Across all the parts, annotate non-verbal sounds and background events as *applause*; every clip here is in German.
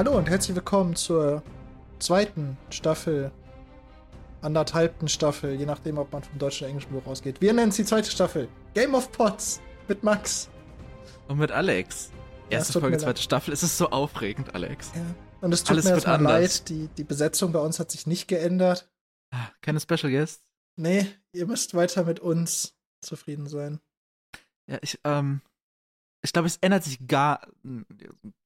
Hallo und herzlich willkommen zur zweiten Staffel, anderthalbten Staffel, je nachdem, ob man vom deutschen oder englischen Buch ausgeht. Wir nennen es die zweite Staffel. Game of Pots mit Max. Und mit Alex. Erste tut Folge, zweite Staffel. Es ist so aufregend, Alex. Ja. Und es tut Alles mir wird erstmal anders. leid, die, die Besetzung bei uns hat sich nicht geändert. Ah, Keine Special Guests? Nee, ihr müsst weiter mit uns zufrieden sein. Ja, ich, ähm, ich glaube, es ändert sich gar,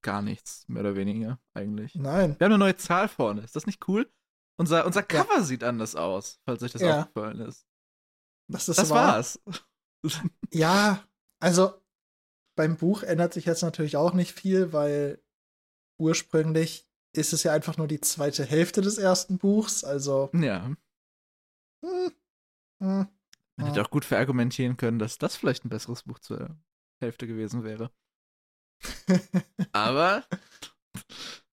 gar nichts, mehr oder weniger, eigentlich. Nein. Wir haben eine neue Zahl vorne. Ist das nicht cool? Unser, unser Cover sieht anders aus, falls euch das Ja. aufgefallen ist. Das, ist Das wahr. war's. *laughs* Ja, also beim Buch ändert sich jetzt natürlich auch nicht viel, weil ursprünglich ist es ja einfach nur die zweite Hälfte des ersten Buchs. Also, ja. hm, hm, Man Ja. hätte auch gut verargumentieren können, dass das vielleicht ein besseres Buch zur Hälfte gewesen wäre. *laughs* Aber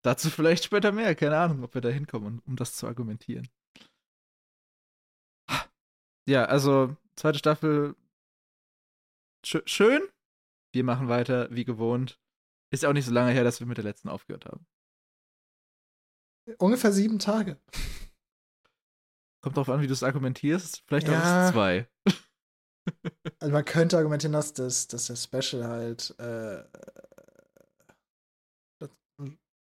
dazu vielleicht später mehr. Keine Ahnung, ob wir da hinkommen, um das zu argumentieren. Ja, also zweite Staffel schö- schön. Wir machen weiter wie gewohnt. Ist ja auch nicht so lange her, dass wir mit der letzten aufgehört haben. ungefähr sieben Tage. Kommt drauf an, wie du es argumentierst. Vielleicht auch Ja. erst zwei. Also man könnte argumentieren, dass das, dass das Special halt, äh, das,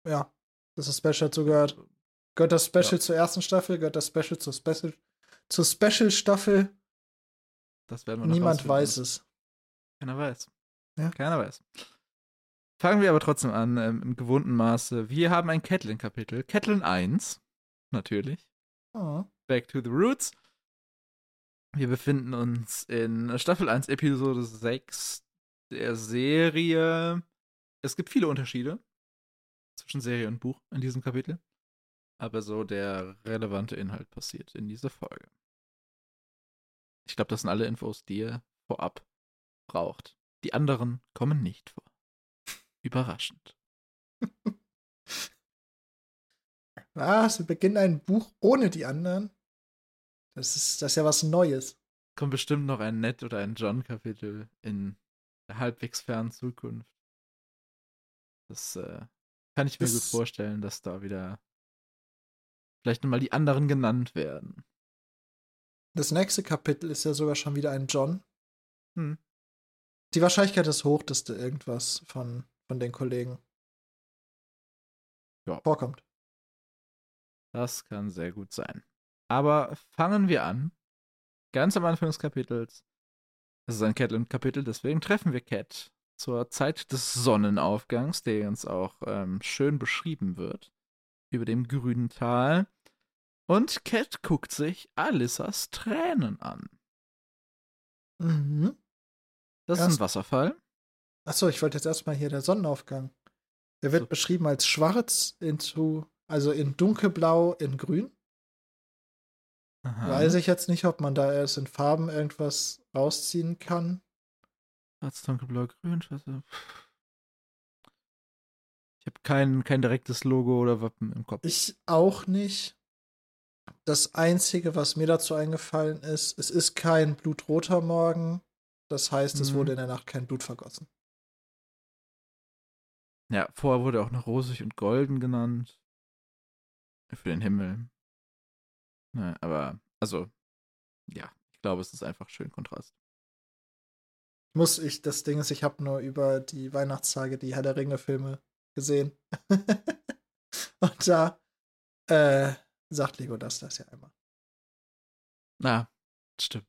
ja, dass das Special dazu gehört. Gehört das Special Ja. zur ersten Staffel? Gehört das Special zur Special, zur Special-Staffel? Das werden wir noch Niemand weiß es. Keiner weiß. Ja. Keiner weiß. Fangen wir aber trotzdem an, ähm, im gewohnten Maße. Wir haben ein Catelyn-Kapitel. Catelyn 1, natürlich. Oh. Back to the Roots. Wir befinden uns in Staffel 1, Episode 6 der Serie. Es gibt viele Unterschiede zwischen Serie und Buch in diesem Kapitel. Aber so der relevante Inhalt passiert in dieser Folge. Ich glaube, das sind alle Infos, die ihr vorab braucht. Die anderen kommen nicht vor. Überraschend. *laughs* Was? Wir beginnen ein Buch ohne die anderen? Das ist, das ist ja was Neues. Kommt bestimmt noch ein Ned oder ein John-Kapitel in der halbwegs fernen Zukunft. Das äh, kann ich mir Das- gut vorstellen, dass da wieder vielleicht nochmal die anderen genannt werden. Das nächste Kapitel ist ja sogar schon wieder ein John. Hm. Die Wahrscheinlichkeit ist hoch, dass da irgendwas von, von den Kollegen Ja. vorkommt. Das kann sehr gut sein. Aber fangen wir an. Ganz am Anfang des Kapitels. Es ist ein Catelyn-Kapitel, deswegen treffen wir Cat zur Zeit des Sonnenaufgangs, der uns auch ähm, schön beschrieben wird. Über dem grünen Tal. Und Cat guckt sich Alissas Tränen an. Mhm. Das ist Erst- ein Wasserfall. Achso, ich wollte jetzt erstmal hier der Sonnenaufgang. Der wird So. beschrieben als schwarz, into, also in dunkelblau, in grün. Aha. Weiß ich jetzt nicht, ob man da erst in Farben irgendwas rausziehen kann. Schwarz, dunkelblau, grün, schwarze. Ich habe kein, kein direktes Logo oder Wappen im Kopf. Ich auch nicht. Das Einzige, was mir dazu eingefallen ist, es ist kein blutroter Morgen. Das heißt, es Mhm. wurde in der Nacht kein Blut vergossen. Ja, vorher wurde auch noch rosig und golden genannt. Für den Himmel. Ja, aber, also, ja, ich glaube, es ist einfach schön Kontrast. Muss ich, das Ding ist, ich habe nur über die Weihnachtstage die Herr der Ringe-Filme gesehen. *laughs* Und da äh, sagt Lego das das ja immer. Na, stimmt.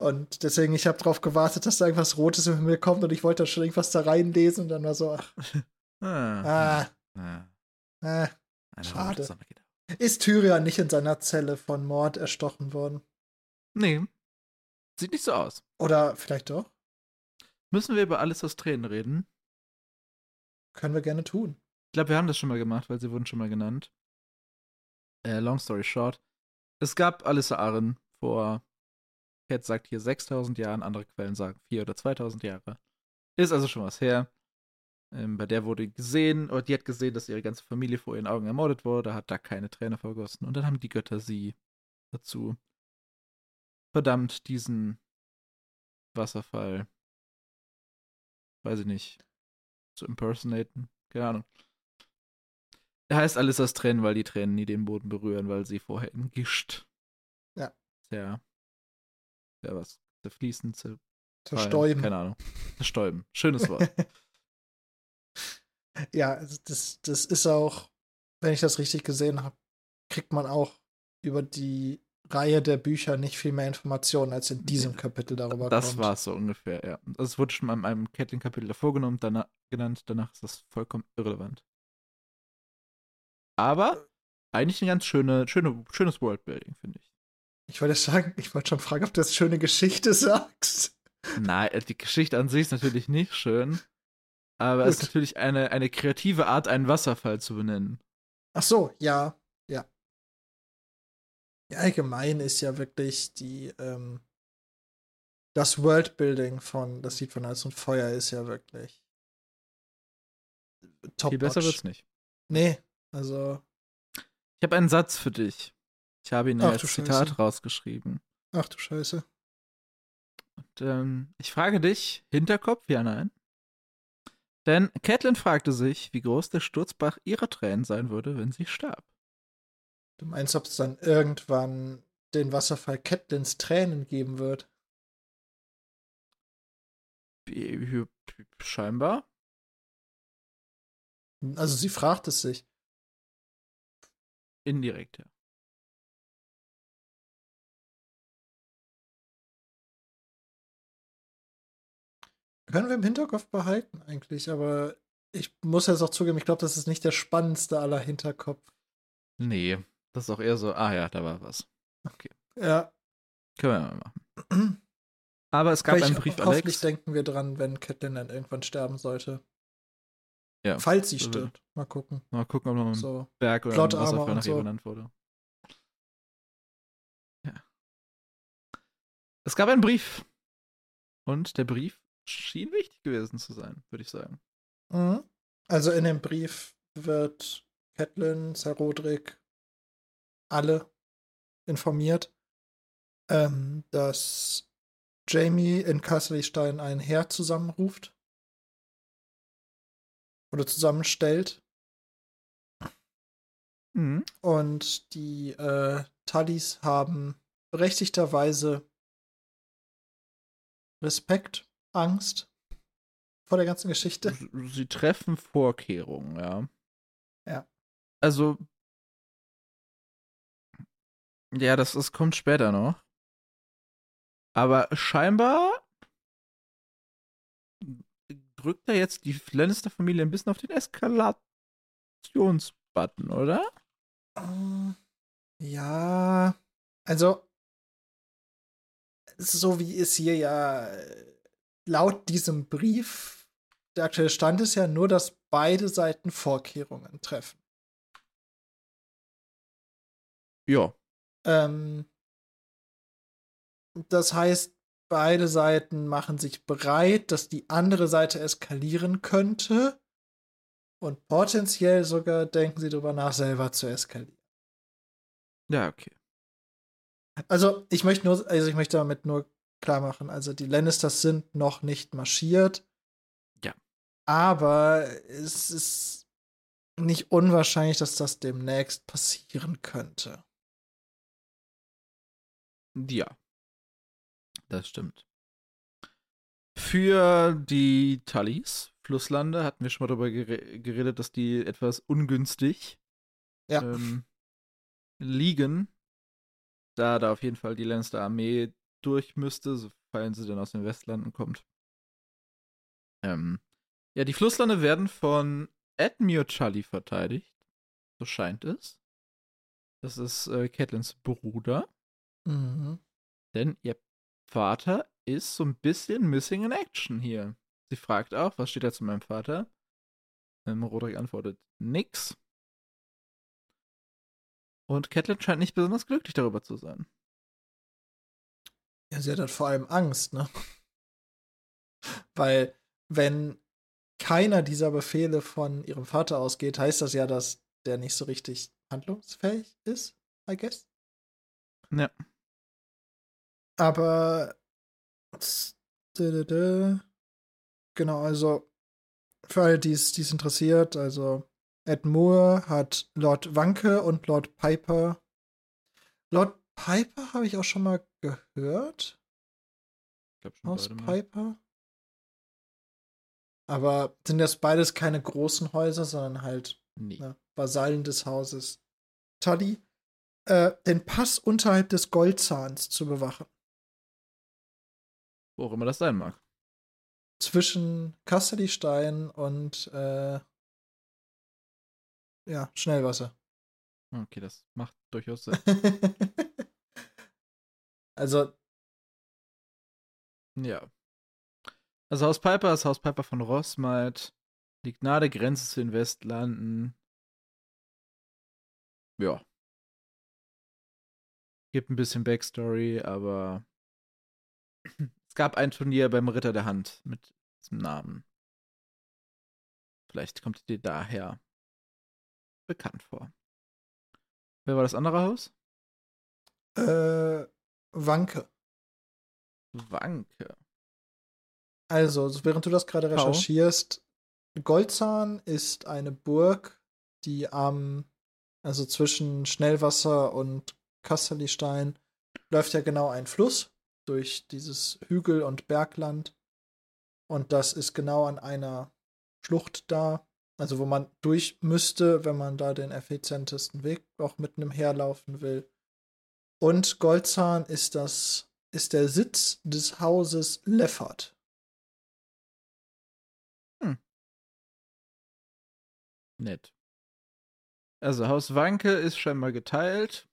Und deswegen, ich habe darauf gewartet, dass da irgendwas Rotes im Himmel kommt und ich wollte da schon irgendwas da reinlesen und dann war so, ach, *laughs* Ah, ah, ah, äh, eine schade. Ist Tyrion nicht in seiner Zelle von Mord erstochen worden? Nee, sieht nicht so aus. Oder vielleicht doch? Müssen wir über alles aus Tränen reden? Können wir gerne tun. Ich glaube, wir haben das schon mal gemacht, weil sie wurden schon mal genannt. Äh, long story short. Es gab Alissa Arren vor, Cat sagt hier 6000 Jahren, andere Quellen sagen 4 oder 2000 Jahre. Ist also schon was her. Ähm, bei der wurde gesehen, oder die hat gesehen, dass ihre ganze Familie vor ihren Augen ermordet wurde, hat da keine Träne vergossen. Und dann haben die Götter sie dazu verdammt, diesen Wasserfall, weiß ich nicht, zu impersonaten. Keine Ahnung. Er heißt Alissas Tränen, weil die Tränen nie den Boden berühren, weil sie vorher entgischt. Ja. Sehr. Ja, was? Zerfließen, zer Zerstäuben. Keine Ahnung. Zerstäuben. Schönes Wort. *laughs* ja, also das, das ist auch, wenn ich das richtig gesehen habe, kriegt man auch über die Reihe der Bücher nicht viel mehr Informationen, als in diesem Kapitel darüber das kommt. war es so ungefähr, ja. Es wurde schon mal in einem Catelyn-Kapitel davor genommen, danach, genannt, danach ist das vollkommen irrelevant. Aber eigentlich ein ganz schöne, schöne, schönes Worldbuilding, finde ich. Ich wollte sagen, ich wollte schon fragen, ob du das schöne Geschichte *laughs* sagst. Nein, die Geschichte an sich ist natürlich nicht schön, aber es ist natürlich eine, eine kreative Art, einen Wasserfall zu benennen. Ach so, ja, ja. ja allgemein ist ja wirklich die, ähm, das Worldbuilding von Das Lied von Eis und Feuer ist ja wirklich top. Viel besser wird's nicht. Nee, also, Ich habe einen Satz für dich. Ich habe ihn Ach, als Zitat Scheiße. rausgeschrieben. ach du Scheiße. Und, ähm, ich frage dich, Hinterkopf, ja, nein. Denn Catelyn fragte sich, wie groß der Sturzbach ihrer Tränen sein würde, wenn sie starb. Du meinst, ob es dann irgendwann den Wasserfall Catelyn's Tränen geben wird? Scheinbar. Also sie fragt es sich. Indirekt, ja. Können wir im Hinterkopf behalten eigentlich, aber ich muss jetzt auch zugeben, ich glaube, das ist nicht der spannendste aller Hinterkopf. Nee, das ist auch eher so, ah ja, da war was. Ja. Können wir mal machen. *clears throat* Aber es gab Aber einen Brief Hoffentlich Alex. denken wir dran, wenn Catelyn dann irgendwann sterben sollte. Ja, Falls sie stirbt. Mal gucken. Mal gucken, ob noch ein So. Berg oder ein Wasserfall nach ihr so. benannt wurde. Ja. Es gab einen Brief. Und der Brief schien wichtig gewesen zu sein, würde ich sagen. Mhm. Also in dem Brief wird Catelyn, Sir Roderick, alle informiert, ähm, dass Jamie in Castlestein ein Heer zusammenruft oder zusammenstellt Mhm. und die äh, Tullys haben berechtigterweise Respekt, Angst vor der ganzen Geschichte. Sie treffen Vorkehrungen, ja. Ja. Also. Ja, das, das kommt später noch. Aber scheinbar drückt er jetzt die Lannister-Familie ein bisschen auf den Eskalationsbutton, oder? Ähm, Ja, also so wie es hier ja laut diesem Brief, der aktuelle Stand ist ja nur, dass beide Seiten Vorkehrungen treffen. Ja. Ähm, das heißt, beide Seiten machen sich bereit, dass die andere Seite eskalieren könnte. Und potenziell sogar denken sie darüber nach, selber zu eskalieren. Ja, okay. Also, ich möchte nur, also ich möchte damit nur klar machen, also die Lannisters sind noch nicht marschiert. Ja. Aber es ist nicht unwahrscheinlich, dass das demnächst passieren könnte. Ja. Das stimmt. Für die Tullys, Flusslande, hatten wir schon mal darüber gere- geredet, dass die etwas ungünstig Ja. ähm, liegen. Da da auf jeden Fall die Lannister-Armee durch müsste, sofern sie dann aus den Westlanden kommt. Ähm, ja, die Flusslande werden von Edmure Tully verteidigt. So scheint es. Das ist äh, Catelyns Bruder. Mhm. Denn ihr Vater ist so ein bisschen missing in action hier. Sie fragt auch, was steht da zu meinem Vater? Ähm, Roderick antwortet, nix. Und Catelyn scheint nicht besonders glücklich darüber zu sein. Ja, sie hat halt vor allem Angst, ne? *laughs* Weil, wenn keiner dieser Befehle von ihrem Vater ausgeht, heißt das ja, dass der nicht so richtig handlungsfähig ist, I guess. Ja. Aber genau, also für alle, die es die es interessiert, also Ed Moore hat Lord Wanke und Lord Piper. Lord Piper habe ich auch schon mal gehört. Ich glaube schon Haus beide mal. Piper. Aber sind das beides keine großen Häuser, sondern halt Nee. ne, Vasallen des Hauses Tully, äh, den Pass unterhalb des Goldzahns zu bewachen. Wo auch immer das sein mag. Zwischen Casterlystein und äh, ja, Schnellwasser. Okay, das macht durchaus *laughs* Sinn. Also, ja. Also Haus Piper ist Haus Piper von Rossmalt. Liegt nahe der Grenze zu den Westlanden. Ja. Gibt ein bisschen Backstory, aber *clears throat* es gab ein Turnier beim Ritter der Hand mit diesem Namen. Vielleicht kommt dir daher bekannt vor. Wer war das andere Haus? äh, Wanke. Wanke. Also, während du das gerade recherchierst, Goldzahn ist eine Burg, die am, also zwischen Schnellwasser und Casterlystein läuft ja genau ein Fluss durch dieses Hügel- und Bergland. Und das ist genau an einer Schlucht da, also wo man durch müsste, wenn man da den effizientesten Weg auch mit einem herlaufen will. Und Goldzahn ist das, ist der Sitz des Hauses Leffert. Nett. Also Haus Wanke ist scheinbar geteilt.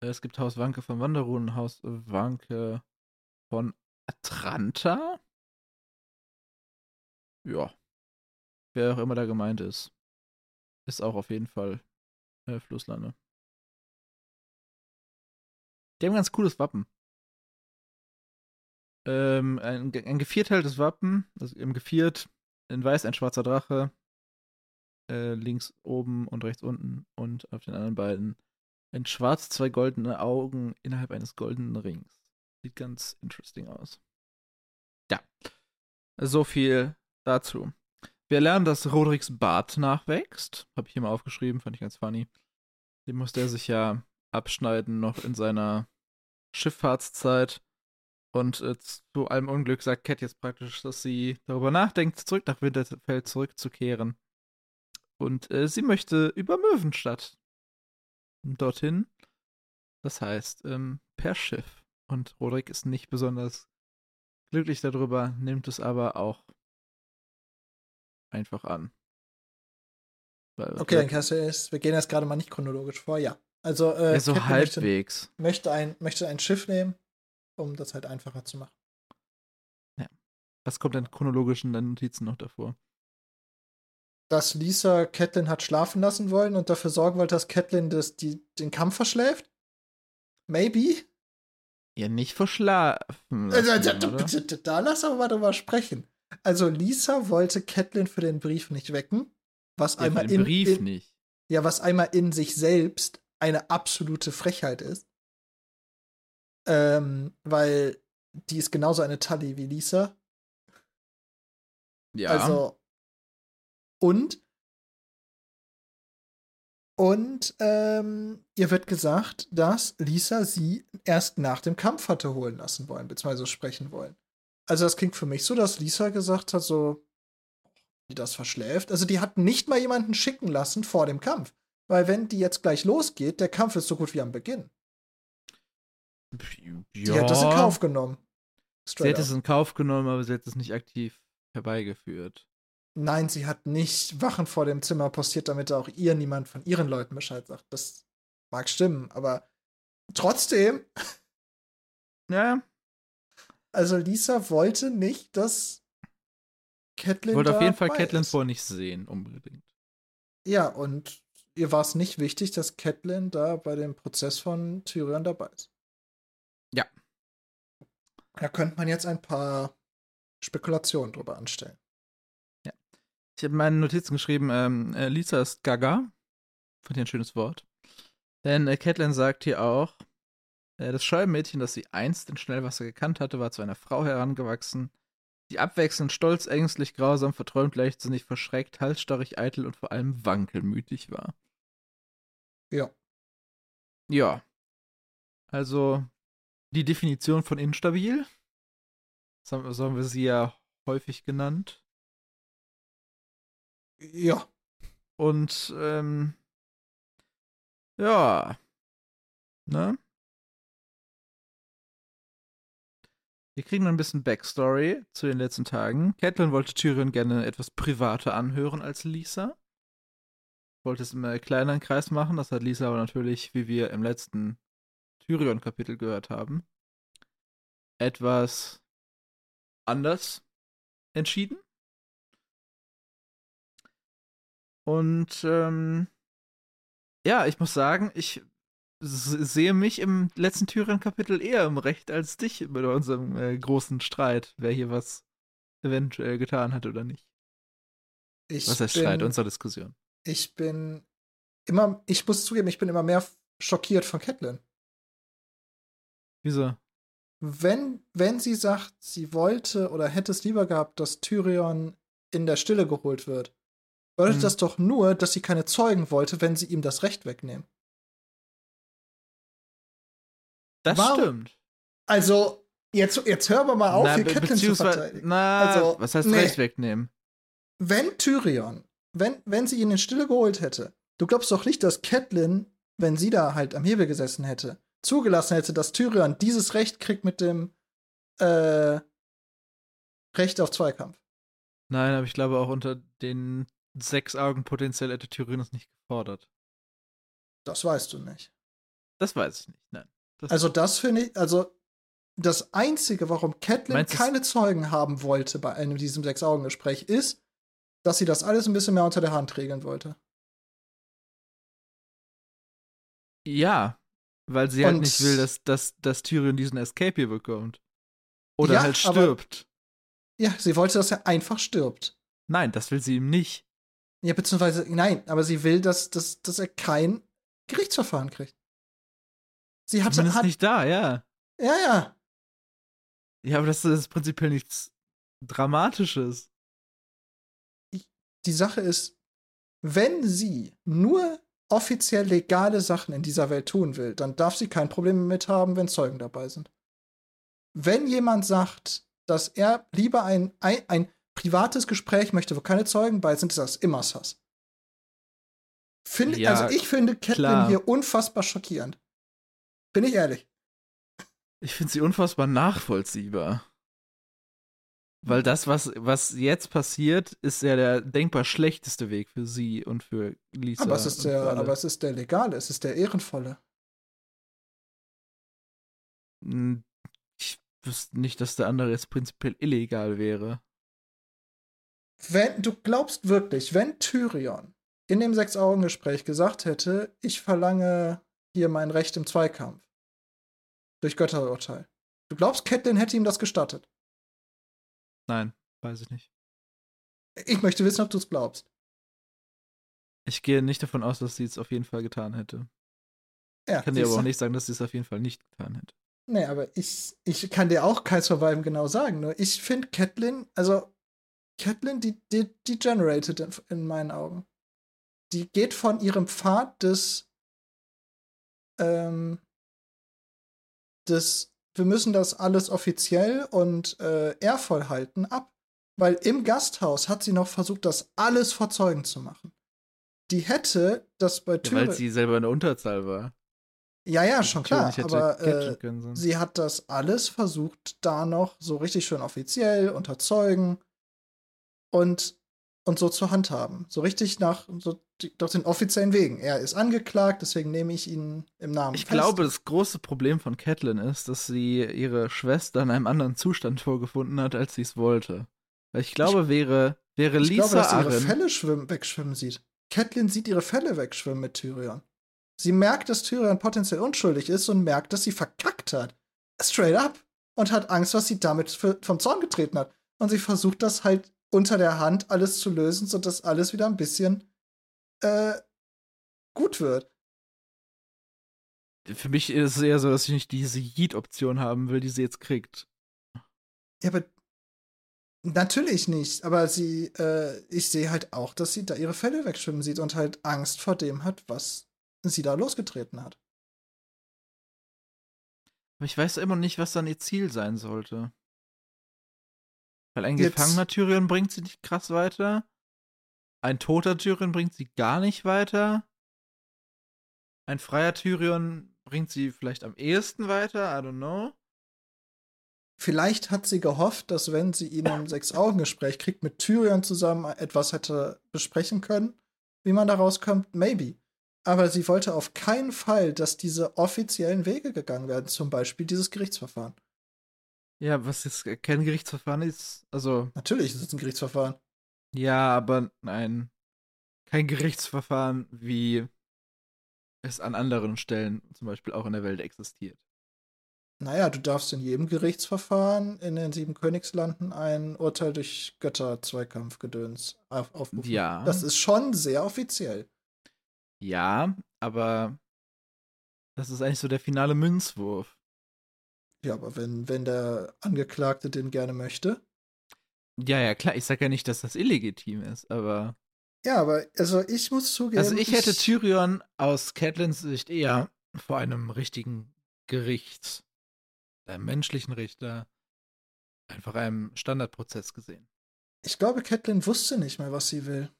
Es gibt Haus Wanke von Wanderruhen und Haus Wanke von Atranta. Ja. Wer auch immer da gemeint ist. Ist auch auf jeden Fall äh, Flusslande. Haben ein ganz cooles Wappen. Ähm, ein, ein gevierteiltes Wappen, also im Geviert, in weiß ein schwarzer Drache, äh, links oben und rechts unten und auf den anderen beiden in schwarz zwei goldene Augen innerhalb eines goldenen Rings. Sieht ganz interesting aus. Ja, so viel dazu. Wir lernen, dass Roderiks Bart nachwächst. Habe ich hier mal aufgeschrieben, fand ich ganz funny. Den musste er sich ja abschneiden noch in seiner Schifffahrtszeit. Und äh, zu allem Unglück sagt Cat jetzt praktisch, dass sie darüber nachdenkt, zurück nach Winterfell zurückzukehren. Und äh, sie möchte über Möwenstadt dorthin. Das heißt, ähm, per Schiff. Und Roderick ist nicht besonders glücklich darüber, nimmt es aber auch einfach an. Weil, Okay, dann kannst du erst, wir gehen jetzt gerade mal nicht chronologisch vor, ja. Also, äh, ja, so möchte, halbwegs. möchte, ein, möchte ein Schiff nehmen, um das halt einfacher zu machen. Was kommt in deinen Notizen noch davor? Dass Lisa Catelyn hat schlafen lassen wollen und dafür sorgen wollte, dass Catelyn das, die, den Kampf verschläft? Maybe? Ja, nicht verschlafen. Also, lassen, da, da, lass aber mal drüber sprechen. Also, Lisa wollte Catelyn für den Brief nicht wecken, was Ja, einmal den in, Brief in, nicht. Ja, was einmal in sich selbst eine absolute Frechheit ist. Ähm, weil die ist genauso eine Tully wie Lisa. Ja. Also. Und. Und ähm, ihr wird gesagt, dass Lisa sie erst nach dem Kampf hatte holen lassen wollen, beziehungsweise sprechen wollen. Also das klingt für mich so, dass Lisa gesagt hat, so, die das verschläft. Also die hat nicht mal jemanden schicken lassen vor dem Kampf. Weil wenn die jetzt gleich losgeht, der Kampf ist so gut wie am Beginn. Die hat das in Kauf genommen. Sie Straight hat es up. in Kauf genommen, aber sie hat es nicht aktiv herbeigeführt. Nein, sie hat nicht Wachen vor dem Zimmer postiert, damit auch ihr niemand von ihren Leuten Bescheid sagt. Das mag stimmen, aber trotzdem, Ja, also Lisa wollte nicht, dass Catelyn wollte auf jeden Fall Catelyn vorher nicht sehen, unbedingt. Ja, und ihr war es nicht wichtig, dass Catelyn da bei dem Prozess von Tyrion dabei ist. Ja. Da könnte man jetzt ein paar Spekulationen drüber anstellen. Ich habe in meinen Notizen geschrieben, ähm, äh, Lisa ist Gaga. Fand ich ein schönes Wort. Denn äh, Catelyn sagt hier auch, äh, das scheue Mädchen, das sie einst in Schnellwasser gekannt hatte, war zu einer Frau herangewachsen, die abwechselnd stolz, ängstlich, grausam, verträumt, leichtsinnig, verschreckt, halsstarrig, eitel und vor allem wankelmütig war. Ja. Ja. Also, die Definition von instabil, so haben wir sie ja häufig genannt. Ja. Und, ähm, ja. Ne? Wir kriegen ein bisschen Backstory zu den letzten Tagen. Catelyn wollte Tyrion gerne etwas privater anhören als Lisa. Wollte es im kleineren Kreis machen. Das hat Lisa aber natürlich, wie wir im letzten Tyrion-Kapitel gehört haben, etwas anders entschieden. Und ähm, ja, ich muss sagen, ich sehe mich im letzten Tyrion-Kapitel eher im Recht als dich bei unserem äh, großen Streit, wer hier was eventuell getan hat oder nicht. Ich was heißt bin, Streit? Unsere Diskussion. Ich bin immer, ich muss zugeben, ich bin immer mehr schockiert von Catelyn. Wieso? Wenn, wenn sie sagt, sie wollte oder hätte es lieber gehabt, dass Tyrion in der Stille geholt wird, bedeutet hm. das doch nur, dass sie keine Zeugen wollte, wenn sie ihm das Recht wegnehmen. Das Warum? stimmt. Also, jetzt, jetzt hören wir mal auf, na, hier Catelyn zu verteidigen. Na, also, was heißt nee. Recht wegnehmen? Wenn Tyrion, wenn, wenn sie ihn in Stille geholt hätte, du glaubst doch nicht, dass Catelyn, wenn sie da halt am Hebel gesessen hätte, zugelassen hätte, dass Tyrion dieses Recht kriegt mit dem äh, Recht auf Zweikampf. Nein, aber ich glaube auch unter den sechs Augen potenziell hätte Tyrion es nicht gefordert. Das weißt du nicht. Das weiß ich nicht, nein. Das also das finde ich, also das Einzige, warum Catelyn keine Zeugen haben wollte bei einem diesem Sechs-Augen-Gespräch, ist, dass sie das alles ein bisschen mehr unter der Hand regeln wollte. Ja, weil sie halt nicht will, dass, dass, dass Tyrion diesen Escape hier bekommt. Oder ja, halt stirbt. Aber, ja, sie wollte, dass er einfach stirbt. Nein, das will sie ihm nicht. Ja, beziehungsweise, nein, aber sie will, dass, dass, dass er kein Gerichtsverfahren kriegt. Sie hatte Zumindest hat, nicht da, ja. Ja, ja. Ja, aber das ist prinzipiell nichts Dramatisches. Die Sache ist, wenn sie nur offiziell legale Sachen in dieser Welt tun will, dann darf sie kein Problem damit haben, wenn Zeugen dabei sind. Wenn jemand sagt, dass er lieber ein, ein, ein privates Gespräch möchte, wo keine Zeugen bei sind, ist das immer Sass. Find, ja, also ich finde Catelyn hier unfassbar schockierend. Bin ich ehrlich. Ich finde sie unfassbar nachvollziehbar. Weil das, was, was jetzt passiert, ist ja der denkbar schlechteste Weg für sie und für Lisa. Aber es ist der, aber es ist der legale, es ist der ehrenvolle. Hm, ich wüsste nicht, dass der andere jetzt prinzipiell illegal wäre. Wenn du glaubst wirklich, wenn Tyrion in dem Sechs-Augen-Gespräch gesagt hätte, ich verlange hier mein Recht im Zweikampf durch Götterurteil, du glaubst, Catelyn hätte ihm das gestattet? Nein, weiß ich nicht. Ich möchte wissen, ob du es glaubst. Ich gehe nicht davon aus, dass sie es auf jeden Fall getan hätte. Ja, ich kann dir aber auch nicht sagen, dass sie es auf jeden Fall nicht getan hätte. Nee, aber ich, ich kann dir auch kein Survival genau sagen. Nur ich finde Catelyn, also Catelyn, die, die degenerated in, in meinen Augen. Die geht von ihrem Pfad des, ähm, des wir müssen das alles offiziell und äh, ehrvoll halten, ab. Weil im Gasthaus hat sie noch versucht, das alles vor Zeugen zu machen. Die hätte das bei Tyrion. Ja, weil sie selber in der Unterzahl war. Ja, ja, schon klar. Aber äh, sie hat das alles versucht, da noch so richtig schön offiziell unter Zeugen und und so zu handhaben. So richtig nach so durch den offiziellen Wegen. Er ist angeklagt, deswegen nehme ich ihn im Namen. Ich fest. glaube, das große Problem von Catelyn ist, dass sie ihre Schwester in einem anderen Zustand vorgefunden hat, als sie es wollte. Weil ich glaube, ich, wäre, wäre ich Lisa. Ich glaube, dass sie ihre Fälle schwimmen, wegschwimmen sieht. Catelyn sieht ihre Fälle wegschwimmen mit Tyrion. Sie merkt, dass Tyrion potenziell unschuldig ist und merkt, dass sie verkackt hat. Straight up. Und hat Angst, was sie damit für, vom Zorn getreten hat. Und sie versucht das halt unter der Hand alles zu lösen, sodass alles wieder ein bisschen äh, gut wird. Für mich ist es eher so, dass ich nicht diese Yeet-Option haben will, die sie jetzt kriegt. Ja, aber Natürlich nicht, aber sie, äh, ich sehe halt auch, dass sie da ihre Fälle wegschwimmen sieht und halt Angst vor dem hat, was sie da losgetreten hat. Aber ich weiß immer nicht, was dann ihr Ziel sein sollte. Weil ein Jetzt- gefangener Tyrion bringt sie nicht krass weiter. Ein toter Tyrion bringt sie gar nicht weiter. Ein freier Tyrion bringt sie vielleicht am ehesten weiter, I don't know. Vielleicht hat sie gehofft, dass wenn sie ihn im Sechs-Augen-Gespräch kriegt, mit Tyrion zusammen etwas hätte besprechen können, wie man da rauskommt, maybe. Aber sie wollte auf keinen Fall, dass diese offiziellen Wege gegangen werden, zum Beispiel dieses Gerichtsverfahren. Ja, was jetzt kein Gerichtsverfahren ist, also Natürlich ist es ein Gerichtsverfahren. ja, aber nein, kein Gerichtsverfahren, wie es an anderen Stellen, zum Beispiel auch in der Welt existiert. Naja, du darfst in jedem Gerichtsverfahren in den sieben Königslanden ein Urteil durch Götter-Zweikampfgedöns auf aufrufen. Ja. Das ist schon sehr offiziell. Ja, aber das ist eigentlich so der finale Münzwurf. Ja, aber wenn, wenn der Angeklagte den gerne möchte. Ja, ja, klar, ich sag ja nicht, dass das illegitim ist, aber. Ja, aber also ich muss zugeben. Also ich hätte Tyrion aus Catelins Sicht eher vor einem richtigen Gericht, einem menschlichen Richter, einfach einem Standardprozess gesehen. Ich glaube, Catelyn wusste nicht mehr, was sie will.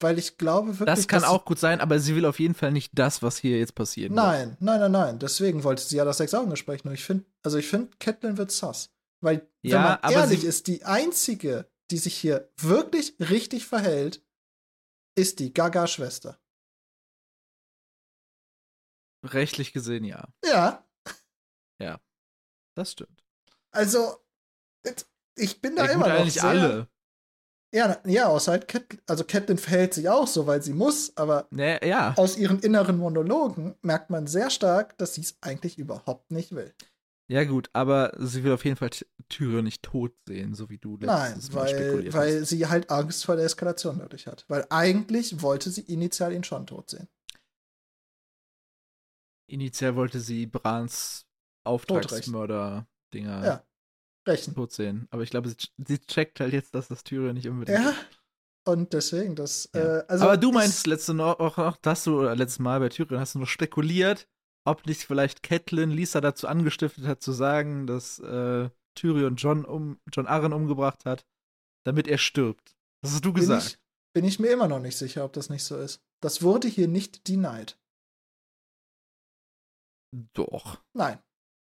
Weil ich glaube wirklich. Das kann auch gut sein, aber sie will auf jeden Fall nicht das, was hier jetzt passiert. Sie, nein, nein, nein, nein. Deswegen wollte sie ja das Sechs-Augen-Gespräch nur. Ich finde, also ich finde, Catelyn wird sass. Weil, wenn Ja, man aber ehrlich ist, die einzige, die sich hier wirklich richtig verhält, ist die Gaga-Schwester. Rechtlich gesehen, ja. Ja, Das stimmt. also ich bin da Ja, immer gut, noch eigentlich sehr, alle. Ja, ja, außer halt Cat, also Catelyn verhält sich auch so, weil sie muss, aber Ne, ja. aus ihren inneren Monologen merkt man sehr stark, dass sie es eigentlich überhaupt nicht will. Ja, gut, aber sie will auf jeden Fall Tyrion nicht tot sehen, so wie du Nein, letztes Mal weil, weil hast. sie halt Angst vor der Eskalation dadurch hat. Weil eigentlich wollte sie initial ihn schon tot sehen. Initial wollte sie Brans Auftragsmörder-Dinger Ja. Tot sehen. Aber ich glaube, sie, sie checkt halt jetzt, dass das Tyrion nicht unbedingt. Ja. Und deswegen, das. Ja. Äh, also Aber du meinst letzte auch noch, dass du, oder letztes Mal bei Tyrion hast du noch spekuliert, ob nicht vielleicht Catelyn Lisa dazu angestiftet hat, zu sagen, dass äh, Tyrion John, um, John Arryn umgebracht hat, damit er stirbt. Das hast du bin gesagt. ich, bin ich mir immer noch nicht sicher, ob das nicht so ist. Das wurde hier nicht denied. Doch. Nein.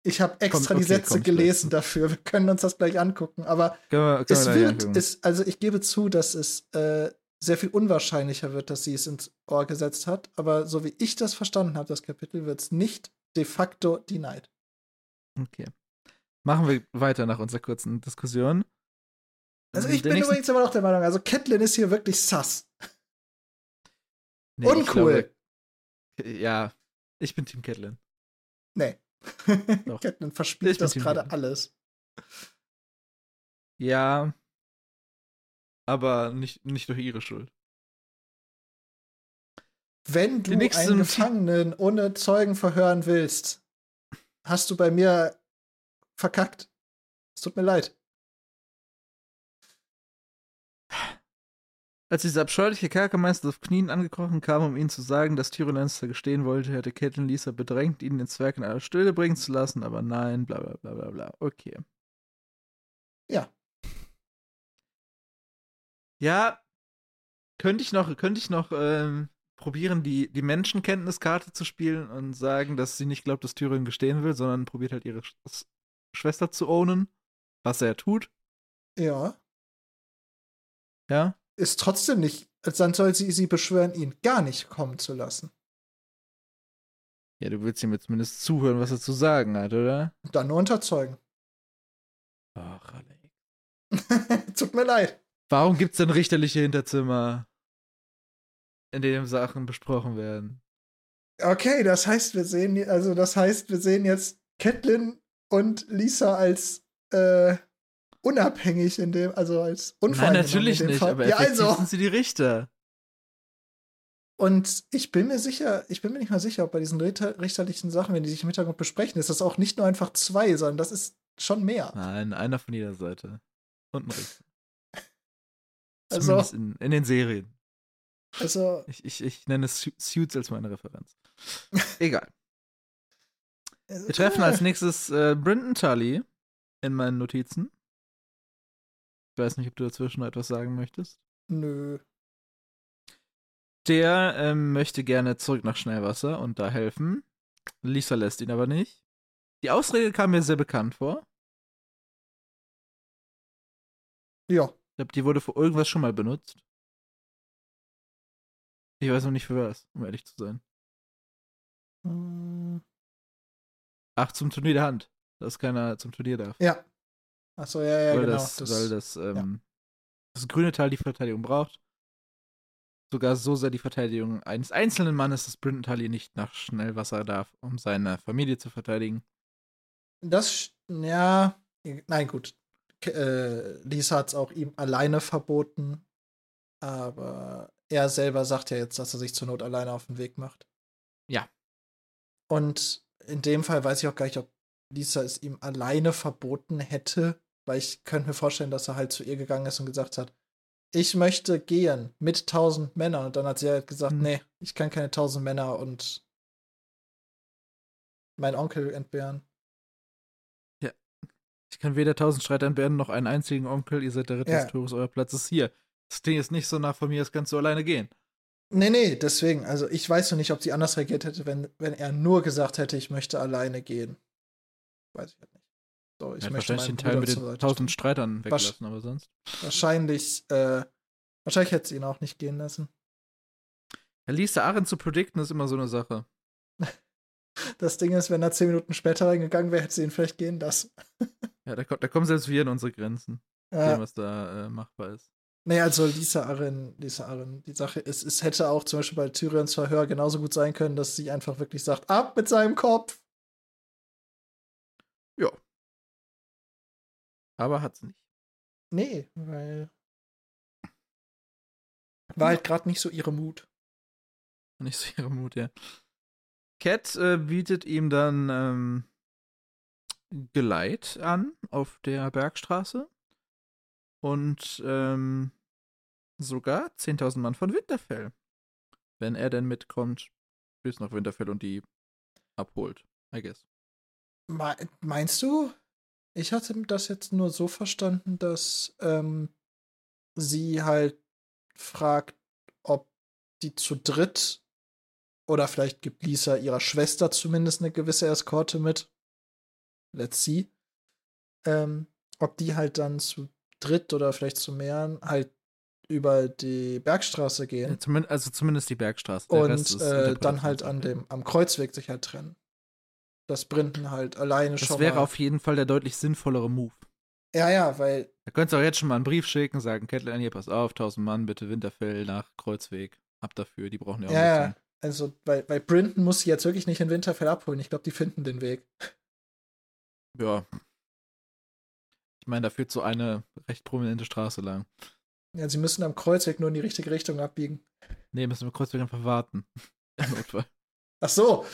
Ich habe extra Kommt- die okay, Sätze kommt gelesen dafür. Wir können uns das gleich angucken. Aber Können wir, können es wird, es, also ich gebe zu, dass es äh, sehr viel unwahrscheinlicher wird, dass sie es ins Ohr gesetzt hat. Aber so wie ich das verstanden habe, das Kapitel, wird es nicht de facto denied. Okay. Machen wir weiter nach unserer kurzen Diskussion. Also Ähm, ich der bin übrigens immer noch der Meinung, also Catelyn ist hier wirklich sass. Nee, ich Uncool. glaube- ja, ich bin Team Catelyn. Nee. *laughs* Catelyn verspielt das gerade alles. Ja. Aber nicht, nicht durch ihre Schuld. Wenn du einen Gefangenen ohne Zeugen verhören willst, hast du bei mir verkackt. Es tut mir leid. Als dieser abscheuliche Kerkermeister auf Knien angekrochen kam, um ihnen zu sagen, dass Tyrion Lannister gestehen wollte, hätte Catelyn Lisa bedrängt, ihn den Zwerg in aller Stille bringen zu lassen, aber nein, bla bla bla bla bla. Okay. Ja. Ja, könnte ich noch, könnte ich noch ähm, probieren, die, die Menschenkenntniskarte zu spielen und sagen, dass sie nicht glaubt, dass Tyrion gestehen will, sondern probiert halt ihre Sch Schwester zu ownen, was er tut. Ja. Ja. Ist trotzdem nicht. Dann soll sie sie beschwören, ihn gar nicht kommen zu lassen. Ja, du willst ihm jetzt zumindest zuhören, was er zu sagen hat, oder? Dann nur unterzeugen. Ach, Alex. *laughs* tut mir leid. Warum gibt's denn richterliche Hinterzimmer, in denen Sachen besprochen werden? Okay, das heißt, wir sehen, also das heißt, wir sehen jetzt Catelyn und Lisa als äh, unabhängig in dem, also als Nein, unvoreingenommen natürlich in dem nicht, Fall. aber ja, also. sind sie die Richter. Und ich bin mir sicher, ich bin mir nicht mal sicher, ob bei diesen Richter, richterlichen Sachen, wenn die sich im Hintergrund besprechen, ist das auch nicht nur einfach zwei, sondern das ist schon mehr. Nein, einer von jeder Seite. und ein Richter. *laughs* Also- in, in den Serien. Also, Ich, ich, ich nenne Su- Suits als meine Referenz. *laughs* Egal. Wir treffen als nächstes äh, Brinton Tully in meinen Notizen. Ich weiß nicht, ob du dazwischen noch etwas sagen möchtest. Nö. Der ähm, möchte gerne zurück nach Schnellwasser und da helfen. Lisa lässt ihn aber nicht. Die Ausrede kam mir sehr bekannt vor. Ja. Ich glaube, die wurde für irgendwas schon mal benutzt. Ich weiß noch nicht für was, um ehrlich zu sein. Hm, Ach, zum Turnier der Hand. Dass keiner zum Turnier darf. Ja. Achso, ja, ja, weil, genau. das, das, weil das, ähm, das grüne Teil die Verteidigung braucht. Sogar so sehr die Verteidigung eines einzelnen Mannes, dass Brinton Tully nicht nach Schnellwasser darf, um seine Familie zu verteidigen. das, ja, nein, gut. Äh, Lisa hat es auch ihm alleine verboten, aber er selber sagt ja jetzt, dass er sich zur Not alleine auf den Weg macht. Ja. Und in dem Fall weiß ich auch gar nicht, ob Lisa es ihm alleine verboten hätte, weil ich könnte mir vorstellen, dass er halt zu ihr gegangen ist und gesagt hat, ich möchte gehen mit tausend Männern. Und dann hat sie halt gesagt, Hm. nee, ich kann keine tausend Männer und meinen Onkel entbehren. Ich kann weder tausend Streiter entbehren, noch einen einzigen Onkel. Ihr seid der Ritter Ja. des Tores, euer Platz ist hier. Das Ding ist nicht so nach von mir, das kannst du alleine gehen. Nee, nee, deswegen. Also ich weiß noch nicht, ob sie anders reagiert hätte, wenn, wenn er nur gesagt hätte, ich möchte alleine gehen. Weiß ich nicht. So, ich hat möchte wahrscheinlich den Teil mit den tausend. Streitern weglassen, aber sonst. Wahrscheinlich, äh, wahrscheinlich hätte sie ihn auch nicht gehen lassen. Ja, Lisa Aaron zu predikten ist immer so eine Sache. *laughs* Das Ding ist, wenn er zehn Minuten später reingegangen wäre, hätte sie ihn vielleicht gehen lassen. *laughs* Ja, da, kommt- da kommen selbst wir in unsere Grenzen, Ja. dem, was da äh, machbar ist. Nee, also Lisa Arryn, Lisa Arryn, die Sache ist, es hätte auch zum Beispiel bei Tyrions Verhör genauso gut sein können, dass sie einfach wirklich sagt, ab mit seinem Kopf. Ja. Aber hat's nicht. Nee, weil war halt gerade nicht so ihre Mut. Nicht so ihre Mut, ja. Cat äh, bietet ihm dann ähm, Geleit an auf der Bergstraße. Und ähm, sogar 10.000 Mann von Winterfell. Wenn er denn mitkommt bis nach Winterfell und die abholt, I guess. Me- Meinst du? Ich hatte das jetzt nur so verstanden, dass ähm, sie halt fragt, ob die zu dritt oder vielleicht gibt Lisa ihrer Schwester zumindest eine gewisse Eskorte mit. Let's see. Ähm, ob die halt dann zu dritt oder vielleicht zu mehreren halt über die Bergstraße gehen also zumindest die Bergstraße. Und äh, dann halt an dem am Kreuzweg sich halt trennen. Dass Brinden halt alleine Das schon wäre mal auf jeden Fall der deutlich sinnvollere Move. Ja, ja, weil Da könntest du auch jetzt schon mal einen Brief schicken, sagen, Catelyn, hier, pass auf, 1000 Mann, bitte Winterfell nach Kreuzweg. Ab dafür, die brauchen ja auch Ja, ja. Also, weil, weil Brinton muss sie jetzt wirklich nicht in Winterfell abholen. Ich glaube, die finden den Weg. Ja. Ich meine, da führt so eine recht prominente Straße lang. Ja, sie müssen am Kreuzweg nur in die richtige Richtung abbiegen. Nee, müssen wir Kreuzweg einfach warten. *laughs* Im Notfall. Ach so.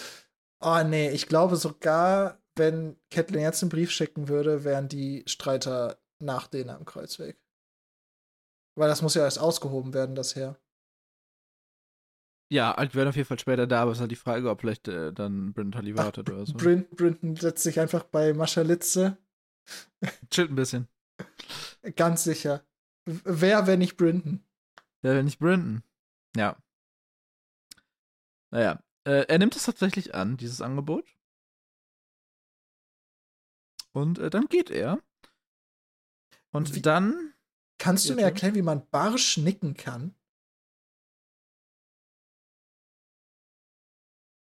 Oh, nee, ich glaube sogar, wenn Catelyn jetzt einen Brief schicken würde, wären die Streiter nach denen am Kreuzweg. Weil das muss ja erst ausgehoben werden, das Heer. Ja, die werden auf jeden Fall später da, aber es ist halt die Frage, ob vielleicht äh, dann Brent Tully wartet oder so. Brin Brinton setzt sich einfach bei Maschalitze. Chillt ein bisschen. Ganz sicher. Wer, wenn nicht Brinton? Ja, wenn nicht Brinton. Ja. Naja, äh, er nimmt es tatsächlich an, dieses Angebot. Und äh, dann geht er. Und Wie- dann. Kannst du mir erklären, wie man barsch nicken kann?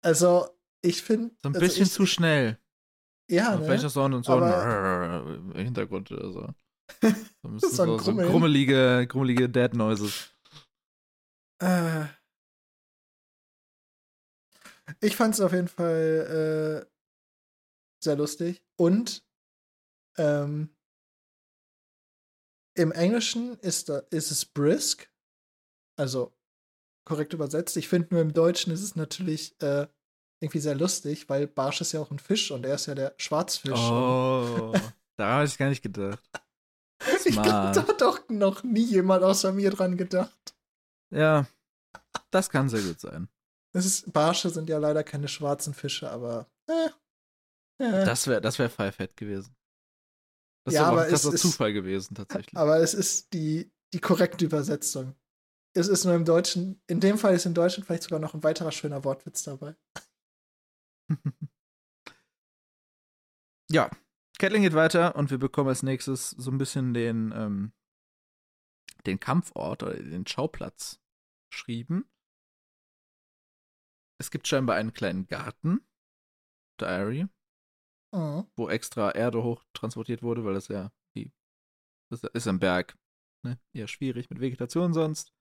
Also, ich finde. So ein also bisschen ich, zu schnell. Ja, Und Vielleicht ne? noch so ein, so ein Hintergrund oder so. So ein *laughs* bisschen So so, so grummelige, grummelige Dead Noises. Äh, ich fand es auf jeden Fall äh, sehr lustig. Und ähm, im Englischen ist, da, ist es brisk. Also korrekt übersetzt. Ich finde nur im Deutschen ist es natürlich äh, irgendwie sehr lustig, weil Barsch ist ja auch ein Fisch und er ist ja der Schwarzfisch. Oh, *laughs* da habe ich gar nicht gedacht. das Ich glaube, da hat doch noch nie jemand außer mir dran gedacht. Ja, das kann sehr gut sein. Es ist, Barsche sind ja leider keine schwarzen Fische, aber. Äh, äh. Das wäre das wär Pfeifett gewesen. Das Ja, wäre aber krasser ist- Zufall gewesen, tatsächlich. Aber es ist die, die korrekte Übersetzung. Es ist nur im Deutschen, in dem Fall ist im Deutschen vielleicht sogar noch ein weiterer schöner Wortwitz dabei. *laughs* ja, Catelyn geht weiter und wir bekommen als nächstes so ein bisschen den, ähm, den Kampfort oder den Schauplatz beschrieben. Es gibt scheinbar einen kleinen Garten, Diary, Mhm. wo extra Erde hochtransportiert wurde, weil das ja die das ist am Berg ne? eher schwierig mit Vegetation sonst.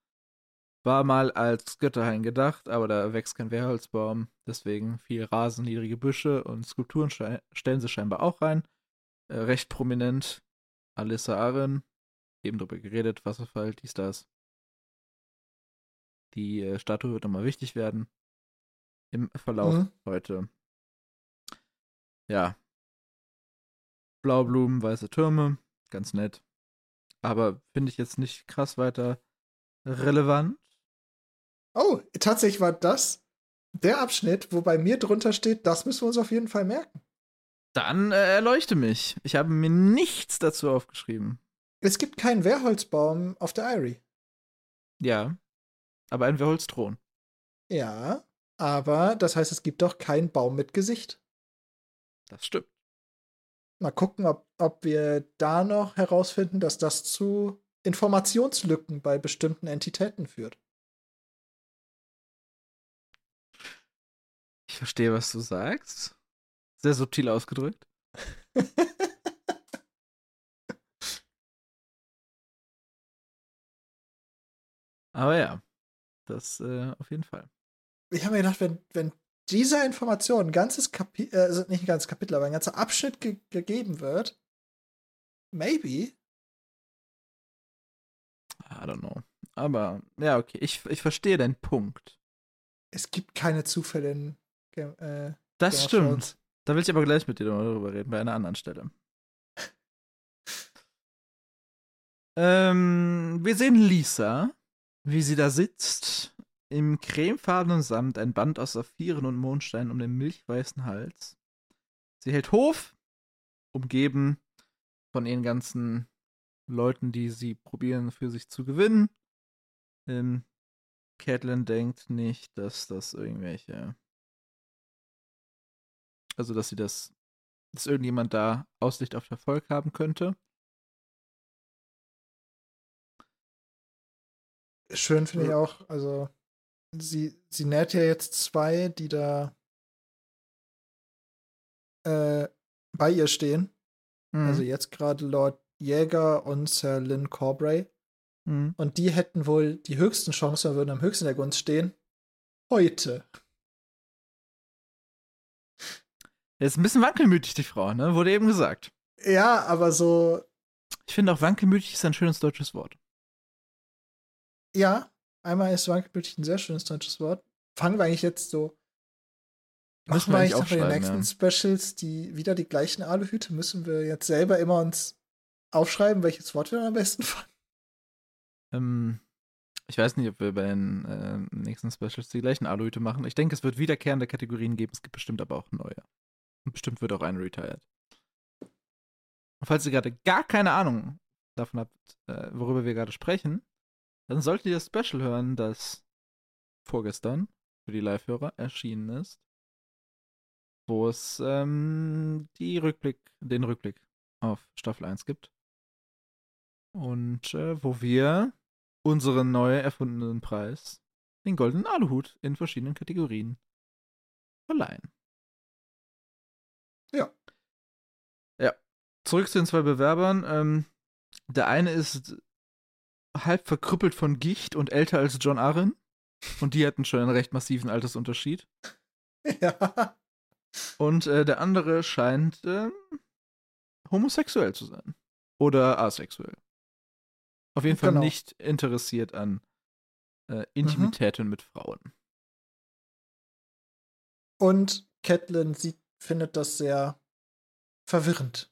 War mal als Götterhain gedacht, aber da wächst kein Wehrholzbaum, deswegen viel Rasen, niedrige Büsche und Skulpturen stellen sie scheinbar auch rein. Äh, recht prominent Alissa Aren, eben drüber geredet, Wasserfall, dies, das. Die äh, Statue wird nochmal wichtig werden im Verlauf Mhm. heute. Ja. Blaublumen, weiße Türme, ganz nett. Aber finde ich jetzt nicht krass weiter relevant. Oh, tatsächlich war das der Abschnitt, wo bei mir drunter steht, das müssen wir uns auf jeden Fall merken. Dann äh, erleuchte mich. Ich habe mir nichts dazu aufgeschrieben. Es gibt keinen Wehrholzbaum auf der Irie. Ja. Aber ein Verholzthron. Ja, aber das heißt, es gibt doch keinen Baum mit Gesicht. Das stimmt. Mal gucken, ob, ob wir da noch herausfinden, dass das zu Informationslücken bei bestimmten Entitäten führt. Ich verstehe, was du sagst. Sehr subtil ausgedrückt. *laughs* Aber ja, das äh, auf jeden Fall. Ich habe mir gedacht, wenn, wenn dieser Information ein ganzes Kapitel, äh, also nicht ein ganzes Kapitel, aber ein ganzer Abschnitt ge gegeben wird, maybe. I don't know. Aber ja, okay, ich, ich verstehe deinen Punkt. Es gibt keine Zufälle in Game, äh, Das Game stimmt. Thrones. Da will ich aber gleich mit dir darüber reden, bei einer anderen Stelle. *laughs* ähm, wir sehen Lisa, wie sie da sitzt, im cremefarbenen Samt, ein Band aus Saphiren und Mondstein um den milchweißen Hals. Sie hält Hof, umgeben von ihren ganzen Leuten, die sie probieren für sich zu gewinnen. Ähm, Catelyn denkt nicht, dass das irgendwelche also, dass sie das, dass irgendjemand da Aussicht auf Erfolg haben könnte. Schön finde ich auch, also sie, sie nährt ja jetzt zwei, die da äh, bei ihr stehen. Mhm. Also jetzt gerade Lord Jäger und Sir Lynn Corbray. Mhm. Und die hätten wohl die höchsten Chancen, würden am höchsten der Gunst stehen. Heute. Ist ein bisschen wankelmütig, die Frau, ne? Wurde eben gesagt. Ja, aber so, Ich finde auch wankelmütig ist ein schönes deutsches Wort. ja, einmal ist wankelmütig ein sehr schönes deutsches Wort. Fangen wir eigentlich jetzt so. Machen wir eigentlich noch bei den nächsten Specials die wieder die gleichen Aluhüte? Müssen wir jetzt selber immer uns aufschreiben, welches Wort wir am besten *laughs* fanden? Ähm, ich weiß nicht, ob wir bei den äh, nächsten Specials die gleichen Aluhüte machen. Ich denke, es wird wiederkehrende Kategorien geben. Es gibt bestimmt aber auch neue. Und bestimmt wird auch eine retired. Und falls ihr gerade gar keine Ahnung davon habt, äh, worüber wir gerade sprechen, dann solltet ihr das Special hören, das vorgestern für die Live-Hörer erschienen ist, wo es ähm, die Rückblick, den Rückblick auf Staffel 1 gibt. Und äh, wo wir unseren neu erfundenen Preis, den goldenen Aluhut, in verschiedenen Kategorien verleihen. Ja. Ja. Zurück zu den zwei Bewerbern. Ähm, der eine ist halb verkrüppelt von Gicht und älter als John Arryn. Und die hatten schon einen recht massiven Altersunterschied. *laughs* ja. Und äh, der andere scheint ähm, homosexuell zu sein. Oder asexuell. Auf jeden Fall Genau. nicht interessiert an äh, Intimitäten mit Frauen. Und Catelyn sieht, findet das sehr verwirrend.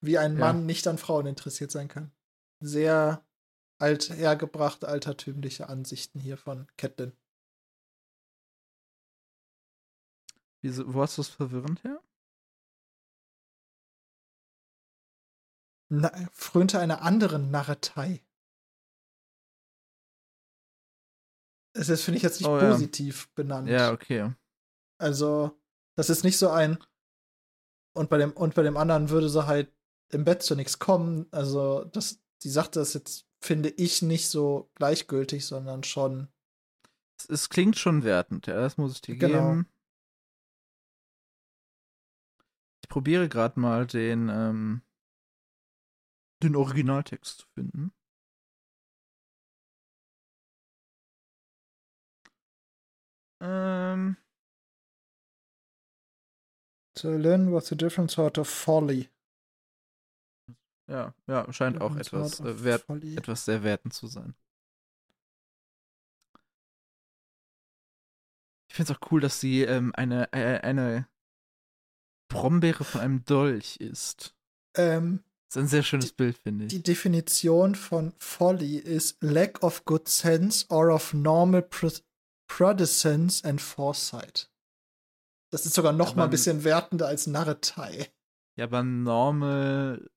wie ein Ja. Mann nicht an Frauen interessiert sein kann. Sehr alt hergebracht, altertümliche Ansichten hier von Catelyn. Wieso, wo hast du es verwirrend her? Na, frönte einer anderen Narretei. Das ist, finde ich, jetzt nicht Oh, ja. positiv benannt. Ja, okay. Also, das ist nicht so ein. Und bei dem, und bei dem anderen würde sie halt im Bett zu nichts kommen. Also, das, sie sagt das jetzt, finde ich, nicht so gleichgültig, sondern schon. Es, es klingt schon wertend, ja, das muss ich dir Genau. geben. Ich probiere gerade mal den, ähm, den Originaltext zu finden. Ähm, To learn was a different sort of folly. Ja, ja, scheint auch etwas, äh, wert, etwas sehr wertend zu sein. Ich finde es auch cool, dass sie ähm, eine, äh, eine Brombeere von einem Dolch ist. Ähm, Das ist ein sehr schönes Bild, finde ich. die Definition von folly ist lack of good sense or of normal pr prudence and foresight. Das ist sogar noch Aber mal ein bisschen wertender als Narretei. Ja, aber normal,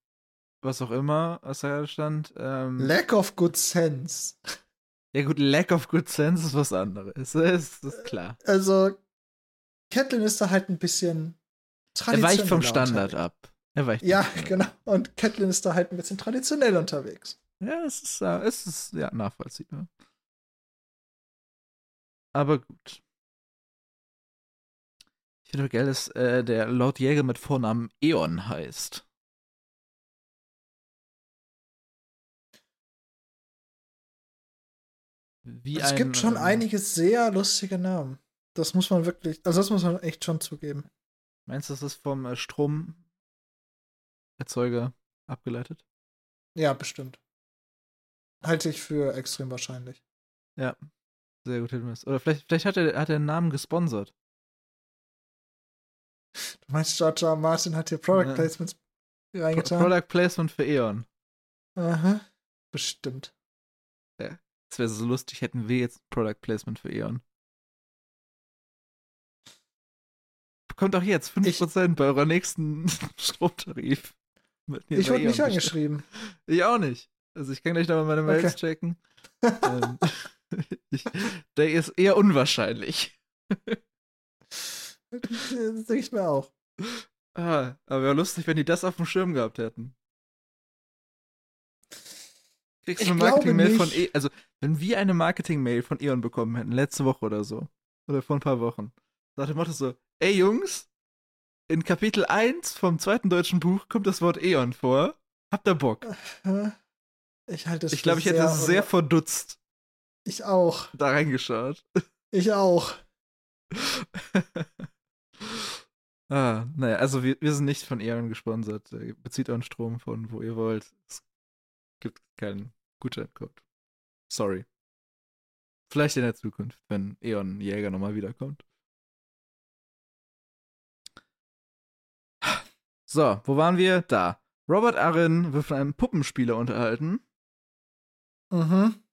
was auch immer, was da stand. Ähm, Lack of good sense. ja, gut, lack of good sense ist was anderes. *laughs* Das ist, klar. Also, Catelyn ist da halt ein bisschen Er traditionell. weicht vom Standard ab. Er weicht. Ja, genau. Und Catelyn ist da halt ein bisschen traditionell unterwegs. Ja, es ist, äh, es ist ja nachvollziehbar. Aber gut. Ich finde geil, dass äh, der Lord Jäger mit Vornamen Eon heißt. Wie es ein, gibt schon ähm, einige sehr lustige Namen. Das muss man wirklich, also das muss man echt schon zugeben. Meinst du, das ist vom äh, Stromerzeuger abgeleitet? Ja, bestimmt. Halte ich für extrem wahrscheinlich. Ja. Sehr gut, Hinweis. Oder vielleicht, vielleicht hat, er, hat er einen Namen gesponsert. Du meinst, George R. Martin hat hier Product Ja. Placements Pro reingetan? Product Placement für Eon. Aha. Bestimmt. Das wäre so lustig, hätten wir jetzt ein Product Placement für Eon. Bekommt auch jetzt 5% bei eurer nächsten *laughs* Stromtarif. Ich wurde nicht angeschrieben. Ich auch nicht. Also ich kann gleich nochmal meine Mails Okay. checken. *laughs* ähm, *laughs* ich, der ist eher unwahrscheinlich. Das denke ich mir auch. Ah, aber wäre lustig, wenn die das auf dem Schirm gehabt hätten. Kriegst du eine Marketing-Mail von. E also wenn wir eine Marketing-Mail von E.ON bekommen hätten, letzte Woche oder so, oder vor ein paar Wochen, sagt der Motto so, ey Jungs, in Kapitel 1 vom zweiten deutschen Buch kommt das Wort E.ON vor, habt ihr Bock? *laughs* Ich halte es Ich glaube, ich hätte sehr unwa- verdutzt Ich auch. da reingeschaut. Ich auch. *laughs* ah, naja, also wir, wir sind nicht von E.ON gesponsert. Bezieht euren Strom von wo ihr wollt. Es gibt keinen Gutscheincode. Sorry. Vielleicht in der Zukunft, wenn E.ON Jäger nochmal wiederkommt. So, wo waren wir? Da. Robert Arryn wird von einem Puppenspieler unterhalten. Mhm.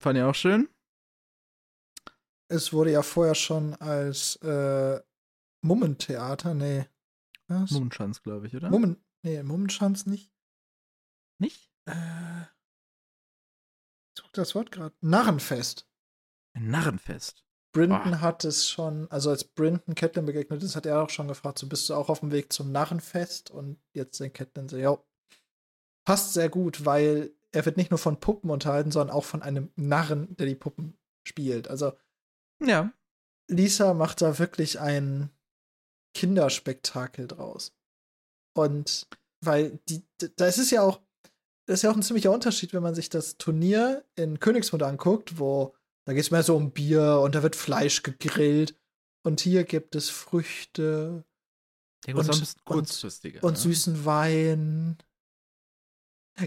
Fand ihr auch schön? Es wurde ja vorher schon als äh, Mummentheater, nee. Was? Mummenschanz, glaube ich, oder? Mummen, nee, Mummenschanz nicht. Nicht? Äh, ich such das Wort gerade. Narrenfest. Ein Narrenfest. Brinton Ah. hat es schon, also als Brinton Catelyn begegnet ist, hat er auch schon gefragt, so bist du auch auf dem Weg zum Narrenfest? Und jetzt denkt Catelyn so, ja, passt sehr gut, weil er wird nicht nur von Puppen unterhalten, sondern auch von einem Narren, der die Puppen spielt. Also Ja. Lisa macht da wirklich ein Kinderspektakel draus. Und weil die, da ist es ja auch, das ist ja auch ein ziemlicher Unterschied, wenn man sich das Turnier in Königsmund anguckt, wo da geht es mehr so um Bier und da wird Fleisch gegrillt. Und hier gibt es Früchte Ja, Und- und- und ne? süßen Wein.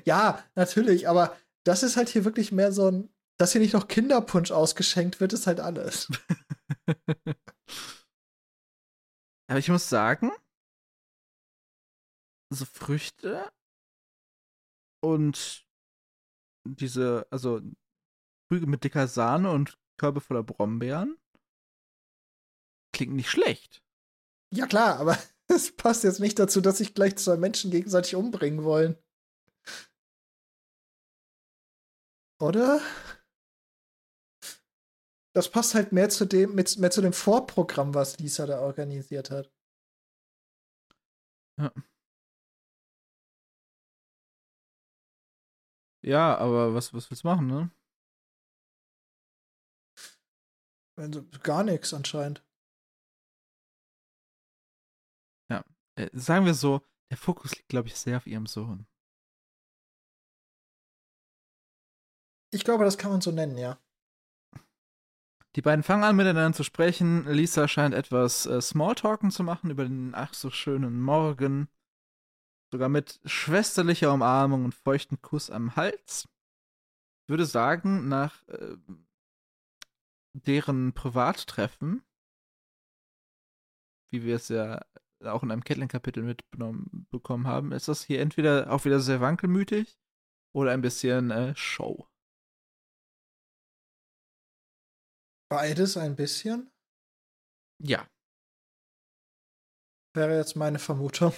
Ja, natürlich, aber das ist halt hier wirklich mehr so ein, dass hier nicht noch Kinderpunsch ausgeschenkt wird, ist halt alles. *laughs* Aber ich muss sagen, so Früchte Und diese, also Krüge mit dicker Sahne und Körbe voller Brombeeren. Klingt nicht schlecht. Ja, klar, aber *laughs* es passt jetzt nicht dazu, dass sich gleich zwei Menschen gegenseitig umbringen wollen. Oder? Das passt halt mehr zu dem, mit, mehr zu dem Vorprogramm, was Lisa da organisiert hat. Ja. Ja, aber was, was willst du machen, ne? Also gar nichts anscheinend. Ja, äh, sagen wir so, der Fokus liegt, glaube ich, sehr auf ihrem Sohn. Ich glaube, das kann man so nennen, ja. Die beiden fangen an miteinander zu sprechen. Lisa scheint etwas äh, Smalltalken zu machen über den ach so schönen Morgen. Sogar mit schwesterlicher Umarmung und feuchten Kuss am Hals. Ich würde sagen, nach äh, deren Privattreffen, wie wir es ja auch in einem Catlin-Kapitel mitbekommen bekommen haben, ist das hier entweder auch wieder sehr wankelmütig oder ein bisschen äh, Show. Beides ein bisschen? Ja. Wäre jetzt meine Vermutung.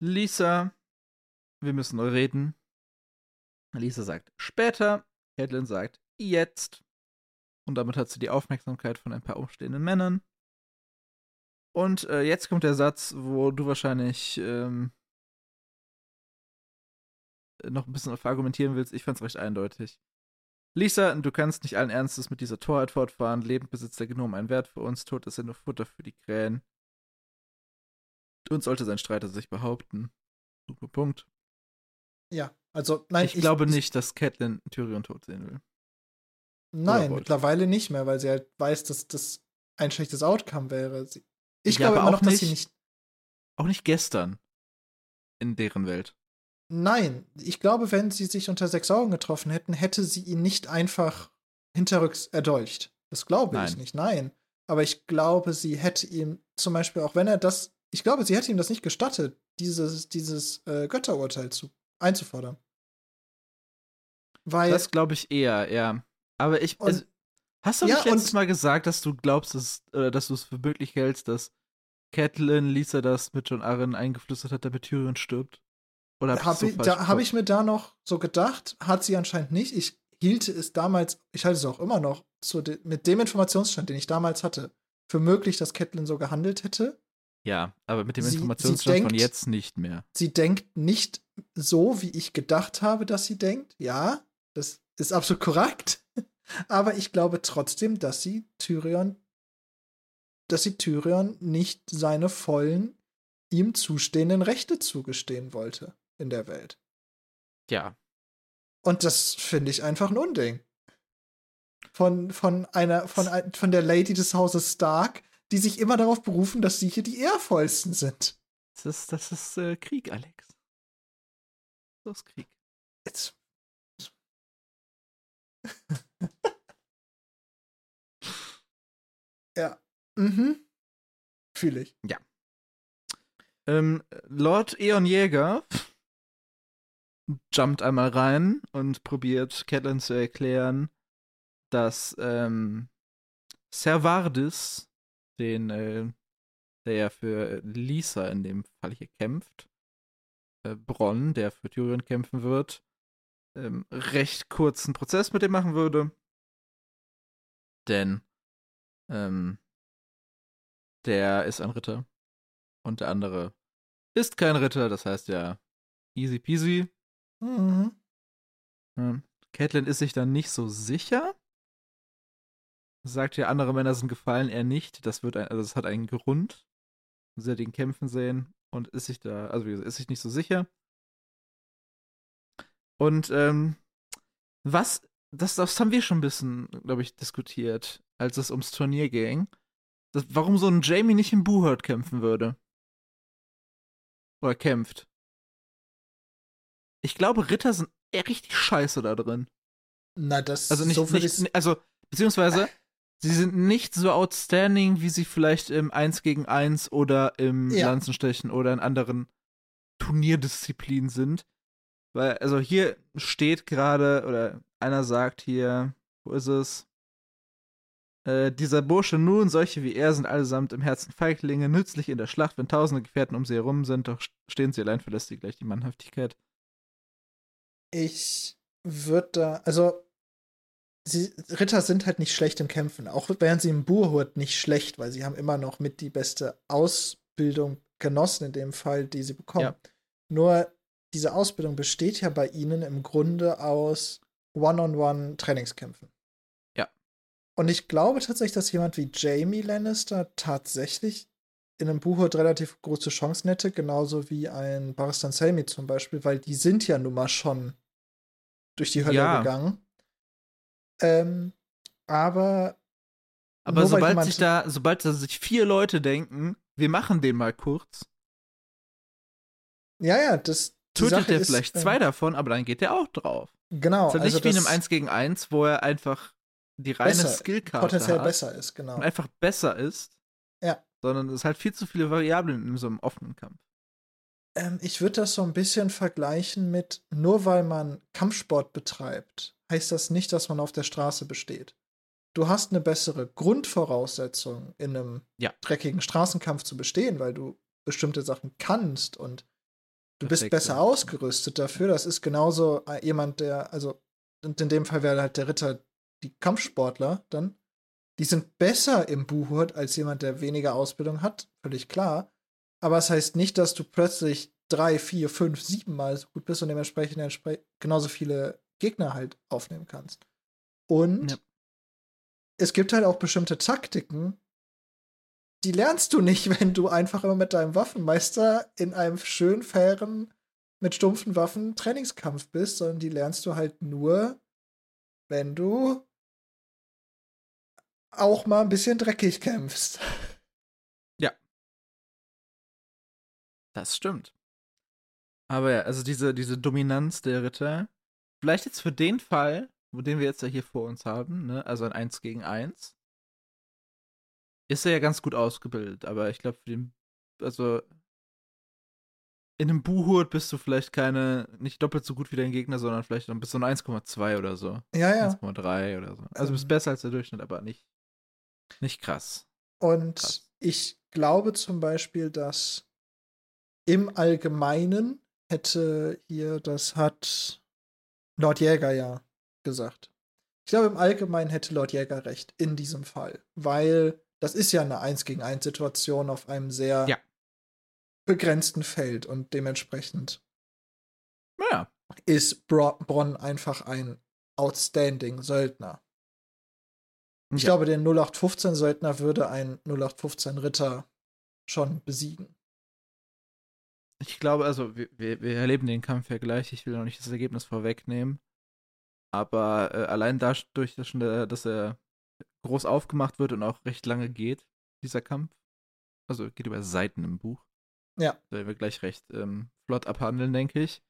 Lisa, wir müssen reden. Lisa sagt später. Caitlin sagt jetzt. Und damit hat sie die Aufmerksamkeit von ein paar umstehenden Männern. Und äh, jetzt kommt der Satz, wo du wahrscheinlich ähm, noch ein bisschen auf argumentieren willst. Ich fand's recht eindeutig. Lisa, du kannst nicht allen Ernstes mit dieser Torheit fortfahren. Lebend besitzt der Gnom einen Wert für uns, tot ist er nur Futter für die Krähen. Und sollte sein Streiter sich behaupten. Super Punkt. Ja, also nein. Ich, ich glaube nicht, dass Catelyn Tyrion tot sehen will. Nein, mittlerweile nicht mehr, weil sie halt weiß, dass das ein schlechtes Outcome wäre. Ich ja, glaube immer noch, nicht, dass sie nicht. Auch nicht gestern. In deren Welt. Nein, ich glaube, wenn sie sich unter sechs Augen getroffen hätten, hätte sie ihn nicht einfach hinterrücks erdolcht. Das glaube ich nicht, nein. Aber ich glaube, sie hätte ihm zum Beispiel, auch wenn er das, ich glaube, sie hätte ihm das nicht gestattet, dieses, dieses äh, Götterurteil zu, einzufordern. Weil, das glaube ich eher, ja. Aber ich, also, hast du ja, nicht letztes Mal gesagt, dass du glaubst, dass, oder dass du es für möglich hältst, dass Catelyn Lisa das mit John Arryn eingeflüstert hat, damit Tyrion stirbt? Oder hab ich, da habe ich mir da noch so gedacht, hat sie anscheinend nicht. Ich hielte es damals, ich halte es auch immer noch, de, mit dem Informationsstand, den ich damals hatte, für möglich, dass Catelyn so gehandelt hätte. Ja, aber mit dem sie, Informationsstand sie denkt, von jetzt nicht mehr. Sie denkt nicht so, wie ich gedacht habe, dass sie denkt. Ja, das ist absolut korrekt. *laughs* aber ich glaube trotzdem, dass sie Tyrion, dass sie Tyrion nicht seine vollen ihm zustehenden Rechte zugestehen wollte in der Welt. Ja. Und das finde ich einfach ein Unding. Von, von einer, von, von der Lady des Hauses Stark, die sich immer darauf berufen, dass sie hier die ehrvollsten sind. Das ist, das ist äh, Krieg, Alex. Das ist Krieg. Jetzt. *laughs* ja. Mhm. Fühle ich. Ja. Ähm, Lord Eon Jäger jumpt einmal rein und probiert Catelyn zu erklären, dass ähm, Servardis, den, äh, der ja für Lisa in dem Fall hier kämpft, äh, Bronn, der für Tyrion kämpfen wird, ähm, recht kurzen Prozess mit dem machen würde. Denn ähm, der ist ein Ritter und der andere ist kein Ritter, das heißt ja easy peasy. Mhm. Ja. Catelyn ist sich dann nicht so sicher. Sagt ja, andere Männer sind gefallen, er nicht. Das wird ein, also es hat einen Grund. Sie hat ihn kämpfen sehen und ist sich da, also wie gesagt, ist sich nicht so sicher. Und ähm, was, das, das haben wir schon ein bisschen, glaube ich, diskutiert, als es ums Turnier ging. Das, warum so ein Jamie nicht im Buhurt kämpfen würde. Oder kämpft. Ich glaube, Ritter sind eher richtig scheiße da drin. Na, das also nicht, so nicht also beziehungsweise sie sind nicht so outstanding, wie sie vielleicht im 1 gegen 1 oder im Ja. Lanzenstechen oder in anderen Turnierdisziplinen sind. Weil, also hier steht gerade, oder einer sagt hier, wo ist es? Äh, dieser Bursche nun, solche wie er, sind allesamt im Herzen Feiglinge, nützlich in der Schlacht, wenn tausende Gefährten um sie herum sind, doch stehen sie allein, verlässt sie gleich die Mannhaftigkeit. Ich würde da, also sie, Ritter sind halt nicht schlecht im Kämpfen. Auch wären sie im Burhurt nicht schlecht, weil sie haben immer noch mit die beste Ausbildung genossen in dem Fall, die sie bekommen. Ja. Nur diese Ausbildung besteht ja bei ihnen im Grunde aus One-on-One-Trainingskämpfen. Ja. Und ich glaube tatsächlich, dass jemand wie Jamie Lannister tatsächlich in einem Buchhurt relativ große Chancen hätte, genauso wie ein Baristan Selmy zum Beispiel, weil die sind ja nun mal schon durch die Hölle Ja. gegangen. Ähm, aber Aber sobald sich da, sobald da sich vier Leute denken, wir machen den mal kurz, ja, ja, das tötet er ist, vielleicht ähm, zwei davon, aber dann geht er auch drauf. Genau, ist halt also nicht wie in das einem 1 gegen 1, wo er einfach die reine Skillkarte potenziell hat besser ist, genau. und einfach besser ist. Ja. Sondern es halt viel zu viele Variablen in so einem offenen Kampf. Ähm, ich würde das so ein bisschen vergleichen mit, nur weil man Kampfsport betreibt, heißt das nicht, dass man auf der Straße besteht. Du hast eine bessere Grundvoraussetzung, in einem Ja. dreckigen Straßenkampf zu bestehen, weil du bestimmte Sachen kannst und du bist Perfekt, besser ja. ausgerüstet dafür. Das ist genauso äh, jemand, der, also und in dem Fall wäre halt der Ritter die Kampfsportler dann. Die sind besser im Buhurt als jemand, der weniger Ausbildung hat, völlig klar. Aber es heißt nicht, dass du plötzlich drei, vier, fünf, sieben Mal so gut bist und dementsprechend entspre genauso viele Gegner halt aufnehmen kannst. Und Ja. es gibt halt auch bestimmte Taktiken, die lernst du nicht, *laughs* wenn du einfach immer mit deinem Waffenmeister in einem schön fairen, mit stumpfen Waffen Trainingskampf bist, sondern die lernst du halt nur, wenn du auch mal ein bisschen dreckig kämpfst. *laughs* Das stimmt. Aber ja, also diese, diese Dominanz der Ritter, vielleicht jetzt für den Fall, wo den wir jetzt ja hier vor uns haben, ne, also ein 1 gegen 1, ist er ja ganz gut ausgebildet, aber ich glaube, für den, also in einem Buhurt bist du vielleicht keine, nicht doppelt so gut wie dein Gegner, sondern vielleicht dann bist du ein 1,2 oder so. Ja, ja. 1,3 oder so. Also bist Ähm. besser als der Durchschnitt, aber nicht, nicht krass. Und Krass. ich glaube zum Beispiel, dass im Allgemeinen hätte hier, das hat Lord Jäger ja gesagt. Ich glaube, im Allgemeinen hätte Lord Jäger recht in diesem Fall, weil das ist ja eine 1 gegen 1 Situation auf einem sehr Ja. begrenzten Feld und dementsprechend Naja, ist Bro Bronn einfach ein outstanding Söldner. Ich Ja. glaube, den 0815-Söldner würde ein 0815-Ritter schon besiegen. Ich glaube, also wir, wir, erleben den Kampf ja gleich. Ich will noch nicht das Ergebnis vorwegnehmen. Aber äh, allein dadurch, dass, schon der, dass er groß aufgemacht wird und auch recht lange geht, dieser Kampf. Also geht über Seiten im Buch. Ja. Werden wir gleich recht ähm, flott abhandeln, denke ich.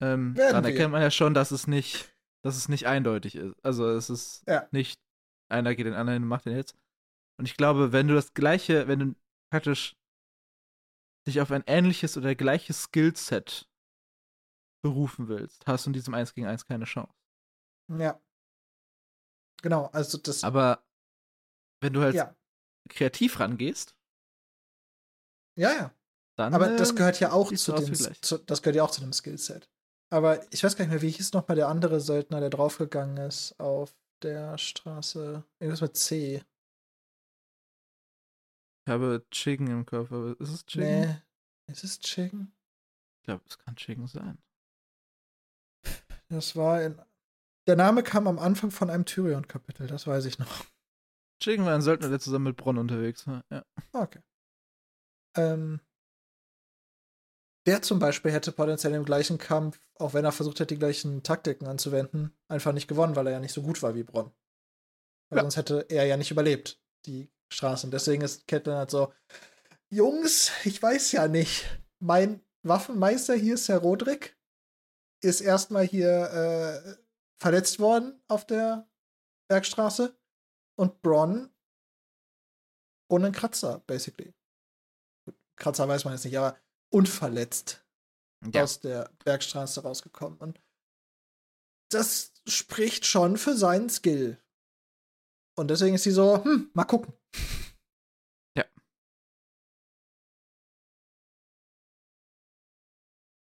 Ähm, wir. erkennt man ja schon, dass es nicht, dass es nicht eindeutig ist. Also es ist Ja. nicht einer geht den anderen und macht den jetzt. Und ich glaube, wenn du das gleiche, wenn du praktisch dich auf ein ähnliches oder gleiches Skillset berufen willst, hast du in diesem 1 gegen 1 keine Chance. Ja. Genau, also das. Aber wenn du halt ja. kreativ rangehst, Ja, ja. dann. Aber das ähm, gehört ja auch zu dem, zu, das gehört ja auch zu dem Skillset. Aber ich weiß gar nicht mehr, wie hieß noch mal der andere Söldner, der draufgegangen ist auf der Straße. Irgendwas mit C. Ich habe Chicken im Kopf, aber ist es Chicken? Nee. Ist es Chicken? Ich glaube, es kann Chicken sein. Das war in. Der Name kam am Anfang von einem Tyrion-Kapitel, das weiß ich noch. Chicken war ein Söldner, der zusammen mit Bronn unterwegs war. Ja. Okay. Ähm, der zum Beispiel hätte potenziell im gleichen Kampf, auch wenn er versucht hätte, die gleichen Taktiken anzuwenden, einfach nicht gewonnen, weil er ja nicht so gut war wie Bronn. Weil Ja. sonst hätte er ja nicht überlebt, die Straßen. Deswegen ist Catelyn halt so: Jungs, ich weiß ja nicht. Mein Waffenmeister hier ist Herr Rodrik. Ist erstmal hier äh, verletzt worden auf der Bergstraße. und Bronn ohne einen Kratzer, basically. Kratzer weiß man jetzt nicht, aber unverletzt ja. aus der Bergstraße rausgekommen. Und das spricht schon für seinen Skill. Und deswegen ist sie so, hm, mal gucken. Ja.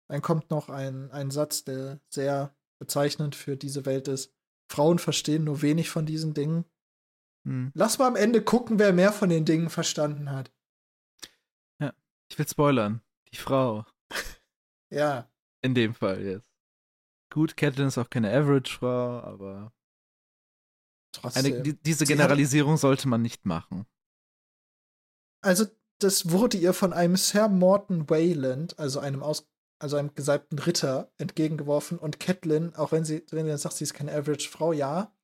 Dann kommt noch ein, ein Satz, der sehr bezeichnend für diese Welt ist. Frauen verstehen nur wenig von diesen Dingen. Hm. Lass mal am Ende gucken, wer mehr von den Dingen verstanden hat. Ja, ich will spoilern. Die Frau. *laughs* ja. In dem Fall jetzt. Gut, Catelyn ist auch keine Average-Frau, aber Trotzdem. Eine, die, diese Generalisierung sollte man nicht machen. Also, das wurde ihr von einem Sir Morton Wayland, also einem aus, also einem gesalbten Ritter, entgegengeworfen. Und Catelyn, auch wenn sie, wenn sie sagt, sie ist keine Average-Frau, ja,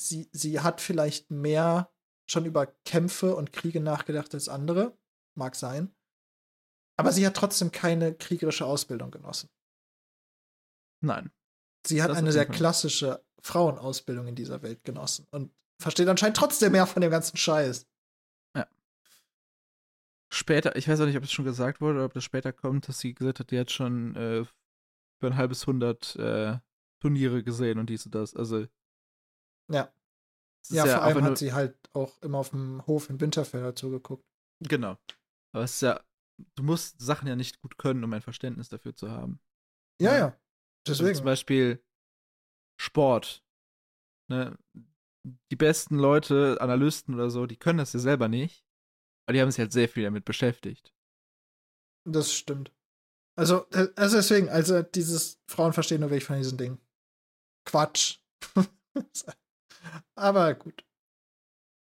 sie, sie hat vielleicht mehr schon über Kämpfe und Kriege nachgedacht als andere. Mag sein. Aber sie hat trotzdem keine kriegerische Ausbildung genossen. Nein. Sie hat eine sehr klassische Frauenausbildung in dieser Welt genossen und versteht anscheinend trotzdem mehr von dem ganzen Scheiß. Ja. Später, ich weiß auch nicht, ob es schon gesagt wurde oder ob das später kommt, dass sie gesagt hat, die hat schon äh, für ein halbes Hundert äh, Turniere gesehen und dies und das. Also. Ja. Ja, ja, vor allem hat sie halt auch immer auf dem Hof in Winterfell dazu geguckt. Genau. Aber es ist ja, du musst Sachen ja nicht gut können, um ein Verständnis dafür zu haben. Ja, ja. Deswegen. Also zum Beispiel Sport. Ne? Die besten Leute, Analysten oder so, die können das ja selber nicht. Aber die haben sich halt sehr viel damit beschäftigt. Das stimmt. Also, äh, also deswegen, also dieses Frauen verstehen nur welche von diesen Dingen. Quatsch. *laughs* Aber gut.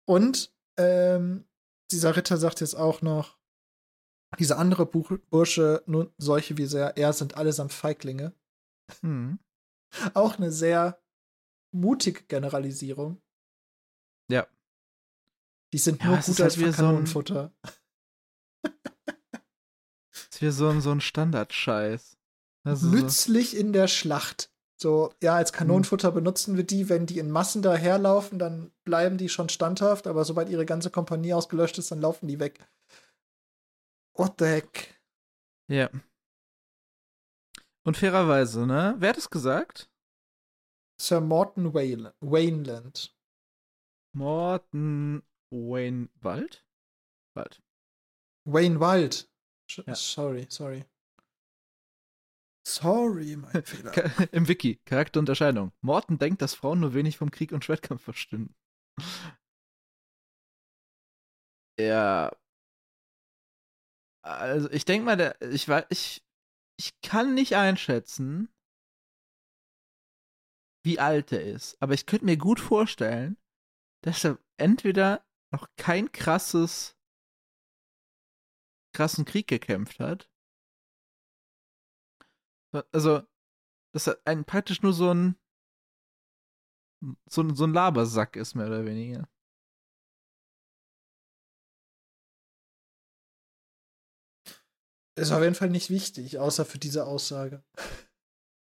Und ähm, dieser Ritter sagt jetzt auch noch, diese andere Bursche, nun solche wie er, er sind allesamt Feiglinge. Hm. *laughs* Auch eine sehr mutige Generalisierung. Ja. Die sind ja, nur gut als halt Kanonenfutter. So ist wie so ein, so ein Standardscheiß. Also Nützlich so. in der Schlacht. So, ja, als Kanonenfutter hm. benutzen wir die, wenn die in Massen daherlaufen, dann bleiben die schon standhaft, aber sobald ihre ganze Kompanie ausgelöscht ist, dann laufen die weg. What the heck? Ja. Und fairerweise, ne? Wer hat es gesagt? Sir Morton Wainland. Morton Wayne Wald? Wald. Wayne Wald. Ja. Sorry, sorry. Sorry, mein *laughs* Fehler. *laughs* Im Wiki, Charakterunterscheidung. Morton denkt, dass Frauen nur wenig vom Krieg und Schwertkampf verstünden. *laughs* ja. Also, ich denke mal, der, ich, ich ich kann nicht einschätzen, wie alt er ist. Aber ich könnte mir gut vorstellen, dass er entweder noch kein krasses, krassen Krieg gekämpft hat. Also, dass er ein, praktisch nur so ein, so, so ein Labersack ist, mehr oder weniger. Ist auf jeden Fall nicht wichtig, außer für diese Aussage.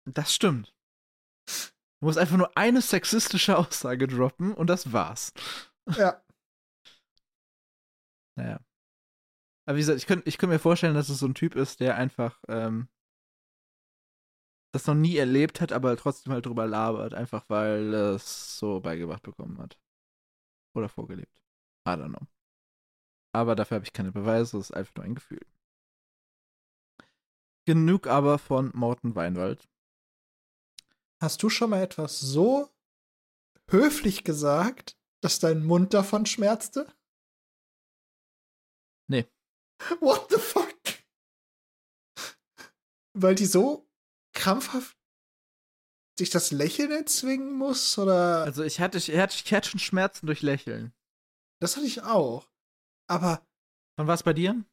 Das stimmt. Du musst einfach nur eine sexistische Aussage droppen und das war's. Ja. naja. Aber wie gesagt, ich könnte ich könnt mir vorstellen, dass es so ein Typ ist, der einfach ähm, das noch nie erlebt hat, aber trotzdem halt drüber labert, einfach weil es so beigebracht bekommen hat. Oder vorgelebt. I don't know. Aber dafür habe ich keine Beweise, es ist einfach nur ein Gefühl. Genug aber von Morten Weinwald. Hast du schon mal etwas so höflich gesagt, dass dein Mund davon schmerzte? Nee. What the fuck? Weil die so krampfhaft sich das Lächeln erzwingen muss, oder? Also ich hatte, ich hatte, ich hatte schon Schmerzen durch Lächeln. Das hatte ich auch. Aber. Wann war es bei dir?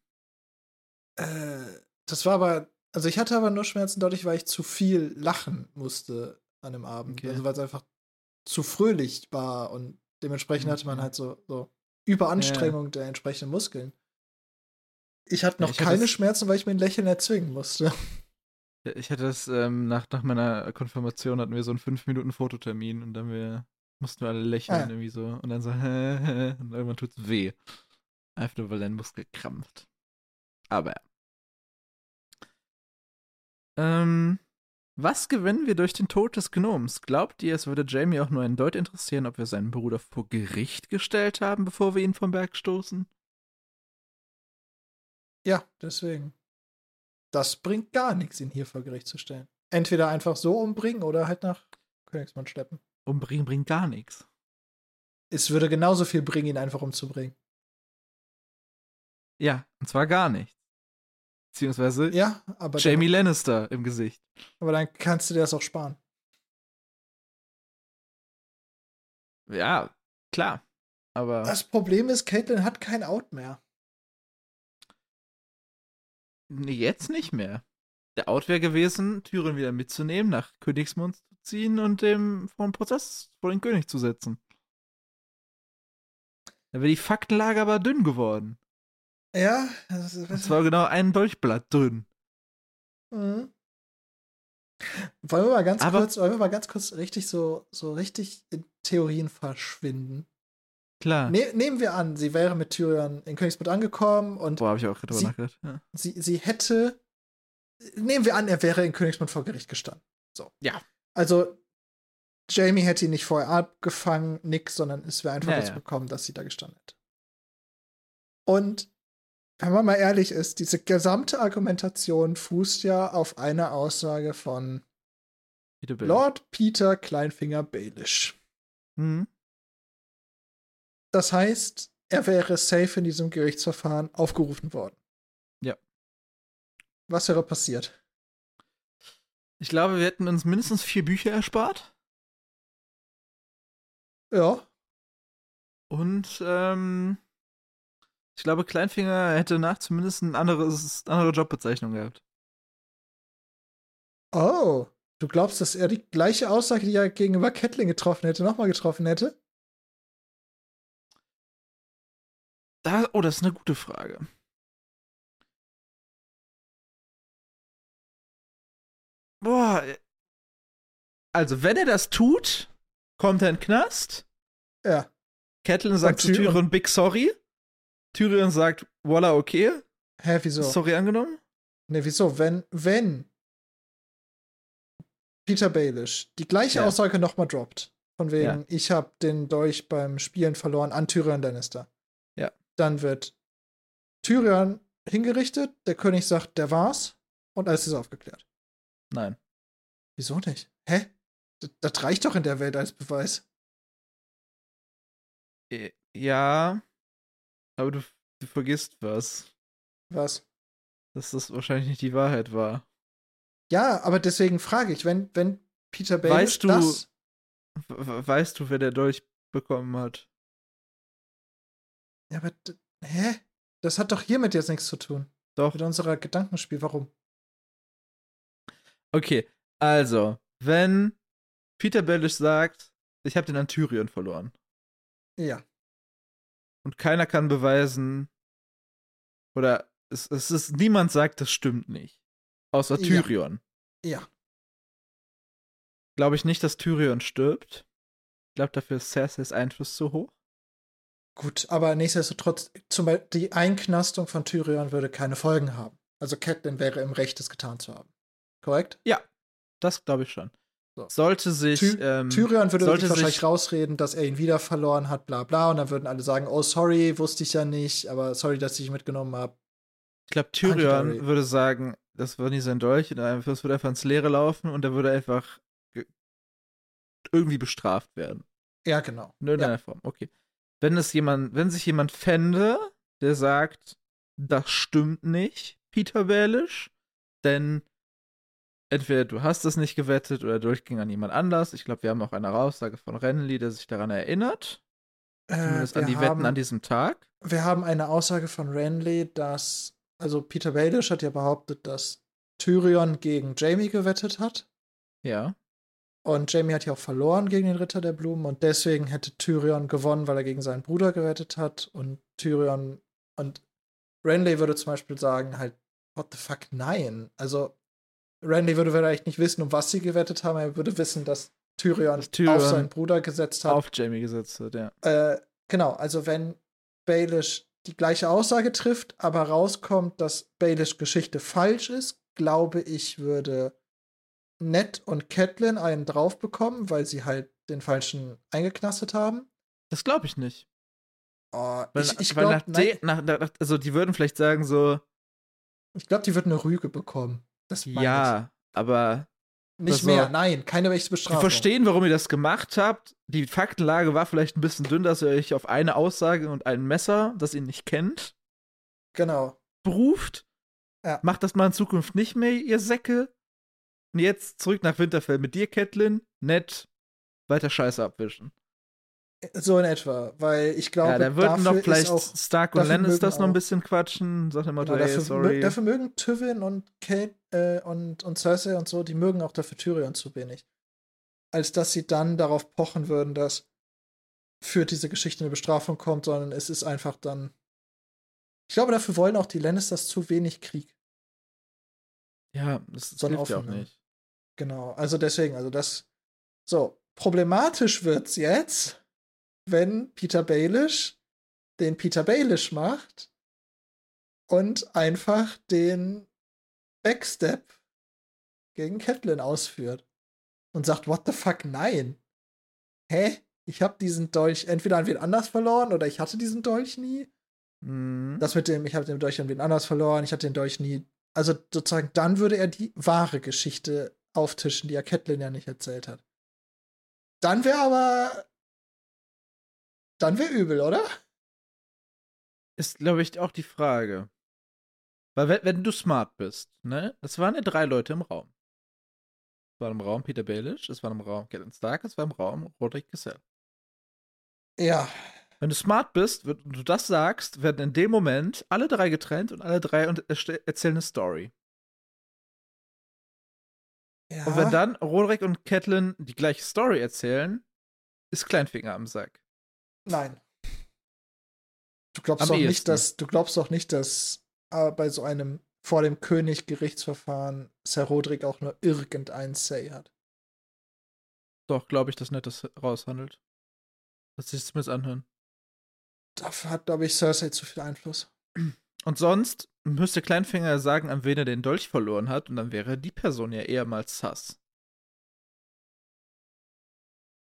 Äh, das war aber also ich hatte aber nur Schmerzen dadurch, weil ich zu viel lachen musste an dem Abend. Okay. Also weil es einfach zu fröhlich war und dementsprechend hatte man halt so, so Überanstrengung ja. der entsprechenden Muskeln. Ich hatte noch ich keine Schmerzen, weil ich mir ein Lächeln erzwingen musste. Ich hatte das, ähm, nach, nach meiner Konfirmation hatten wir so einen 5-Minuten-Fototermin und dann wir, Mussten wir alle lächeln Ah. irgendwie so. Und dann so, hä, *laughs* hä, und irgendwann tut's weh. Einfach nur, weil dein Muskel krampft. Aber ja. Ähm, was gewinnen wir durch den Tod des Gnoms? Glaubt ihr, es würde Jamie auch nur einen Deut interessieren, ob wir seinen Bruder vor Gericht gestellt haben, bevor wir ihn vom Berg stoßen? Ja, deswegen. Das bringt gar nichts, ihn hier vor Gericht zu stellen. Entweder einfach so umbringen oder halt nach Königsmund schleppen. Umbringen bringt gar nichts. Es würde genauso viel bringen, ihn einfach umzubringen. Ja, und zwar gar nichts. Beziehungsweise Ja, aber, Jamie Lannister im Gesicht. Dann, aber dann kannst du dir das auch sparen. Ja, klar. Aber Das Problem ist, Caitlin hat kein Out mehr. jetzt nicht mehr. Der Out wäre gewesen, Tyrion wieder mitzunehmen, nach Königsmund zu ziehen und dem vor den Prozess vor den König zu setzen. Da wäre die Faktenlage aber dünn geworden. Ja, das ist, Und zwar genau ein Dolchblatt dünn. Mhm. Wollen wir mal ganz Aber- kurz, wollen wir mal ganz kurz richtig so, so richtig in Theorien verschwinden? Klar. Ne, nehmen wir an, sie wäre mit Tyrion in Königsmund angekommen und Boah, habe ich auch drüber Sie- nachgedacht. Ja. sie, sie hätte. Nehmen wir an, er wäre in Königsmund vor Gericht gestanden. So. Ja. Also, Jamie hätte ihn nicht vorher abgefangen, nix, sondern es wäre einfach Ja, dazu ja. gekommen, dass sie da gestanden hätte. Und wenn man mal ehrlich ist, diese gesamte Argumentation fußt ja auf einer Aussage von Peter. Lord Peter Kleinfinger Baelish. Mhm. Das heißt, er wäre safe in diesem Gerichtsverfahren aufgerufen worden. Ja. Was wäre passiert? Ich glaube, wir hätten uns mindestens vier Bücher erspart. Ja, Und ähm, ich glaube, Kleinfinger hätte nach zumindest eine anderes, andere Jobbezeichnung gehabt. Oh, du glaubst, dass er die gleiche Aussage, die er gegenüber Kettling getroffen hätte, nochmal getroffen hätte? Da, oh, das ist eine gute Frage. Boah. äh, Also, wenn er das tut, kommt er in den Knast. Ja. Catelyn sagt zu Tyrion- Tyrion Big Sorry. Tyrion sagt, voila, okay. Hä, wieso? Sorry angenommen. Ne, wieso? Wenn, wenn Peter Baelish die gleiche Ja. Aussage nochmal droppt, von wegen, Ja. ich habe den Dolch beim Spielen verloren an Tyrion Lannister. Ja. Dann wird Tyrion hingerichtet, der König sagt, der war's und alles ist aufgeklärt. Nein. Wieso nicht? Hä? Das, das reicht doch in der Welt als Beweis. Äh, Ja. Aber du, du vergisst was. Was? Dass das wahrscheinlich nicht die Wahrheit war. Ja, aber deswegen frage ich, wenn, wenn Peter Baelish Weißt du- das. We- we- Weißt du, wer der Dolch bekommen hat? Ja, aber. Hä? Das hat doch hiermit jetzt nichts zu tun. Doch. Mit unserer Gedankenspiel. Warum? Okay, also, wenn Peter Baelish sagt, ich habe den an Tyrion verloren Ja. Und keiner kann beweisen oder es, es ist niemand sagt, das stimmt nicht, außer Ja. Tyrion. Ja. Glaube ich nicht, dass Tyrion stirbt. Ich glaube, dafür ist Cerseis Einfluss zu hoch. Gut, aber nichtsdestotrotz, zum Beispiel die Einknastung von Tyrion würde keine Folgen haben. Also Catelyn wäre im Recht, es getan zu haben. Korrekt? Das glaube ich schon. So. Sollte sich Ty ähm, Tyrion würde sollte sich wahrscheinlich rausreden, dass er ihn wieder verloren hat, bla bla. Und dann würden alle sagen, oh sorry, wusste ich ja nicht, aber sorry, dass ich ihn mitgenommen habe. Ich glaube, Tyrion würde sagen, das war nie sein Dolch, und es würde einfach ins Leere laufen und er würde einfach ge- irgendwie bestraft werden. Ja, genau. In irgendeiner Form, okay. Wenn es jemand, wenn sich jemand fände, der sagt, das stimmt nicht, Peter Baelish, denn entweder du hast es nicht gewettet oder durchging an jemand anders. Ich glaube, wir haben auch eine Aussage von Renly, der sich daran erinnert. Äh, Zumindest an die Wetten haben- an diesem Tag. Wir haben eine Aussage von Renly, dass, also Peter Baelish hat ja behauptet, dass Tyrion gegen Jamie gewettet hat. Ja. Und Jamie hat ja auch verloren gegen den Ritter der Blumen und deswegen hätte Tyrion gewonnen, weil er gegen seinen Bruder gewettet hat. Und Tyrion und Renly würde zum Beispiel sagen, halt, what the fuck, nein. Also, Renly würde vielleicht nicht wissen, um was sie gewettet haben, er würde wissen, dass Tyrion, Dass Tyrion auf seinen Bruder gesetzt hat. Auf Jamie gesetzt wird, ja. Äh, genau, also wenn Baelish die gleiche Aussage trifft, aber rauskommt, dass Baelish Geschichte falsch ist, glaube ich, würde Ned und Catelyn einen drauf bekommen, weil sie halt den falschen eingeknastet haben. Das glaube ich nicht. Oh, Weil, ich ich weil glaube, nach, nach, nach, also die würden vielleicht sagen so, ich glaub, die wird eine Rüge bekommen. Das ja, aber ich. Nicht also, mehr, nein, keine rechte die Bestrafung. verstehen, warum ihr das gemacht habt. Die Faktenlage war vielleicht ein bisschen dünn, dass ihr euch auf eine Aussage und ein Messer, das ihr nicht kennt, Genau. beruft. Ja. Macht das mal in Zukunft nicht mehr, ihr Säcke. Und jetzt zurück nach Winterfell mit dir, Catelyn. Nett. Weiter Scheiße abwischen. So in etwa, weil ich glaube, ja, da würden dafür noch vielleicht ist auch, Stark und Lannisters noch ein bisschen quatschen. Sag immer, genau, hey, dafür, sorry. dafür mögen Tywin und Kate äh, und, und Cersei und so, die mögen auch dafür Tyrion zu wenig. Als dass sie dann darauf pochen würden, dass für diese Geschichte eine Bestrafung kommt, sondern es ist einfach dann. Ich glaube, dafür wollen auch die Lannisters zu wenig Krieg. ja, das, ein hilft ja auch nicht. Genau, also deswegen, also das. So, problematisch wird's jetzt, wenn Peter Baelish den Peter Baelish macht und einfach den Backstep gegen Catelyn ausführt und sagt, what the fuck, nein. Hä? Ich hab diesen Dolch entweder an wen anders verloren oder ich hatte diesen Dolch nie. Mhm. Das mit dem, ich habe den Dolch an wen anders verloren, ich hatte den Dolch nie. Also sozusagen, dann würde er die wahre Geschichte auftischen, die er Catelyn ja nicht erzählt hat. Dann wäre aber. Dann wäre übel, oder? ist, glaube ich, auch die Frage. Weil, wenn, wenn du smart bist, ne? Es waren ja drei Leute im Raum. Es war im Raum Peter Baelish, es war im Raum Catelyn Stark, es war im Raum Roderick Gesell. Ja. Wenn du smart bist und du das sagst, werden in dem Moment alle drei getrennt und alle drei und erzählen eine Story. ja. Und wenn dann Roderick und Catelyn die gleiche Story erzählen, ist Kleinfinger am Sack. Nein. Du glaubst Am doch nicht, dass. Du glaubst doch nicht, dass äh, bei so einem vor dem König Gerichtsverfahren Sir Roderick auch nur irgendein Say hat. Doch, glaube ich, dass Ned das raushandelt. Lass sich zumindest anhören. Dafür hat, glaube ich, Cersei zu viel Einfluss. Und sonst müsste Kleinfinger sagen, an wen er den Dolch verloren hat, und dann wäre die Person ja eher mal sass.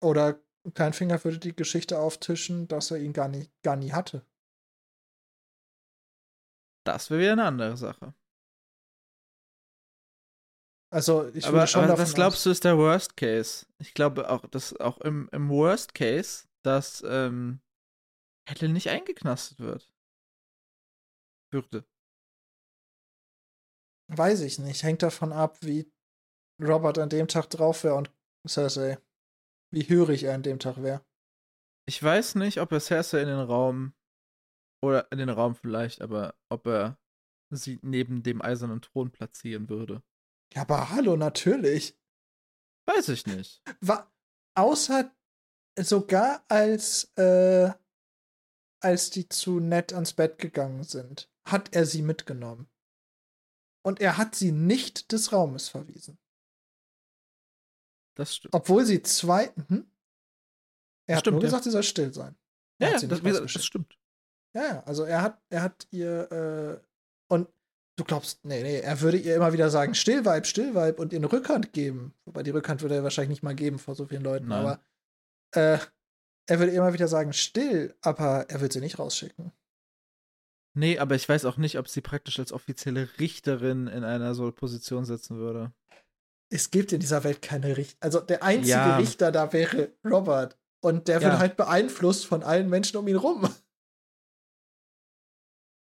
Oder Kleinfinger würde die Geschichte auftischen, dass er ihn gar, nicht, gar nie hatte. Das wäre wieder eine andere Sache. Also, ich aber würde schon aber davon was glaubst du ist der Worst Case? Ich glaube auch, dass auch im, im Worst Case, dass ähm, Catelyn nicht eingeknastet wird. Würde. Weiß ich nicht. Hängt davon ab, wie Robert an dem Tag drauf wäre und Cersei. Wie hörig er an dem Tag wäre. Ich weiß nicht, ob er Cersei in den Raum oder in den Raum vielleicht, aber ob er sie neben dem eisernen Thron platzieren würde. Ja, aber hallo, natürlich. Weiß ich nicht. *laughs* Wa außer sogar als, äh, als die zu nett ans Bett gegangen sind, hat er sie mitgenommen. Und er hat sie nicht des Raumes verwiesen. Das stimmt. Obwohl sie zwei. Hm? Er hat Stimmt, nur ja. gesagt, sie soll still sein. Er Ja, ja das, das stimmt. Ja, ja, also er hat, er hat ihr, äh, und du glaubst, nee, nee, er würde ihr immer wieder sagen, Stillweib, Stillweib und ihr eine Rückhand geben. Wobei die Rückhand würde er wahrscheinlich nicht mal geben vor so vielen Leuten, Nein. aber äh, er würde ihr immer wieder sagen, still, aber er will sie nicht rausschicken. Nee, aber ich weiß auch nicht, ob sie praktisch als offizielle Richterin in einer so Position setzen würde. Es gibt in dieser Welt keine Richter. Also der einzige Ja. Richter da wäre Robert. Und der wird Ja. halt beeinflusst von allen Menschen um ihn rum. *laughs*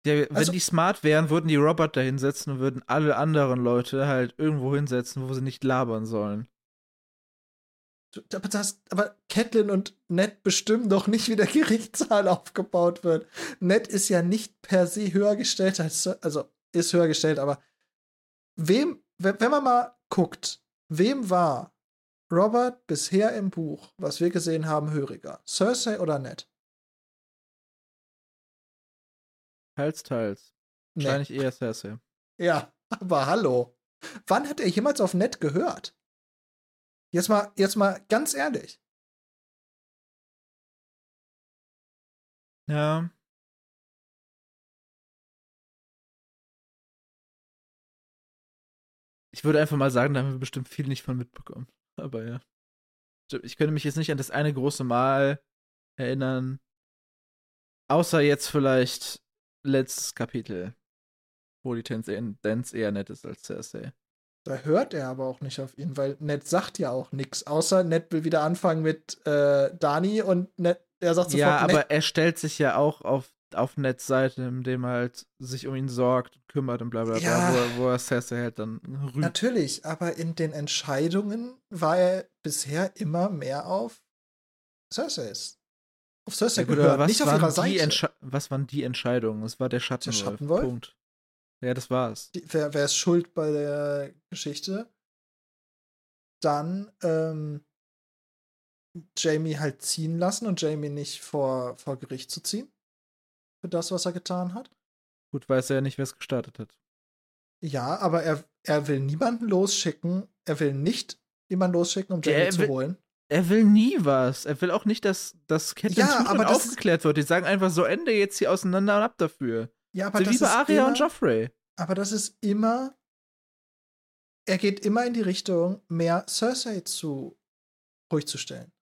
Ja, wenn Also- die smart wären, würden die Robert da hinsetzen und würden alle anderen Leute halt irgendwo hinsetzen, wo sie nicht labern sollen. Aber, das, aber Catelyn und Ned bestimmen doch nicht, wie der *laughs* Gerichtssaal aufgebaut wird. Ned ist ja nicht per se höher gestellt als, also ist höher gestellt, aber wem, wenn man mal guckt, wem war Robert bisher im Buch, was wir gesehen haben, höriger? Cersei oder Ned? Teils, teils. Ned. Wahrscheinlich eher Cersei. Ja, *laughs* aber hallo. Wann hat er jemals auf Ned gehört? Jetzt mal, jetzt mal ganz ehrlich. Ja. Ich würde einfach mal sagen, da haben wir bestimmt viel nicht von mitbekommen. Aber ja. Ich könnte mich jetzt nicht an das eine große Mal erinnern. Außer jetzt vielleicht letztes Kapitel, wo die Tendenz eher nett ist als Cersei. Da hört er aber auch nicht auf ihn, weil Ned sagt ja auch nichts. Außer Ned will wieder anfangen mit äh, Dani und Ned, er sagt sofort. Ja, aber Ned er stellt sich ja auch auf, auf Neds Seite, indem er halt sich um ihn sorgt und kümmert und bla bla bla, wo, wo er Cersei halt dann rügt. Natürlich, aber in den Entscheidungen war er bisher immer mehr auf Cersei. Auf Cersei ja, gehört, nicht auf ihrer Seite. was waren die Entscheidungen? Es war der Schattenwolf. Der Schattenwolf? Punkt. Ja, das war's. Die, wer, wer ist schuld bei der Geschichte? Dann ähm, Jamie halt ziehen lassen und Jamie nicht vor, vor Gericht zu ziehen. Für das, was er getan hat. Gut, weiß er ja nicht, wer es gestartet hat. Ja, aber er, er will niemanden losschicken. Er will nicht jemanden losschicken, um Jamie zu holen. Er will nie was. Er will auch nicht, dass das Catelyn ja, aber aufgeklärt wird. Die sagen einfach so, Ende jetzt hier auseinander und ab dafür. Ja, aber so das wie bei Arya immer, und Joffrey. Aber das ist immer. Er geht immer in die Richtung, mehr Cersei zu ruhig zu stellen.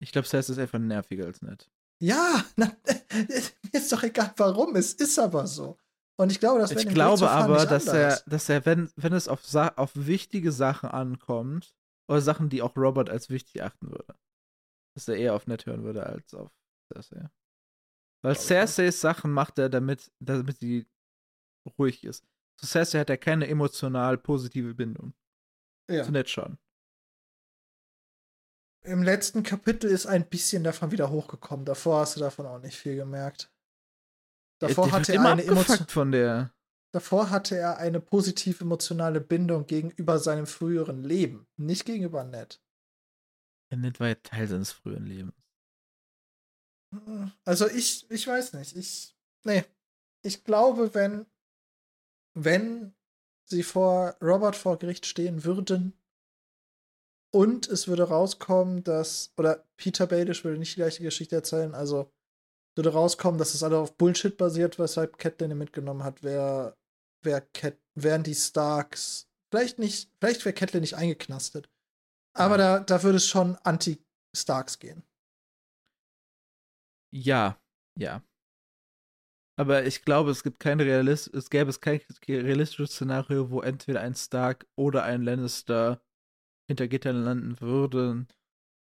Ich glaube, Cersei ist einfach nerviger als Ned. Ja, *laughs* na, mir ist doch egal warum, es ist aber so. Und ich glaube, das Ich glaube aber, dass er, dass er, wenn, wenn es auf, auf wichtige Sachen ankommt, oder Sachen, die auch Robert als wichtig achten würde, dass er eher auf Ned hören würde als auf Cersei. Weil Cerseis Sachen macht er, damit, damit sie ruhig ist. Zu Cersei hat er keine emotional positive Bindung. Ja. Zu Ned schon. Im letzten Kapitel ist ein bisschen davon wieder hochgekommen. Davor hast du davon auch nicht viel gemerkt. Davor ja, hatte er eine Emotion von der. Davor hatte er eine positiv emotionale Bindung gegenüber seinem früheren Leben, nicht gegenüber Ned. Ned war ja Teil seines früheren Lebens. Also ich, ich weiß nicht. Ich, nee. Ich glaube, wenn, wenn sie vor Robert vor Gericht stehen würden und es würde rauskommen, dass, oder Peter Baelish würde nicht die gleiche Geschichte erzählen, also würde rauskommen, dass es alle auf Bullshit basiert, weshalb Catelyn ihn mitgenommen hat, wär, wär Cat, wären die Starks, vielleicht nicht, vielleicht wäre Catelyn nicht eingeknastet. Aber ja. da, da würde es schon anti-Starks gehen. Ja, ja. Aber ich glaube, es gibt kein Realist es gäbe es kein realistisches Szenario, wo entweder ein Stark oder ein Lannister hinter Gittern landen würden.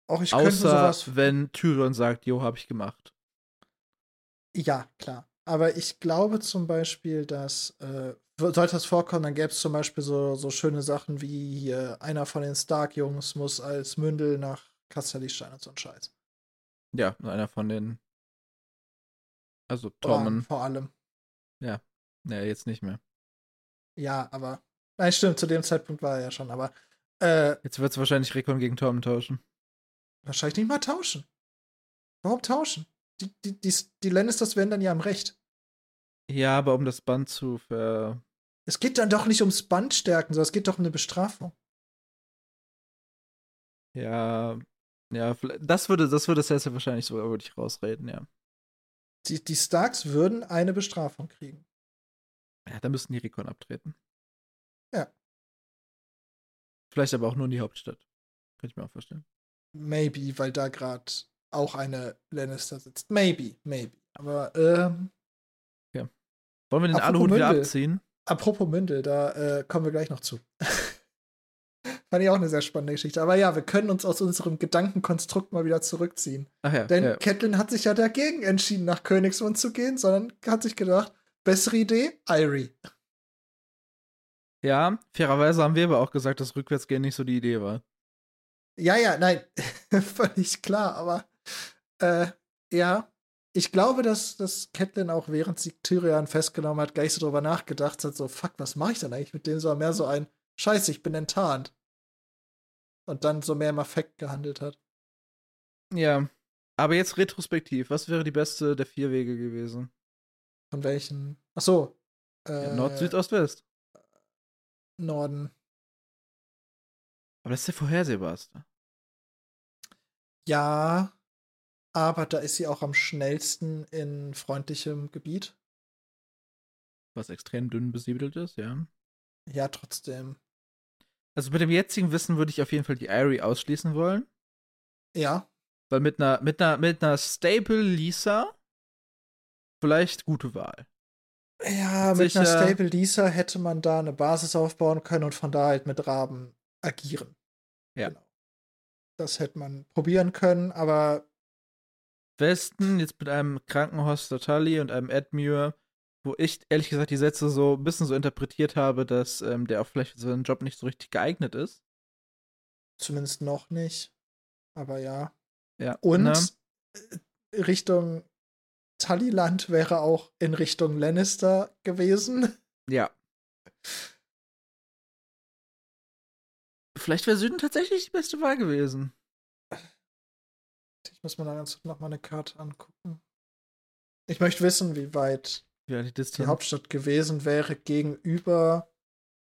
Auch ich könnte Außer sowas wenn Tyrion sagt, jo, hab ich gemacht. Ja, klar. Aber ich glaube zum Beispiel, dass äh, sollte das vorkommen, dann gäbe es zum Beispiel so, so schöne Sachen wie hier, einer von den Stark-Jungs muss als Mündel nach Kastellistein und so ein Scheiß. Ja, einer von den also Tormen. Vor allem. Ja. Ja, jetzt nicht mehr. Ja, aber. Nein, stimmt, zu dem Zeitpunkt war er ja schon, aber. Äh, jetzt wird es wahrscheinlich Rekon gegen Tormen tauschen. Wahrscheinlich nicht mal tauschen. Warum tauschen? Die, die, die, die Lannisters werden dann ja im Recht. Ja, aber um das Band zu ver. Es geht dann doch nicht ums Band stärken, sondern es geht doch um eine Bestrafung. Ja, ja, das würde, das würde Cersei wahrscheinlich sogar wirklich rausreden, ja. Die, die Starks würden eine Bestrafung kriegen. Ja, dann müssten die Recon abtreten. Ja. Vielleicht aber auch nur in die Hauptstadt. Könnte ich mir auch vorstellen. Maybe, weil da gerade auch eine Lannister sitzt. Maybe, maybe. Aber, ähm. Ja. Wollen wir den Aluhut wieder abziehen? Apropos Mündel, da äh, kommen wir gleich noch zu. *laughs* Fand ich auch eine sehr spannende Geschichte. Aber ja, wir können uns aus unserem Gedankenkonstrukt mal wieder zurückziehen. Ach ja, Denn ja. Catelyn hat sich ja dagegen entschieden, nach Königsmund zu gehen, sondern hat sich gedacht, bessere Idee, Irie. Ja, fairerweise haben wir aber auch gesagt, dass Rückwärtsgehen nicht so die Idee war. Ja, ja, nein, *laughs* völlig klar, aber äh, ja, ich glaube, dass, dass Catelyn auch während sie Tyrion festgenommen hat, gleich so drüber nachgedacht hat, so, fuck, was mache ich denn eigentlich mit dem? So mehr so ein, scheiße, ich bin enttarnt und dann so mehr im Affekt gehandelt hat. Ja. Aber jetzt retrospektiv, was wäre die beste der vier Wege gewesen? Von welchen? Ach so. Äh, ja, Nord, Süd, Ost, West. Norden. Aber das ist der vorhersehbarste. Ja, aber da ist sie auch am schnellsten in freundlichem Gebiet. Was extrem dünn besiedelt ist, ja. Ja, trotzdem. Also mit dem jetzigen Wissen würde ich auf jeden Fall die Irie ausschließen wollen. Ja. Weil mit einer, mit einer, mit einer Stable Lisa vielleicht gute Wahl. Ja, mit Sicher. einer Stable Lisa hätte man da eine Basis aufbauen können und von da halt mit Raben agieren. Ja. Genau. Das hätte man probieren können, aber Westen jetzt mit einem Krankenhaus Tully und einem Edmure, wo ich ehrlich gesagt die Sätze so ein bisschen so interpretiert habe, dass ähm, der auch vielleicht für seinen Job nicht so richtig geeignet ist. zumindest noch nicht. Aber ja. Ja. Und ne? äh, Richtung Tullyland wäre auch in Richtung Lannister gewesen. Ja. Vielleicht wäre Süden tatsächlich die beste Wahl gewesen. Ich muss mir da ganz noch mal eine Karte angucken. Ich möchte wissen, wie weit Ja, die die. Hauptstadt gewesen wäre gegenüber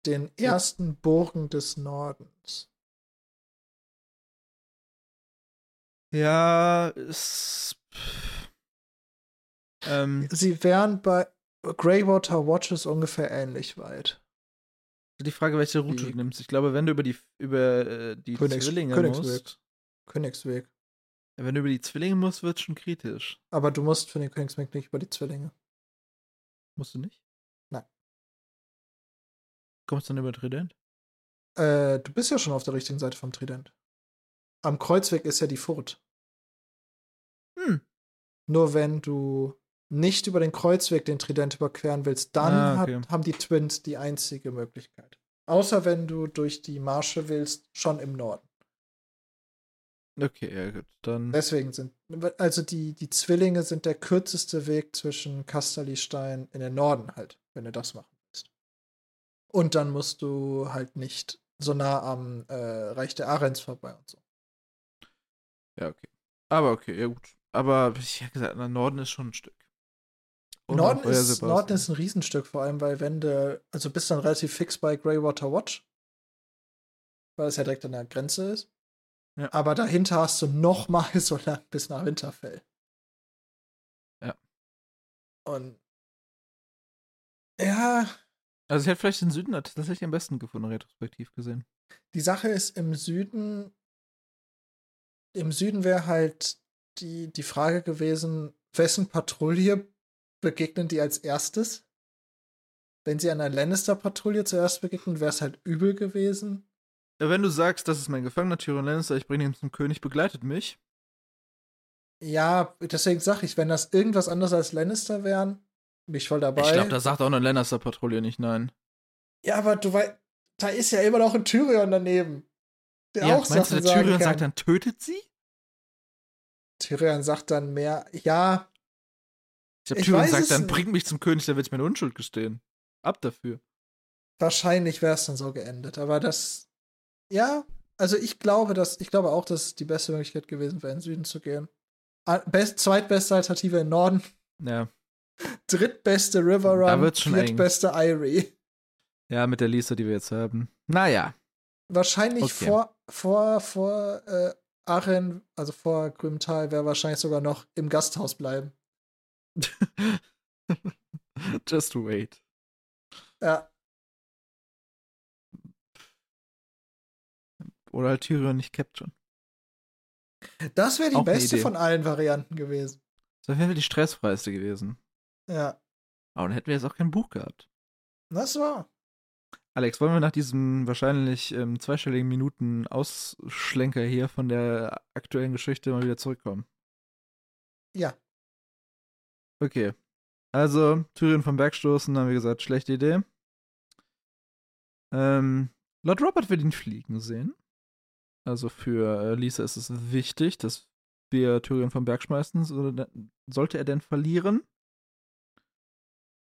den ersten Burgen des Nordens. Ja, ist. Ähm, Sie wären bei Greywater Watches ungefähr ähnlich weit. die Frage, welche Route Die- du nimmst. Ich glaube, wenn du über die über äh, die Königs- Zwillinge Königsweg. musst, Königsweg. wenn du über die Zwillinge musst, wird schon kritisch. Aber du musst für den Königsweg nicht über die Zwillinge. Musst du nicht? Nein. Kommst du dann über Trident? Äh, du bist ja schon auf der richtigen Seite vom Trident. Am Kreuzweg ist ja die Furt. Hm. Nur wenn du nicht über den Kreuzweg den Trident überqueren willst, dann Ah, okay. hat, haben die Twins die einzige Möglichkeit. Außer wenn du durch die Marsche willst, schon im Norden. Okay, ja gut. Dann. Deswegen sind, also die, die Zwillinge sind der kürzeste Weg zwischen Kasterlistein in den Norden halt, wenn du das machen willst. Und dann musst du halt nicht so nah am äh, Reich der Arens vorbei und so. Ja, okay. Aber okay, ja gut. Aber ich hätte gesagt, na, Norden ist schon ein Stück. Norden ist, Norden ist ein Riesenstück, vor allem, weil wenn du, also bist dann relativ fix bei Greywater Watch, weil es ja direkt an der Grenze ist. Ja. Aber dahinter hast du noch mal *laughs* so lang bis nach Winterfell. Ja. Und ja, Also ich hätte vielleicht den Süden tatsächlich am besten gefunden, retrospektiv gesehen. die Sache ist im Süden, im Süden wäre halt die, die Frage gewesen, wessen Patrouille begegnen die als erstes? Wenn sie einer Lannister-Patrouille zuerst begegnen, wäre es halt übel gewesen. Ja, Wenn du sagst, das ist mein Gefangener Tyrion Lannister, ich bringe ihn zum König, begleitet mich. Ja, deswegen sag ich, wenn das irgendwas anderes als Lannister wären, bin ich voll dabei. Ich glaube, da sagt auch eine Lannister-Patrouille nicht nein. ja, aber du weißt, da ist ja immer noch ein Tyrion daneben. Der Ja, auch meinst du, Sachen der sagen Tyrion kann. sagt dann, tötet sie? Tyrion sagt dann mehr, ja, Glaube, Ich Tyrion sagt dann, bringt mich zum König, dann wird ich meine Unschuld gestehen. Ab dafür. wahrscheinlich wäre es dann so geendet. Aber das, ja, also ich glaube, dass, ich glaube auch, dass es die beste Möglichkeit gewesen wäre, in den Süden zu gehen. Best, zweitbeste Alternative im Norden, Ja. *laughs* drittbeste River Run, viertbeste Irie. Ja, mit der Lisa, die wir jetzt haben. Naja. Wahrscheinlich Okay. vor, vor, vor äh, Aachen, also vor Grümtal, wäre wahrscheinlich sogar noch im Gasthaus bleiben. *laughs* Just wait. Ja, Oder halt Tyrion nicht Captain. das wäre die Auch beste von allen Varianten gewesen. Das wäre die stressfreiste gewesen. Ja, Aber dann hätten wir jetzt auch kein Buch gehabt. das war. Alex, wollen wir nach diesem wahrscheinlich ähm, zweistelligen Minuten Ausschlenker hier von der aktuellen Geschichte mal wieder zurückkommen? Ja, Okay. Also, Tyrion vom Berg stoßen, haben wir gesagt, schlechte Idee. Ähm, Lord Robert will ihn fliegen sehen. Also für äh, Lisa ist es wichtig, dass wir Tyrion vom Berg schmeißen. So- Sollte er denn verlieren?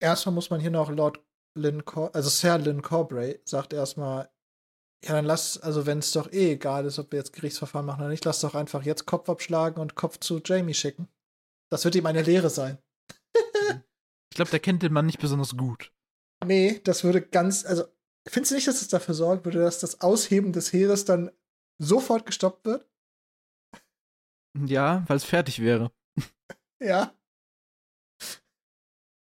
erstmal muss man hier noch Lord Lynn, Cor also Sir Lynn Corbray sagt erstmal, ja, dann lass, also wenn es doch eh egal ist, ob wir jetzt Gerichtsverfahren machen oder nicht, lass doch einfach jetzt Kopf abschlagen und Kopf zu Jamie schicken. Das wird ihm eine Lehre sein. Ich glaube, der kennt den Mann nicht besonders gut. Nee, das würde ganz, also findest du nicht, dass es dafür sorgen würde, dass das Ausheben des Heeres dann sofort gestoppt wird? Ja, weil es fertig wäre. *laughs* Ja.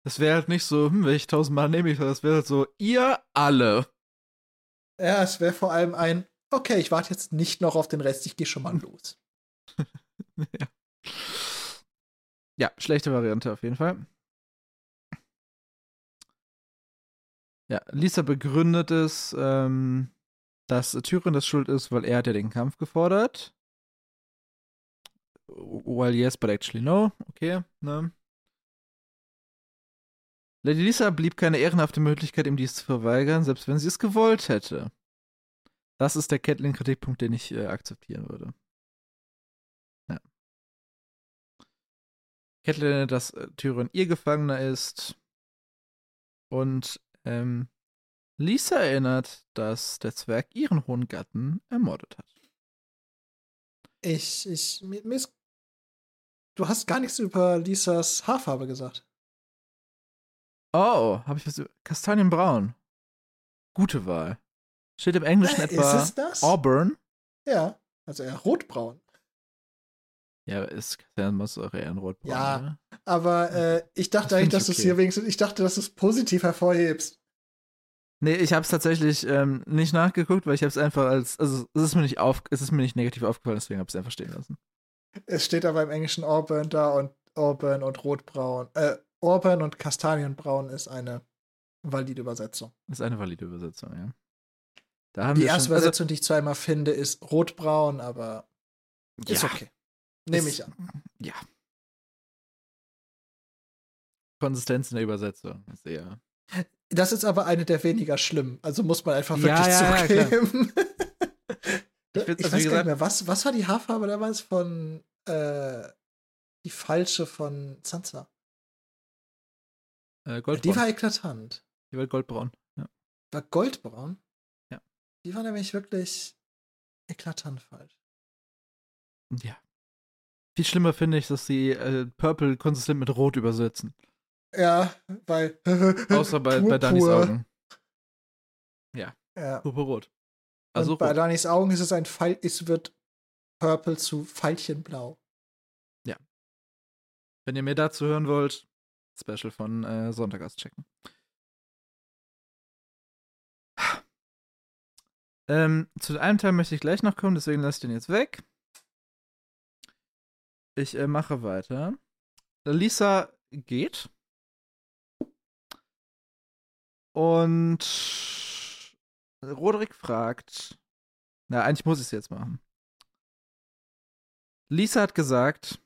Das wäre halt nicht so, hm, welche tausendmal nehme ich, das wäre halt so, ihr alle. Ja, es wäre vor allem ein, okay, ich warte jetzt nicht noch auf den Rest, ich gehe schon mal los. *laughs* ja. ja, schlechte Variante auf jeden Fall. Ja, Lisa begründet es, ähm, dass Tyrion das schuld ist, weil er hat ja den Kampf gefordert. Well, yes, but actually no. Okay, ne? Lady Lisa blieb keine ehrenhafte Möglichkeit, ihm dies zu verweigern, selbst wenn sie es gewollt hätte. Das ist der Catelyn-Kritikpunkt, den ich äh, akzeptieren würde. Ja. Catelyn, dass äh, Tyrion ihr Gefangener ist. Und ähm, Lisa erinnert, dass der Zwerg ihren hohen Gatten ermordet hat. Ich, ich, mir, mir ist, du hast gar nichts über Lisas Haarfarbe gesagt. Oh, habe ich was über Kastanienbraun. Gute Wahl. Steht im Englischen Äh, etwa ist es das? Auburn. Ja, also eher rotbraun. Ja, ist Kastanienbraun muss auch eher ein Rotbraun. Ja. ne? Aber äh, ich dachte Das eigentlich, dass du es okay. hier wenigstens, ich dachte, dass du es positiv hervorhebst. Nee, ich habe es tatsächlich ähm, nicht nachgeguckt, weil ich habe es einfach als, also es ist mir nicht auf, es ist mir nicht negativ aufgefallen, deswegen habe ich es einfach stehen lassen. Es steht aber im Englischen Auburn da und Auburn und rotbraun. Äh, Auburn und Kastanienbraun ist eine valide Übersetzung. Ist eine valide Übersetzung, ja. Da haben Die erste schon, also, Übersetzung, die ich zweimal finde, ist rotbraun, aber ist ja, okay. Nehme ich an. Ja. Konsistenz in der Übersetzung ist eher. Das ist aber eine der weniger schlimmen. Also muss man einfach Ja, wirklich ja, ja, zugeben. Ich ich weiß also wie gar nicht mehr, was, was war die Haarfarbe damals von äh, die falsche von Sansa? Äh, Die Goldbraun. war eklatant. Die war goldbraun. Ja. War goldbraun? Ja. Die war nämlich wirklich eklatant falsch. ja. Viel schlimmer finde ich, dass sie äh, Purple konsistent mit Rot übersetzen. Ja, weil. *laughs* Außer bei, bei Dannys Purpur. Augen. Ja. Purpurrot. Also und bei rot. Dannys Augen ist es ein Pfeil, es wird Purple zu Veilchenblau. Wenn ihr mehr dazu hören wollt, Special von äh, Sonntag auschecken. Ähm, zu einem Teil möchte ich gleich noch kommen, deswegen lasse ich den jetzt weg. Ich äh, mache weiter. Lisa geht. Und Roderick fragt. Na, eigentlich muss ich es jetzt machen. Lisa hat gesagt,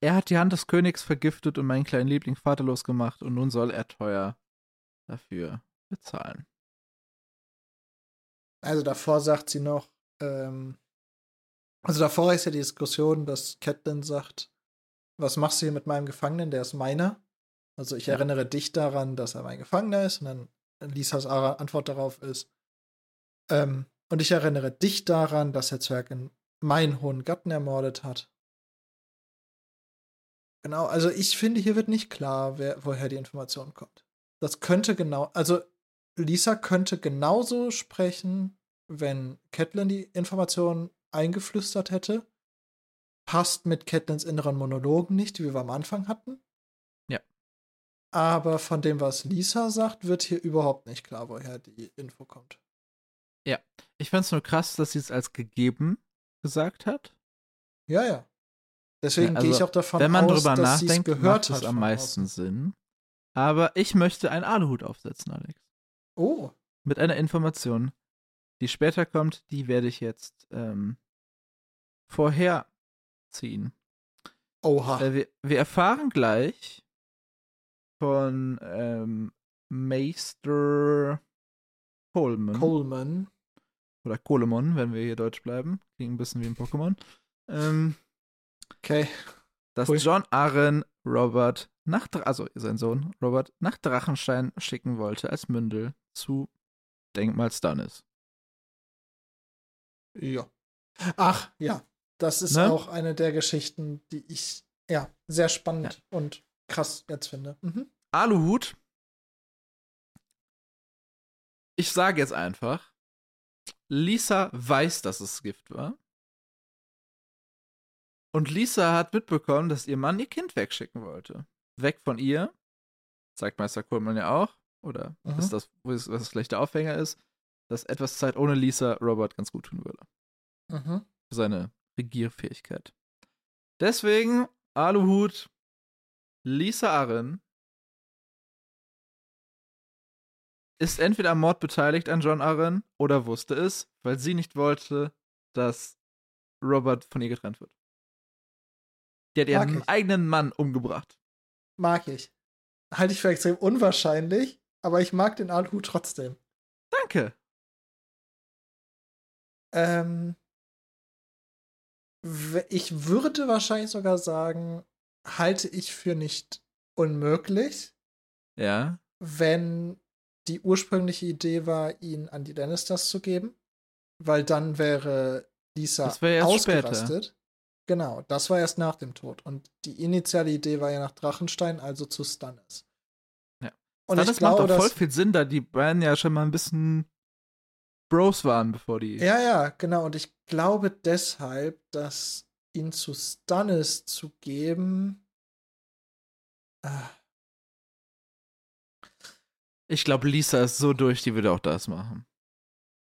er hat die Hand des Königs vergiftet und meinen kleinen Liebling vaterlos gemacht und nun soll er teuer dafür bezahlen. Also davor sagt sie noch, ähm, also davor ist ja die Diskussion, dass Catelyn sagt, was machst du hier mit meinem Gefangenen, der ist meiner. Also ich Ja. erinnere dich daran, dass er mein Gefangener ist. Und dann Lisas Antwort darauf ist, ähm, und ich erinnere dich daran, dass der Zwerg in meinen hohen Gatten ermordet hat. Genau, also ich finde, hier wird nicht klar, wer, woher die Information kommt. Das könnte genau, also Lisa könnte genauso sprechen, wenn Catelyn die Information eingeflüstert hätte. Passt mit Catelyns inneren Monologen nicht, die wir am Anfang hatten. Ja. Aber von dem, was Lisa sagt, wird hier überhaupt nicht klar, woher die Info kommt. Ich fand es nur krass, dass sie es als gegeben gesagt hat. Ja, ja. Deswegen Ja, gehe ich also, auch davon Wenn man aus, drüber dass nachdenkt, gehört macht es hat am von meisten außen. Sinn. Aber ich möchte einen Aluhut aufsetzen, Alex. Oh, Mit einer Information, die später kommt, die werde ich jetzt ähm, vorherziehen. oha. Äh, wir, wir erfahren gleich von ähm, Meister Coleman. Coleman. oder Colemon, wenn wir hier deutsch bleiben. Klingt ein bisschen wie ein Pokémon. Ähm, Okay. dass Cool. John Arryn Robert nach, also sein Sohn Robert, nach Drachenstein schicken wollte als Mündel zu Denkmal Stannis. Ja. Ach, ja. Das ist Ne? auch eine der Geschichten, die ich ja sehr spannend und krass jetzt finde. Mhm. Aluhut ich sage jetzt einfach, Lisa weiß, dass es Gift war. Und Lisa hat mitbekommen, dass ihr Mann ihr Kind wegschicken wollte. Weg von ihr. Zeigt Meister Kohlmann ja auch. Oder Mhm. ist das, was das vielleicht der Aufhänger ist, dass etwas Zeit ohne Lisa Robert ganz gut tun würde. Mhm. Für seine Regierfähigkeit. Deswegen, Aluhut, Lisa Arryn ist entweder am Mord beteiligt an John Arryn oder wusste es, weil sie nicht wollte, dass Robert von ihr getrennt wird. Die hat Mag ihren ich. eigenen Mann umgebracht. Mag ich. Halte ich für extrem unwahrscheinlich, aber ich mag den Aluhut trotzdem. Danke. Ähm, ich würde wahrscheinlich sogar sagen, halte ich für nicht unmöglich, Ja. wenn die ursprüngliche Idee war, ihn an die Lannisters zu geben, weil dann wäre Lisa Das wäre erst später. ausgerastet. Genau, das war erst nach dem Tod. Und die initiale Idee war ja nach Drachenstein, also zu Stannis. Ja. Und das ich glaube, macht doch voll viel Sinn, da die beiden ja schon mal ein bisschen Bros waren, bevor die. Ja, ja, genau. Und ich glaube deshalb, dass ihn zu Stannis zu geben. Ah, Ich glaube, Lisa ist so durch, die würde auch das machen.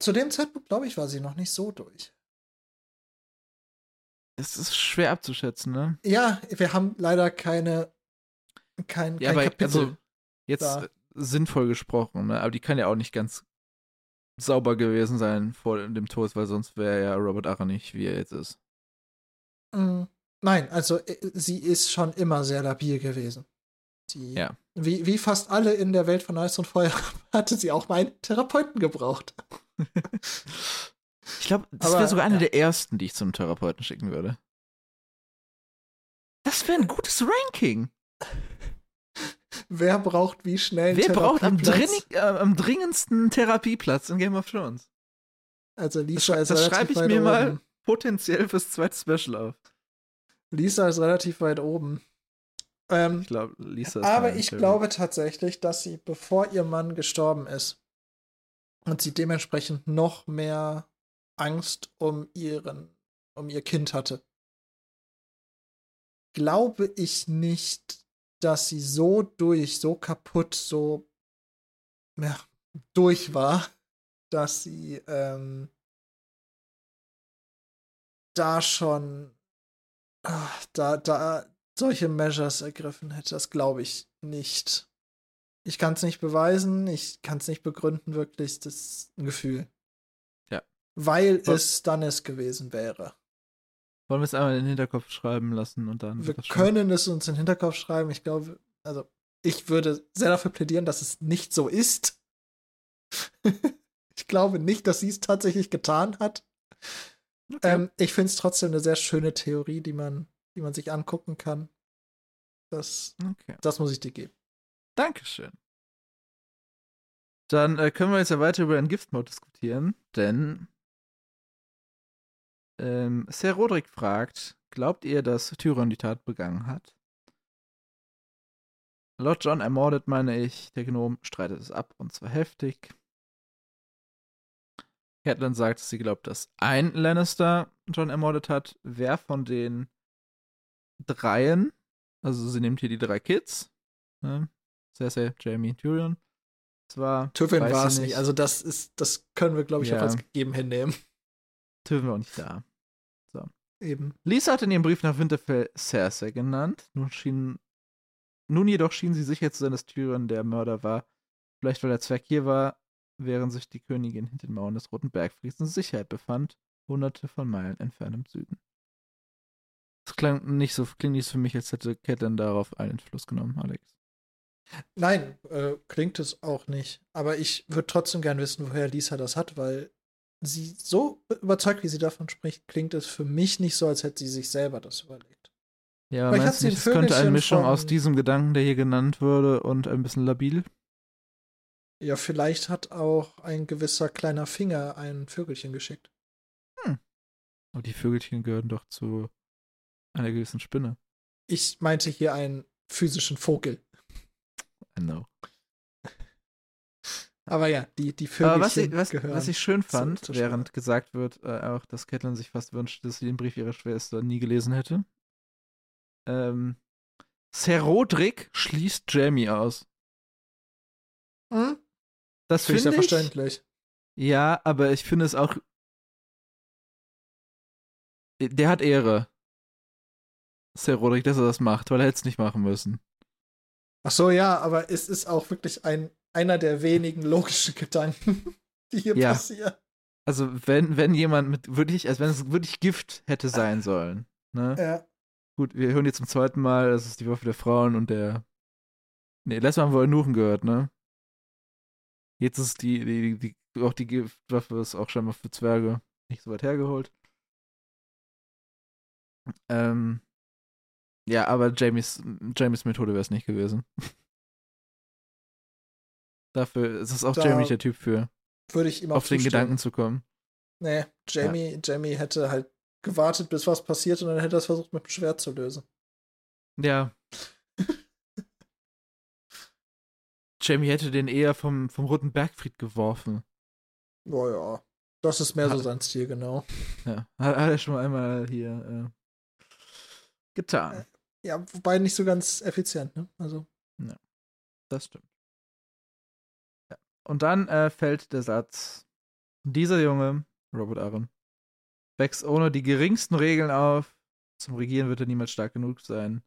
zu dem Zeitpunkt, glaube ich, war sie noch nicht so durch. Es ist schwer abzuschätzen, ne? Ja, wir haben leider keine. Kein, Ja, kein aber Kapitel. also jetzt da. sinnvoll gesprochen, ne? Aber die kann ja auch nicht ganz sauber gewesen sein vor dem Tod, weil sonst wäre ja Robert Arra nicht, wie er jetzt ist. Mm, Nein, also äh, sie ist schon immer sehr labil gewesen. Die, Ja. wie, wie fast alle in der Welt von Eis und Feuer *laughs* hatte sie auch mal einen Therapeuten gebraucht. Ich glaube, das wäre sogar eine ja. der ersten, die ich zum Therapeuten schicken würde. Das wäre ein gutes Ranking. *laughs* Wer braucht wie schnell einen Wer braucht am, drinnig, äh, am dringendsten Therapieplatz in Game of Thrones? Also Lisa ist das schreibe ich weit mir oben. mal potenziell fürs zweite Special auf. Lisa ist relativ weit oben. Ähm, Ich glaube, Lisa ist aber ich Favorite. glaube tatsächlich, dass sie, bevor ihr Mann gestorben ist, und sie dementsprechend noch mehr Angst um ihren, um ihr Kind hatte, glaube ich nicht, dass sie so durch, so kaputt, so ja, durch war, dass sie ähm, da schon ah, da, da solche Measures ergriffen hätte. Das glaube ich nicht. Ich kann es nicht beweisen, ich kann es nicht begründen, wirklich. Das ist ein Gefühl. Ja. Weil Voll- es Stannis gewesen wäre. Wollen wir es einmal in den Hinterkopf schreiben lassen und dann. Wir können es uns in den Hinterkopf schreiben. Ich glaube, also ich würde sehr dafür plädieren, dass es nicht so ist. *laughs* ich glaube nicht, dass sie es tatsächlich getan hat. Okay. Ähm, ich finde es trotzdem eine sehr schöne Theorie, die man, die man sich angucken kann. Das, okay. das muss ich dir geben. Dankeschön. Dann äh, können wir jetzt ja weiter über den Giftmode diskutieren, denn ähm, Sir Roderick fragt, glaubt ihr, dass Tyrion die Tat begangen hat? Lord John ermordet, meine ich. Der Gnom streitet es ab und zwar heftig. Catelyn sagt, sie glaubt, dass ein Lannister John ermordet hat. Wer von den dreien, also sie nimmt hier die drei Kids, ne? Cersei, Jamie, Tyrion. Zwar weiß war es nicht. Also das ist, das können wir, glaube ich, Ja. auch als gegeben hinnehmen. Tywin war auch nicht da. Eben. Lisa hat in ihrem Brief nach Winterfell Cersei genannt. Nun, schien, nun jedoch schien sie sicher zu sein, dass Tyrion der Mörder war. Vielleicht weil der Zwerg hier war, während sich die Königin hinter den Mauern des Roten Bergfrieds in Sicherheit befand, hunderte von Meilen entfernt im Süden. Das klang nicht so, klingt nicht so für mich, als hätte Catelyn darauf einen Einfluss genommen, Alex. Nein, äh, klingt es auch nicht. Aber ich würde trotzdem gern wissen, woher Lisa das hat, weil sie so überzeugt, wie sie davon spricht, klingt es für mich nicht so, als hätte sie sich selber das überlegt. Ja, Vielleicht meinst sie nicht, es könnte eine Mischung von- aus diesem Gedanken, der hier genannt wurde, und ein bisschen labil? Ja, vielleicht hat auch ein gewisser kleiner Finger ein Vögelchen geschickt. Aber die Vögelchen gehören doch zu einer gewissen Spinne. Ich meinte hier einen physischen Vogel. I know. Aber ja, die, die Aber was Vögelchen ich, was, was ich schön fand, während gesagt wird, äh, auch, dass Catelyn sich fast wünscht, dass sie den Brief ihrer Schwester nie gelesen hätte. Ähm, Sir Roderick schließt Jamie aus. Hm? Das Finde ich finde ich. selbstverständlich. Ja, aber ich finde es auch. Der hat Ehre. Sir Roderick, dass er das macht, weil er hätte es nicht machen müssen. Ach so, ja, aber es ist auch wirklich ein, einer der wenigen logischen Gedanken, *laughs* die hier Ja. passieren. Also, wenn, wenn jemand mit wirklich, also wenn es wirklich Gift hätte sein sollen, ne? Ja. Gut, wir hören jetzt zum zweiten Mal, das ist die Waffe der Frauen und der. Nee, letztes Mal haben wir Eunuchen gehört, ne? Jetzt ist die, die, die, auch die Giftwaffe ist auch scheinbar für Zwerge nicht so weit hergeholt. Ähm. Ja, aber Jamies, Jamies Methode wäre es nicht gewesen. *laughs* Dafür ist es auch Da- Jamie nicht der Typ für, Würde ich ihm auf den zustimmen. Gedanken zu kommen. Nee, Jamie, Jamie hätte halt gewartet, bis was passiert und dann hätte er es versucht, mit dem Schwert zu lösen. Ja. *laughs* Jamie hätte den eher vom, vom Roten Bergfried geworfen. Oh ja. Das ist mehr so Hat- sein Stil, genau. Ja, hat, hat er schon einmal hier äh, getan. Ja, wobei nicht so ganz effizient, ne? Also. Das stimmt. Und dann äh, fällt der Satz: Dieser Junge, Robert Aaron, wächst ohne die geringsten Regeln auf. Zum Regieren wird er niemals stark genug sein,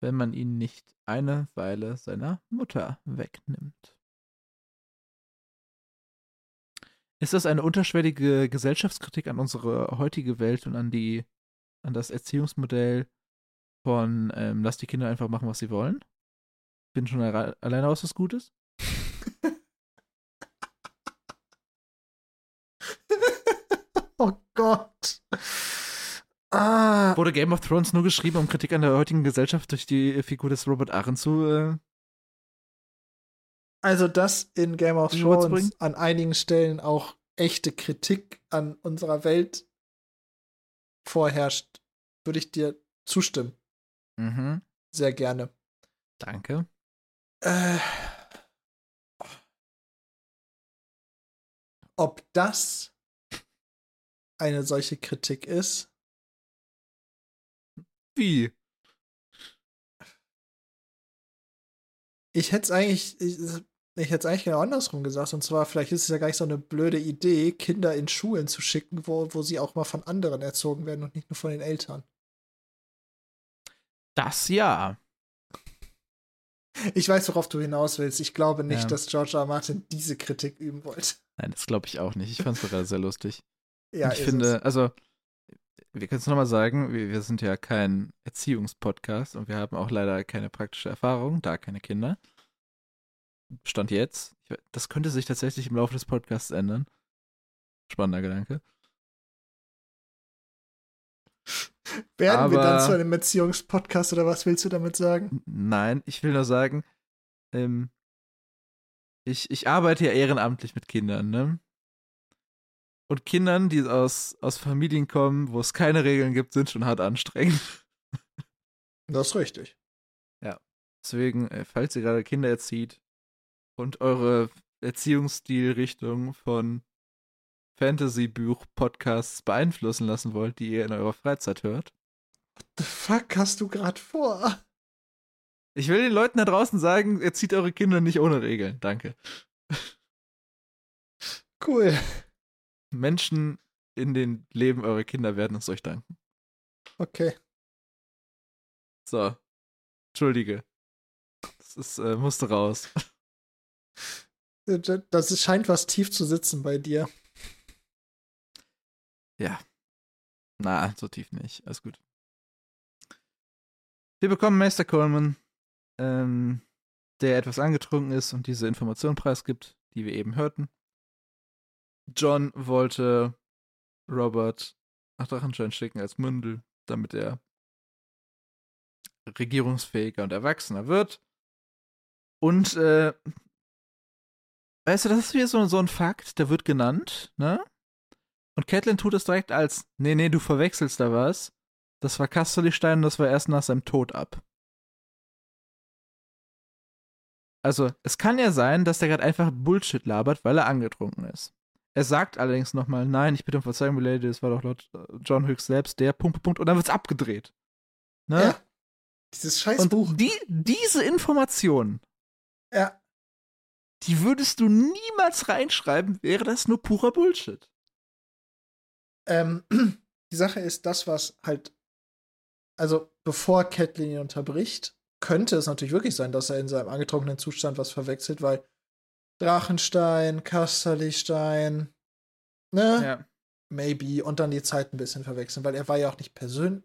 wenn man ihn nicht eine Weile seiner Mutter wegnimmt. Ist das eine unterschwellige Gesellschaftskritik an unsere heutige Welt und an die, an das Erziehungsmodell von ähm, lass die Kinder einfach machen, was sie wollen? Bin schon alle- alleine aus was Gutes? Gott. Ah, Wurde Game of Thrones nur geschrieben, um Kritik an der heutigen Gesellschaft durch die Figur des Robert Aaron zu. Äh, also, dass in Game of? Thrones an einigen Stellen auch echte Kritik an unserer Welt vorherrscht, würde ich dir zustimmen. mhm. Sehr gerne. Danke. Äh, ob das eine solche Kritik ist, Wie? ich hätte es eigentlich, ich, ich hätte es eigentlich genau andersrum gesagt. Und zwar, vielleicht ist es ja gar nicht so eine blöde Idee, Kinder in Schulen zu schicken, wo, wo sie auch mal von anderen erzogen werden und nicht nur von den Eltern. Das ja. Ich weiß, worauf du hinaus willst. Ich glaube nicht, Ja. dass George R. R. Martin diese Kritik üben wollte. Nein, das glaube ich auch nicht. Ich fand es gerade sehr lustig. Ja, ich finde, es. also, wir können es nochmal sagen, wir, wir sind ja kein Erziehungspodcast und wir haben auch leider keine praktische Erfahrung, da keine Kinder. Stand jetzt. Ich, das könnte sich tatsächlich im Laufe des Podcasts ändern. Spannender Gedanke. *laughs* Werden wir dann aber- zu einem Erziehungspodcast oder was willst du damit sagen? Nein, ich will nur sagen, ähm, ich, ich arbeite ja ehrenamtlich mit Kindern, ne? Und Kindern, die aus, aus Familien kommen, wo es keine Regeln gibt, sind schon hart anstrengend. Das ist richtig. Deswegen, äh, falls ihr gerade Kinder erzieht und eure Erziehungsstilrichtung von Fantasy-Buch-Podcasts beeinflussen lassen wollt, die ihr in eurer Freizeit hört. The fuck hast du gerade vor? Ich will den Leuten da draußen sagen, erzieht eure Kinder nicht ohne Regeln. Danke. Cool. Menschen in den Leben eurer Kinder werden es euch danken. Okay. So. Entschuldige. Das ist, äh, musste raus. Das ist- scheint was tief zu sitzen bei dir. Na, so tief nicht. Alles gut. Wir bekommen Meister Coleman, ähm, der etwas angetrunken ist und diese Information preisgibt, die wir eben hörten. John wollte Robert nach Drachenstein schicken als Mündel, damit er regierungsfähiger und erwachsener wird. Und, äh, weißt du, das ist wieder so, so ein Fakt, der wird genannt, ne? Und Catelyn tut es direkt als, nee, nee, du verwechselst da was. Das war Casterlystein und das war erst nach seinem Tod ab. Also, es kann ja sein, dass der gerade einfach Bullshit labert, weil er angetrunken ist. Er sagt allerdings nochmal, nein, ich bitte um Verzeihung, Lady, das war doch laut äh, John Hughes selbst der Punkt, Punkt, Punkt, und dann wird's abgedreht. Ne? Ja. Dieses scheiß und. Die, diese Information, Ja. die würdest du niemals reinschreiben, wäre das nur purer Bullshit. Ähm, *clears throat* die Sache ist, das, was halt, also bevor Catelyn ihn unterbricht, könnte es natürlich wirklich sein, dass er in seinem angetrunkenen Zustand was verwechselt, weil Drachenstein, Kasterlichstein, ne? Ja. Maybe. Und dann die Zeit ein bisschen verwechseln, weil er war ja auch nicht persönlich.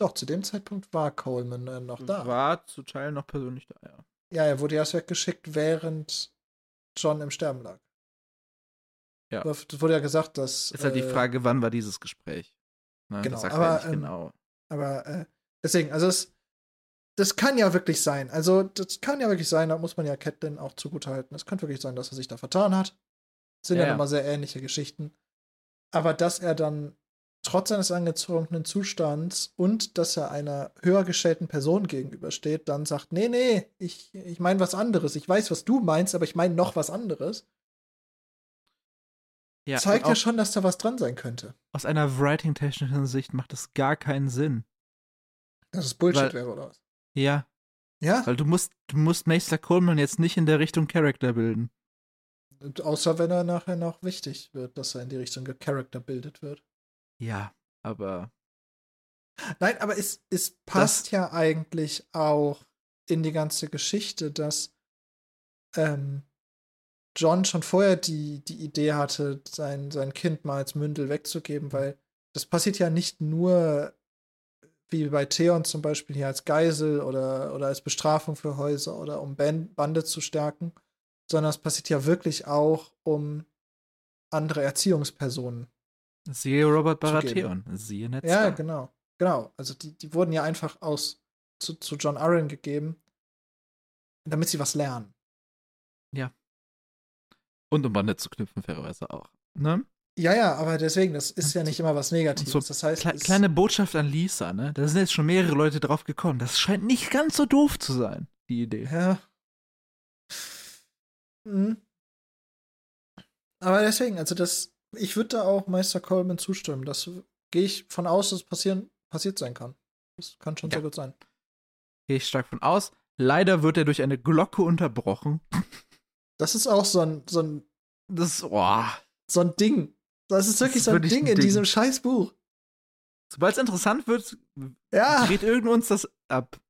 Doch, zu dem Zeitpunkt war Coleman äh, noch da. War zu Teilen noch persönlich da, ja. Ja, er wurde erst weggeschickt, während John im Sterben lag. Ja. Es wurde ja gesagt, dass. Ist halt die äh, Frage, wann war dieses Gespräch? Ne, Genau, aber, er ähm, genau. Aber äh, deswegen, also es, das kann ja wirklich sein. Also das kann ja wirklich sein, da muss man ja Catelyn auch zugutehalten. Es könnte wirklich sein, dass er sich da vertan hat. Das sind ja, Ja, immer sehr ähnliche Geschichten. Aber dass er dann trotz seines angezogenen Zustands und dass er einer höher gestellten Person gegenübersteht, dann sagt, nee, nee, ich, ich meine was anderes. Ich weiß, was du meinst, aber ich meine noch was anderes. Ja, zeigt ja schon, dass da was dran sein könnte. aus einer writing-technischen Sicht macht das gar keinen Sinn. Dass es Bullshit Weil- wäre oder was. Ja, Ja, weil du musst, du musst Meister Coleman jetzt nicht in der Richtung Charakter bilden. Und außer wenn er nachher noch wichtig wird, dass er in die Richtung Charakter bildet wird. Ja, aber Nein, aber es, es passt ja eigentlich auch in die ganze Geschichte, dass ähm, John schon vorher die, die Idee hatte, sein, sein Kind mal als Mündel wegzugeben, weil das passiert ja nicht nur wie bei Theon zum Beispiel hier als Geisel oder, oder als Bestrafung für Häuser oder um Ban Bande zu stärken, sondern es passiert ja wirklich auch, um andere Erziehungspersonen siehe Robert Baratheon, siehe Ned Ja, genau. Genau. Also die, die wurden ja einfach aus zu, zu John Arryn gegeben, damit sie was lernen. Und um Bande zu knüpfen, fairerweise auch. Ne? Ja, ja, aber deswegen, das ist ja nicht immer was Negatives. So das heißt, Kle kleine Botschaft an Lisa, ne? Da sind jetzt schon mehrere Leute drauf gekommen. Das scheint nicht ganz so doof zu sein, die Idee. Ja. Mhm. Aber deswegen, also das, ich würde da auch Meister Coleman zustimmen. Das gehe ich von aus, dass es passieren, passiert sein kann. Das kann schon Ja. sehr gut sein. Gehe ich stark von aus. Leider wird er durch eine Glocke unterbrochen. Das ist auch so ein, so ein, Das, oh. so ein Ding. Das ist wirklich ist so ein wirklich Ding ein in Ding. diesem Scheißbuch. Sobald es interessant wird, Ja. dreht irgend uns das ab.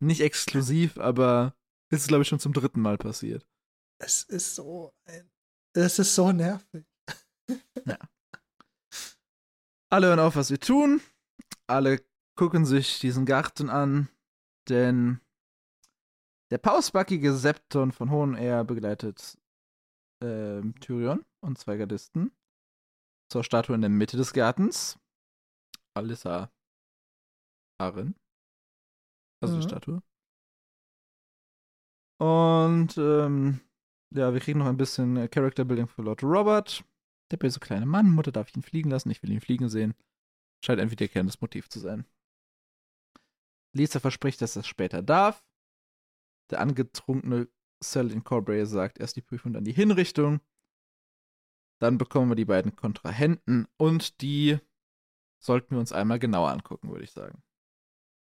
Nicht exklusiv, aber ist, glaube ich, schon zum dritten Mal passiert. Es ist so ein, es ist so nervig. Alle hören auf, was wir tun. Alle gucken sich diesen Garten an, denn der pausbackige Septon von Hohenair begleitet ähm, Tyrion und zwei Gardisten zur Statue in der Mitte des Gartens. Alyssa Arryn. Also Mhm. die Statue. Und ähm, ja, wir kriegen noch ein bisschen äh, Character Building für Lord Robert. Der böse kleine Mann, Mutter darf ihn fliegen lassen, ich will ihn fliegen sehen. Scheint ein wiederkehrendes Motiv zu sein. Lisa verspricht, dass er es später darf. Der angetrunkene Selin Corbray sagt erst die Prüfung, dann die Hinrichtung. Dann bekommen wir die beiden Kontrahenten und die sollten wir uns einmal genauer angucken, würde ich sagen.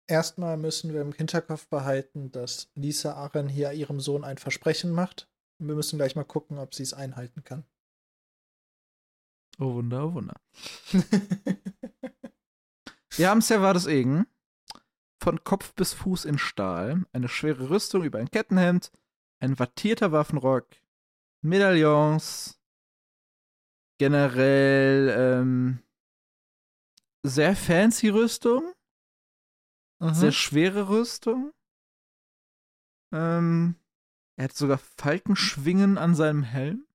Erstmal müssen wir im Hinterkopf behalten, dass Lisa Arryn hier ihrem Sohn ein Versprechen macht. Und wir müssen gleich mal gucken, ob sie es einhalten kann. Oh Wunder, oh Wunder. *laughs* Wir haben Servades Egen. Von Kopf bis Fuß in Stahl. Eine schwere Rüstung über ein Kettenhemd. Ein wattierter Waffenrock. Medaillons. Generell ähm, sehr fancy Rüstung. Mhm. Sehr schwere Rüstung. Ähm, er hat sogar Falkenschwingen an seinem Helm.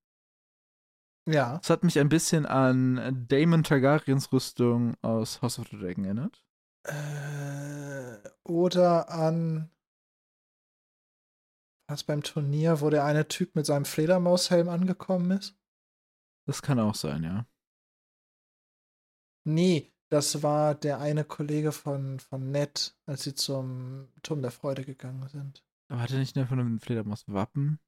ja. Das hat mich ein bisschen an Damon Targaryens Rüstung aus House of the Dragon erinnert. Äh, oder an was beim Turnier, wo der eine Typ mit seinem Fledermaushelm angekommen ist? Das kann auch sein, ja. Nee, das war der eine Kollege von, von Ned, als sie zum Turm der Freude gegangen sind. Aber hatte nicht nur von einem Fledermaus-Wappen?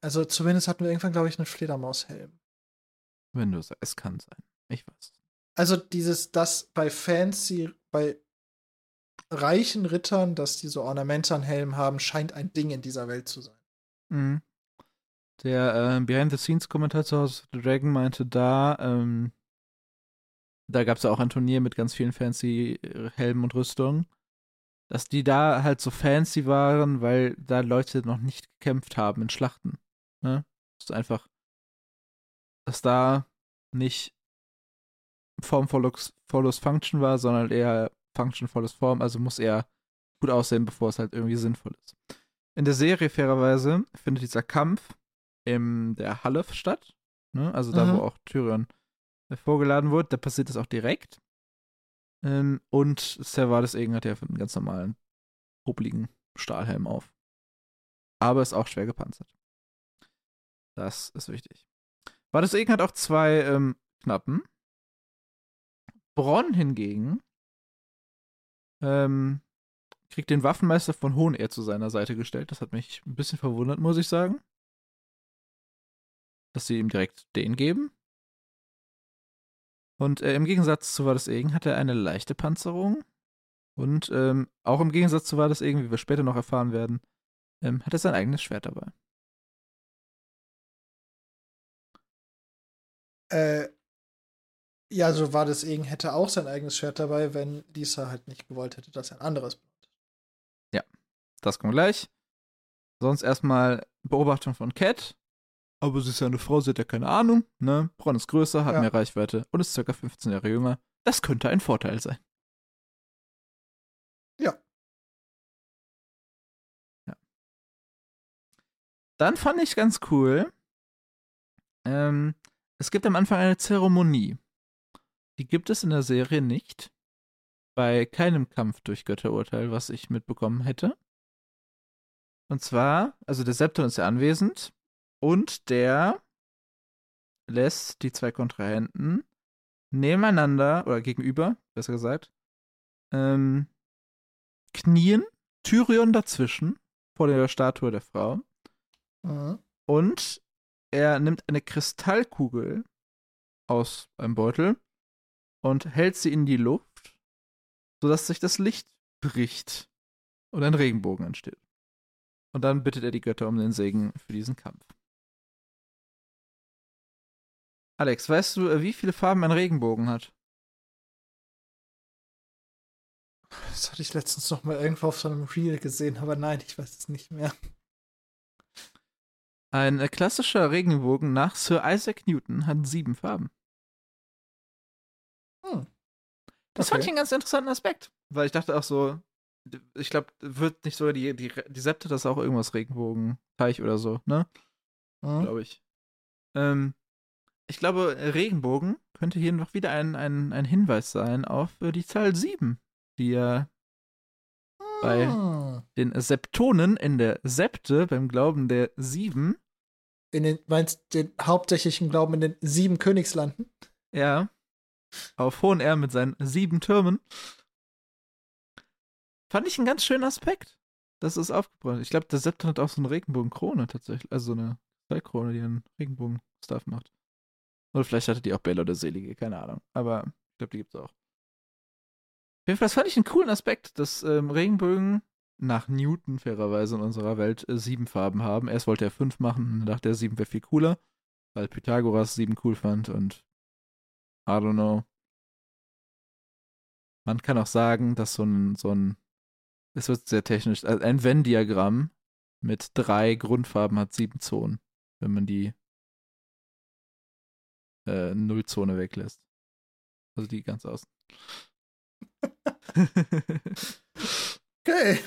Also zumindest hatten wir irgendwann, glaube ich, einen Fledermaushelm. Wenn du sagst, es kann sein. Ich weiß. Also dieses, das bei fancy, bei reichen Rittern, dass die so Ornamente an Helm haben, scheint ein Ding in dieser Welt zu sein. Mhm. Der äh, Behind-the-Scenes-Kommentar zu House of the Dragon meinte da, ähm, da gab es ja auch ein Turnier mit ganz vielen fancy äh, Helmen und Rüstungen, dass die da halt so fancy waren, weil da Leute noch nicht gekämpft haben in Schlachten. Ne? Das ist einfach, dass da nicht Form follows, follows Function war, sondern eher Function follows Form, also muss er gut aussehen, bevor es halt irgendwie sinnvoll ist. In der Serie, fairerweise, findet dieser Kampf in der Halle statt. Ne? Also da, mhm. wo auch Tyrion vorgeladen wurde. Da passiert das auch direkt. Ähm, und Servades Egen hat ja einen ganz normalen, popeligen Stahlhelm auf. Aber ist auch schwer gepanzert. Das ist wichtig. Vardes Egen hat auch zwei ähm, Knappen. Bronn hingegen ähm, kriegt den Waffenmeister von Hohenehr zu seiner Seite gestellt. Das hat mich ein bisschen verwundert, muss ich sagen. Dass sie ihm direkt den geben. Und äh, im Gegensatz zu Vardes Egen hat er eine leichte Panzerung. Und ähm, auch im Gegensatz zu Vardes Egen, wie wir später noch erfahren werden, ähm, hat er sein eigenes Schwert dabei. Äh, ja, so war das Egen hätte auch sein eigenes Schwert dabei, wenn Lisa halt nicht gewollt hätte, dass er ein anderes benutzt. Ja, das kommt gleich. Sonst erstmal Beobachtung von Cat. Aber sie ist ja eine Frau, sie hat ja keine Ahnung, ne? Bronn ist größer, hat ja. mehr Reichweite und ist circa 15 Jahre jünger. Das könnte ein Vorteil sein. Ja. Ja. Dann fand ich ganz cool. Ähm, es gibt am Anfang eine Zeremonie. Die gibt es in der Serie nicht. Bei keinem Kampf durch Götterurteil, was ich mitbekommen hätte. Und zwar, also der Septon ist ja anwesend und der lässt die zwei Kontrahenten nebeneinander oder gegenüber, besser gesagt, ähm, knien, Tyrion dazwischen, vor der Statue der Frau. Mhm. Und er nimmt eine Kristallkugel aus einem Beutel und hält sie in die Luft, sodass sich das Licht bricht und ein Regenbogen entsteht. Und dann bittet er die Götter um den Segen für diesen Kampf. Alex, weißt du, äh, wie viele Farben ein Regenbogen hat? Das hatte ich letztens noch mal irgendwo auf so einem Reel gesehen, aber nein, ich weiß es nicht mehr. Ein äh, klassischer Regenbogen nach Sir Isaac Newton hat sieben Farben. Hm. Das okay. fand ich einen ganz interessanten Aspekt, weil ich dachte auch so, ich glaube, wird nicht sogar die, die, die Septe das auch irgendwas Regenbogen-Teich oder so, ne? Mhm. Glaube ich. Ähm, ich glaube, Regenbogen könnte hier noch wieder ein, ein, ein Hinweis sein auf äh, die Zahl 7, die ja ah. bei den Septonen in der Septe, beim Glauben der Sieben. In den, meinst den hauptsächlichen Glauben in den sieben Königslanden? Ja. Auf Hohen R mit seinen sieben Türmen. Fand ich einen ganz schönen Aspekt. Das ist aufgebracht. Ich glaube, der Septon hat auch so eine Regenbogenkrone tatsächlich. Also so eine Zeitkrone, die einen Regenbogen-Stuff macht. Oder vielleicht hatte die auch Bella oder Selige, keine Ahnung. Aber ich glaube, die gibt es auch. Auf jeden Fall, das fand ich einen coolen Aspekt, dass ähm, Regenbögen nach Newton fairerweise in unserer Welt äh, sieben Farben haben. Erst wollte er fünf machen, dann dachte er, sieben wäre viel cooler, weil Pythagoras sieben cool fand und I don't know. Man kann auch sagen, dass so ein, so ein, es wird sehr technisch, also ein Venn-Diagramm mit drei Grundfarben hat sieben Zonen, wenn man die äh, Nullzone weglässt. Also die ganz außen. okay.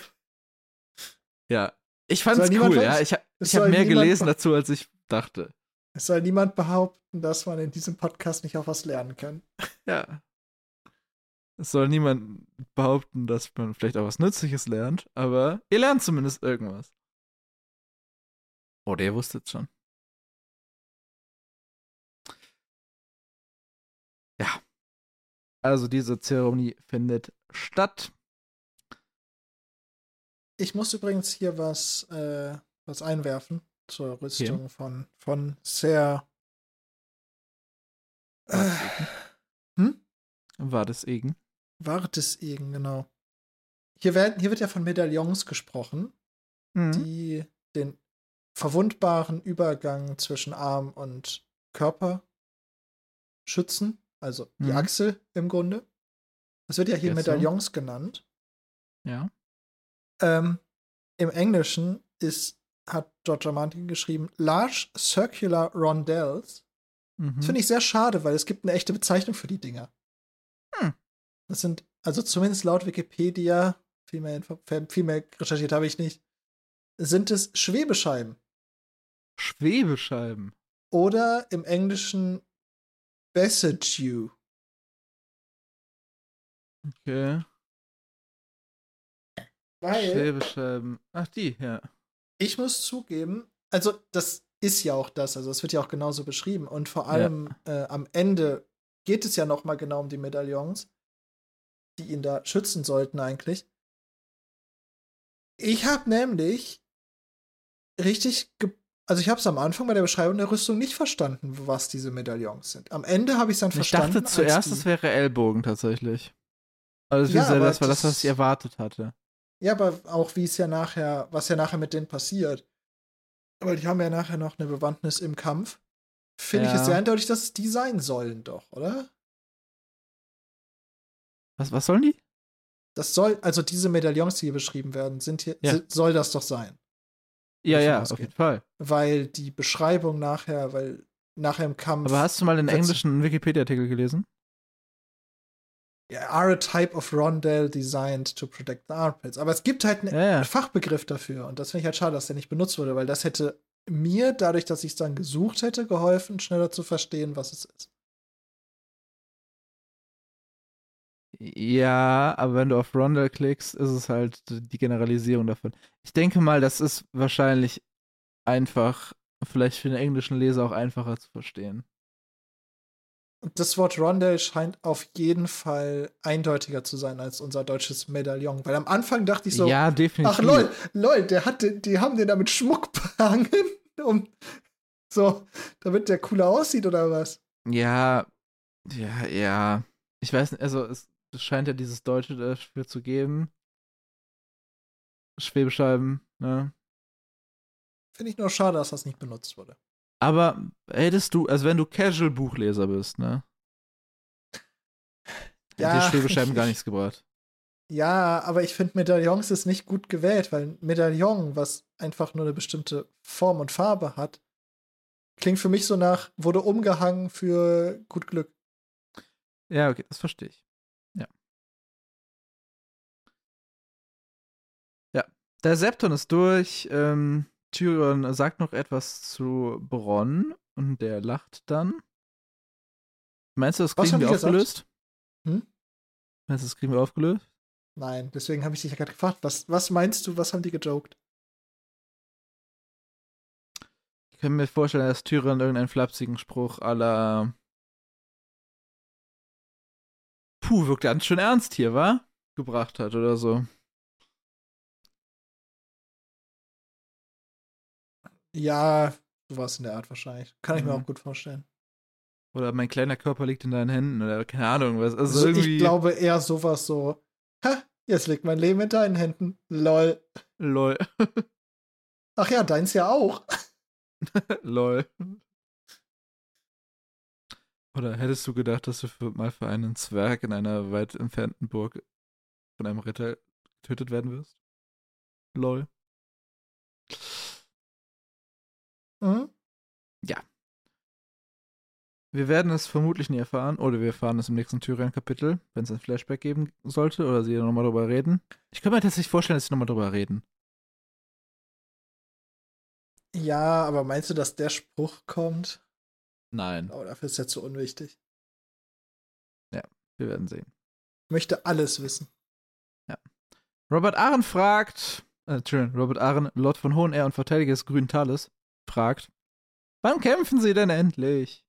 Ja, ich fand's cool, ja. Ich, ich habe mehr gelesen dazu, als ich dachte. Es soll niemand behaupten, dass man in diesem Podcast nicht auch was lernen kann. Ja. Es soll niemand behaupten, dass man vielleicht auch was Nützliches lernt, aber ihr lernt zumindest irgendwas. Oh, der wusste es schon. Also diese Zeremonie findet statt. ich muss übrigens hier was, äh, was einwerfen zur Rüstung Okay. von, von Ser. Äh, hm? Wartesegen. Wartesegen, genau. Hier, werden, hier wird ja von Medaillons gesprochen, Mhm. die den verwundbaren Übergang zwischen Arm und Körper schützen. Also die Mhm. Achsel im Grunde. Das wird ja hier so. Medaillons genannt. Ja. Ähm, Im Englischen ist, hat George. Martin geschrieben, Large Circular Rondelles. Mhm. Das finde ich sehr schade, weil es gibt eine echte Bezeichnung für die Dinger. Hm. Das sind, also zumindest laut Wikipedia, viel mehr, Info- viel mehr recherchiert habe ich nicht, sind es Schwebescheiben. Schwebescheiben. Oder im Englischen Bessedew. Okay. Weil. Ach, die, ja. ich muss zugeben, also das ist ja auch das, also es wird ja auch genauso beschrieben und vor allem äh, am Ende geht es ja noch mal genau um die Medaillons, die ihn da schützen sollten eigentlich. Ich habe nämlich richtig, ge also ich habe es am Anfang bei der Beschreibung der Rüstung nicht verstanden, was diese Medaillons sind. Am Ende habe ich es dann Ich verstanden. dachte als zuerst, es wäre Ellbogen tatsächlich. Also Ja, das, ja, aber das war das, was ich erwartet hatte. Ja, aber auch wie es ja nachher, was ja nachher mit denen passiert. Weil die haben ja nachher noch eine Bewandtnis im Kampf. Finde ich Ja. es sehr eindeutig, dass es die sein sollen, doch, oder? Was, was sollen die? Das soll, also diese Medaillons, die hier beschrieben werden, sind hier, Ja. soll das doch sein. Ja, ja, auf ausgehen. jeden Fall. Weil die Beschreibung nachher, weil nachher im Kampf. Aber hast du mal den englischen Wikipedia-Artikel gelesen? ja, are a type of rondelle designed to protect the armpits. Aber es gibt halt einen Ja, ja. Fachbegriff dafür. Und das finde ich halt schade, dass der nicht benutzt wurde, weil das hätte mir, dadurch, dass ich es dann gesucht hätte, geholfen, schneller zu verstehen, was es ist. Ja, aber wenn du auf Rondell klickst, ist es halt die Generalisierung davon. Ich denke mal, das ist wahrscheinlich einfach, vielleicht für den englischen Leser auch einfacher zu verstehen. Das Wort Rondelle scheint auf jeden Fall eindeutiger zu sein als unser deutsches Medaillon. Weil am Anfang dachte ich so, ja, definitiv. ach lol, lol, der hat, den- die haben den da mit Schmuck *laughs* behangen, um so, damit der cooler aussieht oder was? Ja, ja, ja. Ich weiß nicht, also es, es scheint ja dieses Deutsche dafür zu geben. Schwebescheiben, ne? Finde ich nur schade, dass das nicht benutzt wurde. Aber hättest du, also wenn du Casual-Buchleser bist, ne? *laughs* Hätte Ja, dir Schwebescheiben ich- gar nichts gebracht. Ja, aber ich finde Medaillons ist nicht gut gewählt, weil ein Medaillon, was einfach nur eine bestimmte Form und Farbe hat, klingt für mich so nach, wurde umgehangen für gut Glück. Ja, okay, das verstehe ich. Der Septon ist durch. Ähm, Tyrion sagt noch etwas zu Bronn und der lacht dann. Meinst du, das kriegen wir aufgelöst? Hm? Meinst du, das kriegen wir aufgelöst? Nein, deswegen habe ich dich ja gerade gefragt, was, was meinst du, was haben die gejoked? Ich kann mir vorstellen, dass Tyrion irgendeinen flapsigen Spruch aller Puh, wirkt ganz schön ernst hier, wa? Gebracht hat oder so. Ja, sowas in der Art wahrscheinlich. Kann ich mir Mhm. auch gut vorstellen. Oder mein kleiner Körper liegt in deinen Händen oder keine Ahnung was. Also, Also irgendwie. ich glaube eher sowas so, ha, jetzt liegt mein Leben in deinen Händen. Lol. Lol. *laughs* Ach ja, deins ja auch. *laughs* Lol. Oder hättest du gedacht, dass du für, mal für einen Zwerg in einer weit entfernten Burg von einem Ritter getötet werden wirst? Lol. Mhm. Wir werden es vermutlich nie erfahren, oder wir erfahren es im nächsten Tyrion-Kapitel, wenn es ein Flashback geben sollte, oder sie nochmal drüber reden. Ich kann mir tatsächlich vorstellen, dass sie nochmal drüber reden. Ja, aber meinst du, dass der Spruch kommt? Nein, Oh, dafür ist er zu unwichtig. wir werden sehen. Ich möchte alles wissen. Robert Aaron fragt, äh, Entschuldigung, Robert Aaron, Lord von Hohenair und Verteidiger des Grünen Tales, fragt, wann kämpfen sie denn endlich?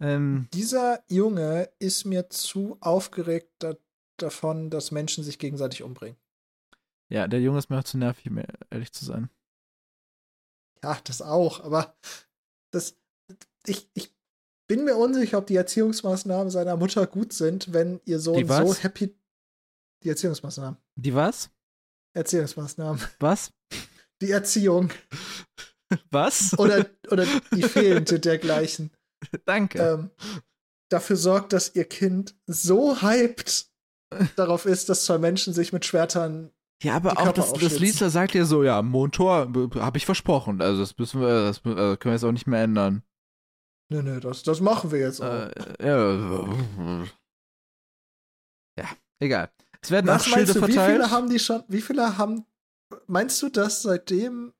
Ähm, Dieser Junge ist mir zu aufgeregt da davon, dass Menschen sich gegenseitig umbringen. Ja, der Junge ist mir auch zu nervig, um ehrlich zu sein. Ja, das auch, aber das, ich, ich bin mir unsicher, ob die Erziehungsmaßnahmen seiner Mutter gut sind, wenn ihr Sohn so happy. Die Erziehungsmaßnahmen. Die was? Erziehungsmaßnahmen. Was? Die Erziehung. *laughs* *laughs* Was? Oder, oder die fehlende dergleichen. *laughs* Danke. Ähm, dafür sorgt, dass ihr Kind so hyped darauf ist, dass zwei Menschen sich mit Schwertern. Ja, aber auch das, das Lisa sagt ja so, ja, Montor habe ich versprochen. Also das müssen wir, das also können wir jetzt auch nicht mehr ändern. Nö, nö, das, das machen wir jetzt auch. Äh, ja. ja, egal. Es werden Was auch Schilde du, verteilt. Wie viele haben die schon, wie viele haben, meinst du, dass seitdem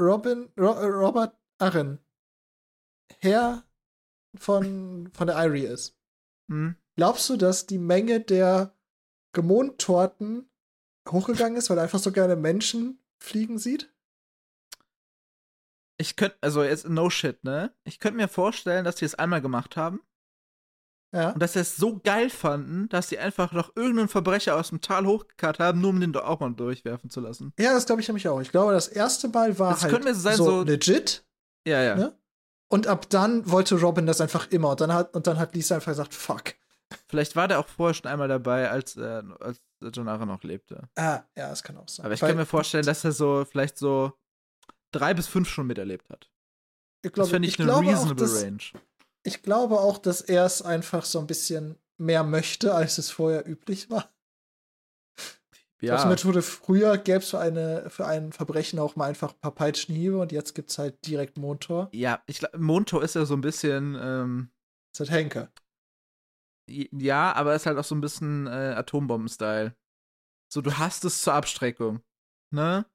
Robin, Ro, Robert Arren Herr von, von der Irie ist, hm? glaubst du, dass die Menge der Gemondtorten hochgegangen ist, weil er einfach so gerne Menschen fliegen sieht? Ich könnte, also jetzt no shit, ne? Ich könnte mir vorstellen, dass die es einmal gemacht haben. Ja. Und dass sie es so geil fanden, dass sie einfach noch irgendeinen Verbrecher aus dem Tal hochgekarrt haben, nur um den auch mal durchwerfen zu lassen. Ja, das glaube ich nämlich auch. Ich glaube, das erste Mal war Das halt mir sein, so, so- legit. Ja, ja. Ne? Und ab dann wollte Robin das einfach immer. Und dann hat, und dann hat Lisa einfach gesagt, fuck. Vielleicht war der auch vorher schon einmal dabei, als, äh, als John Arryn noch lebte. Ah, ja, das kann auch sein. Aber ich Weil kann mir vorstellen, dass er so vielleicht so drei bis fünf schon miterlebt hat. ich Das glaube, finde ich, ich, eine auch, reasonable dass, Range. Ich glaube auch, dass er es einfach so ein bisschen mehr möchte, als es vorher üblich war. Ich Ja, glaube, Methode früher gäbe es für, eine, für ein Verbrechen auch mal einfach ein paar Peitschenhiebe und jetzt gibt es halt direkt Montor. ja, ich glaube, Monto ist ja so ein bisschen, ähm, ist halt Henker. ja, aber ist halt auch so ein bisschen äh, Atombomben-Style. So, du hast es zur Abstreckung. Ne?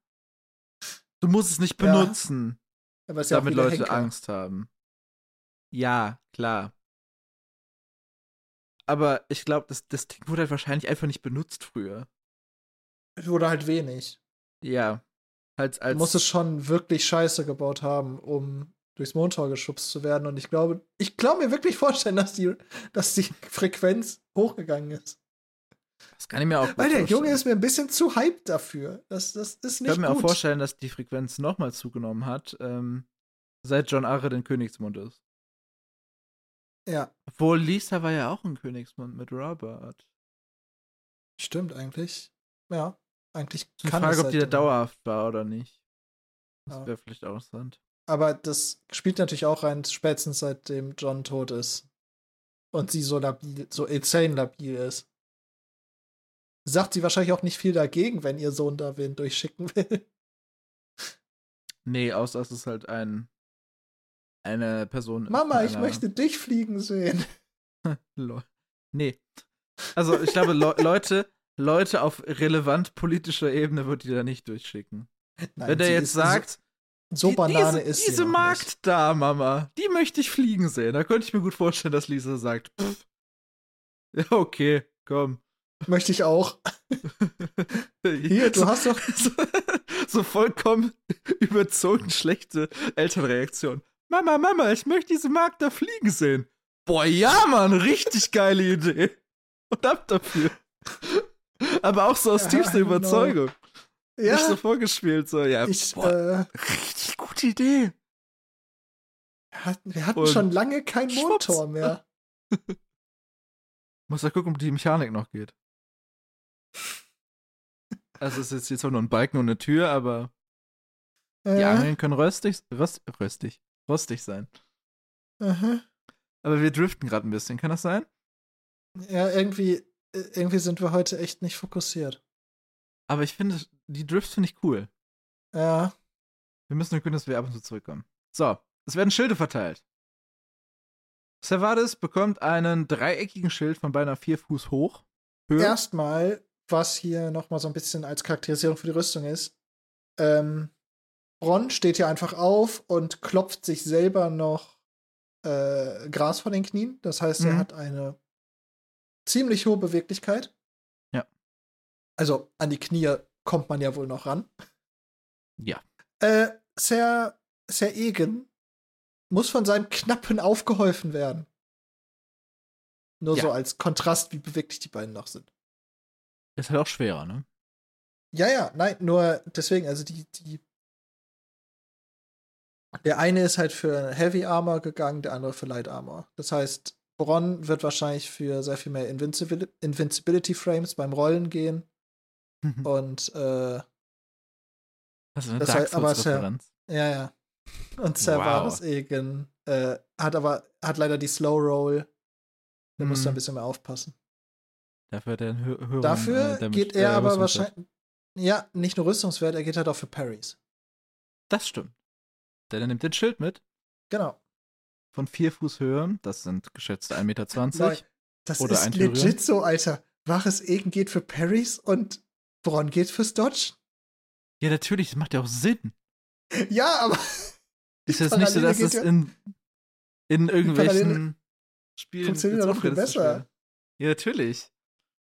Du musst es nicht Ja. benutzen, Aber es ja damit wieder Leute Henker. Angst haben. Ja, klar. Aber ich glaube, das, das Ding wurde halt wahrscheinlich einfach nicht benutzt früher. Oder halt wenig. Ja. Als, Du als musst es schon wirklich scheiße gebaut haben, um durchs Mondtor geschubst zu werden. Und ich glaube, ich glaube mir wirklich vorstellen, dass die, dass die Frequenz hochgegangen ist. das kann ich mir auch Weil der vorstellen. Junge ist mir ein bisschen zu hyped dafür. Das, das ist Ich nicht kann mir gut. auch vorstellen, dass die Frequenz nochmal zugenommen hat, ähm, seit John Arre den Königsmund ist. Ja, Obwohl Lisa war ja auch ein Königsmund mit Robert. stimmt eigentlich. Ja, eigentlich Ich kann frage, ob die da dauerhaft war oder nicht. Das Ja. wäre vielleicht auch interessant. Aber das spielt natürlich auch rein, spätestens seitdem John tot ist. Und sie so labil, so insane labil ist. Sagt sie wahrscheinlich auch nicht viel dagegen, wenn ihr Sohn da wen durchschicken *laughs* will. Nee, außer dass es halt ein eine Person Mama, ich möchte dich fliegen sehen. *laughs* Nee. Also ich glaube, Le Leute, Leute auf relevant politischer Ebene wird die da nicht durchschicken. Nein, Wenn der jetzt sagt, so, so die- Banane diese, ist diese Magd nicht. da, Mama, die möchte ich fliegen sehen. Da könnte ich mir gut vorstellen, dass Lisa sagt, pff, ja, *laughs* okay, komm. Möchte ich auch. *laughs* Hier, du hast doch. so, so vollkommen überzogen schlechte Elternreaktion. Mama, Mama, ich möchte diese Magd da fliegen sehen. Boah, ja, Mann, richtig geile Idee. *laughs* Und ab dafür. Aber auch so aus Ja, tiefster genau. Überzeugung. Ja, Nicht so vorgespielt, so, ja, ich, boah, äh, richtig gute Idee. wir hatten, wir hatten Und schon lange kein schwupps. Motor mehr. *laughs* Muss ja gucken, ob die Mechanik noch geht. Also es ist jetzt zwar nur ein Balken und eine Tür, aber die Äh, Angeln können röstig, röst, röstig, rostig sein. aha. Aber wir driften gerade ein bisschen, kann das sein? Ja, irgendwie, äh, irgendwie sind wir heute echt nicht fokussiert. Aber ich finde, die Drifts finde ich cool. Ja, Wir müssen nur gucken, dass wir ab und zu zurückkommen. So, es werden Schilde verteilt. Servades bekommt einen dreieckigen Schild von beinahe vier Fuß hoch. Höhe. erstmal, was hier noch mal so ein bisschen als Charakterisierung für die Rüstung ist. Ähm, Bronn steht hier einfach auf und klopft sich selber noch äh, Gras von den Knien. Das heißt, er Mhm. hat eine ziemlich hohe Beweglichkeit. Ja. Also an die Knie kommt man ja wohl noch ran. Ja. Äh, Ser, Ser Egen muss von seinem Knappen aufgeholfen werden. Nur Ja. so als Kontrast, wie beweglich die beiden noch sind. Ist halt auch schwerer, ne? Ja, ja, nein, nur deswegen, also die, die. Der eine ist halt für Heavy Armor gegangen, der andere für Light Armor. Das heißt, Bronn wird wahrscheinlich für sehr viel mehr Invincibil Invincibility Frames beim Rollen gehen. Und äh, Das ist eine Das Dark heißt, aber Souls-Referenz. ja, ja. Und Cervantes Egan äh, hat aber hat leider die Slow Roll. Der muss da ein Hm. bisschen mehr aufpassen. Dafür hat er einen hö höheren Dafür äh, geht äh, er aber Rüstungswert. wahrscheinlich. Ja, nicht nur Rüstungswert, er geht halt auch für Parries. Das stimmt. Denn er nimmt den Schild mit Genau. von vier Fuß Höhe. Das sind geschätzte 1,20 Meter. Nein, Das Oder ist legit so, Alter. Waches Egen geht für Parries und Bronn geht fürs Dodge. Ja, natürlich, das macht ja auch Sinn. Ja, aber *laughs* Ist jetzt nicht so, dass es ja- in, in irgendwelchen Parallele Spielen funktioniert noch viel besser. Ja, natürlich.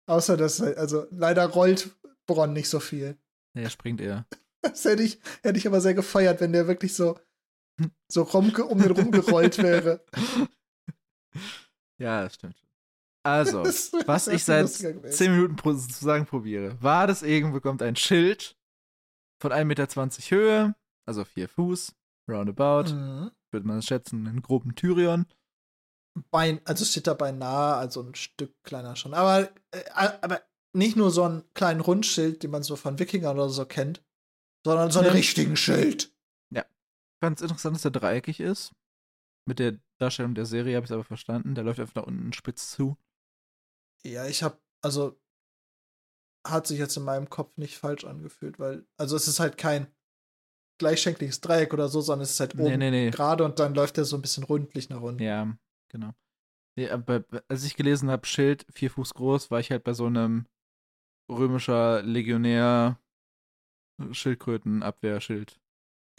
außer dass, also leider rollt Bronn nicht so viel. Ja, er springt eher. *laughs* Das hätte ich, hätte ich aber sehr gefeiert, wenn der wirklich so, *laughs* so rum, um den rumgerollt wäre. Ja, das stimmt. Also, *laughs* Das was ich seit lustiger gewesen. 10 Minuten zu sagen probiere. Wades Egen bekommt ein Schild von 1,20 Meter Höhe, also 4 Fuß, roundabout, Mhm. würde man schätzen, einen groben Tyrion. Bein, also steht da beinahe, also ein Stück kleiner schon. Aber, äh, aber nicht nur so einen kleinen Rundschild, den man so von Wikingern oder so kennt, sondern so einen Ja. richtigen Schild. Ganz interessant, dass er dreieckig ist. Mit der Darstellung der Serie habe ich es aber verstanden. Der läuft einfach nach unten spitz zu. Ja, ich hab, also hat sich jetzt in meinem Kopf nicht falsch angefühlt, weil, also es ist halt kein gleichschenkliges Dreieck oder so, sondern es ist halt Nee, oben nee, nee. gerade und dann läuft er so ein bisschen rundlich nach unten. Ja, genau. Nee, aber als ich gelesen habe, Schild, vier Fuß groß, war ich halt bei so einem römischer Legionär Schildkrötenabwehrschild.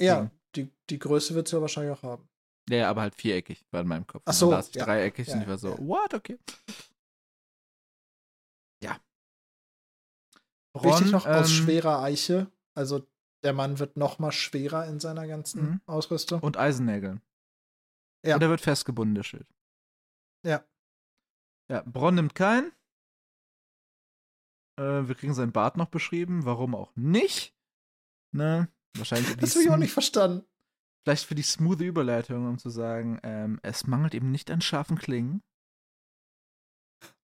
Ja. Die, die Größe wird es ja wahrscheinlich auch haben. Ja, aber halt viereckig war in meinem Kopf. Ach so, ja. dreieckig Ja, und ich war so, ja. what? Okay. Ja. Wichtig Ron, noch aus ähm, schwerer Eiche. Also der Mann wird noch mal schwerer in seiner ganzen Mhm. Ausrüstung. Und Eisennägeln. Ja. Und er wird festgebunden, der Schild. Ja. Ja, Bronn nimmt keinen. Äh, wir kriegen seinen Bart noch beschrieben. Warum auch nicht? Ne? Wahrscheinlich Das habe ich auch nicht verstanden. vielleicht für die smooth Überleitung, um zu sagen, ähm, es mangelt eben nicht an scharfen Klingen.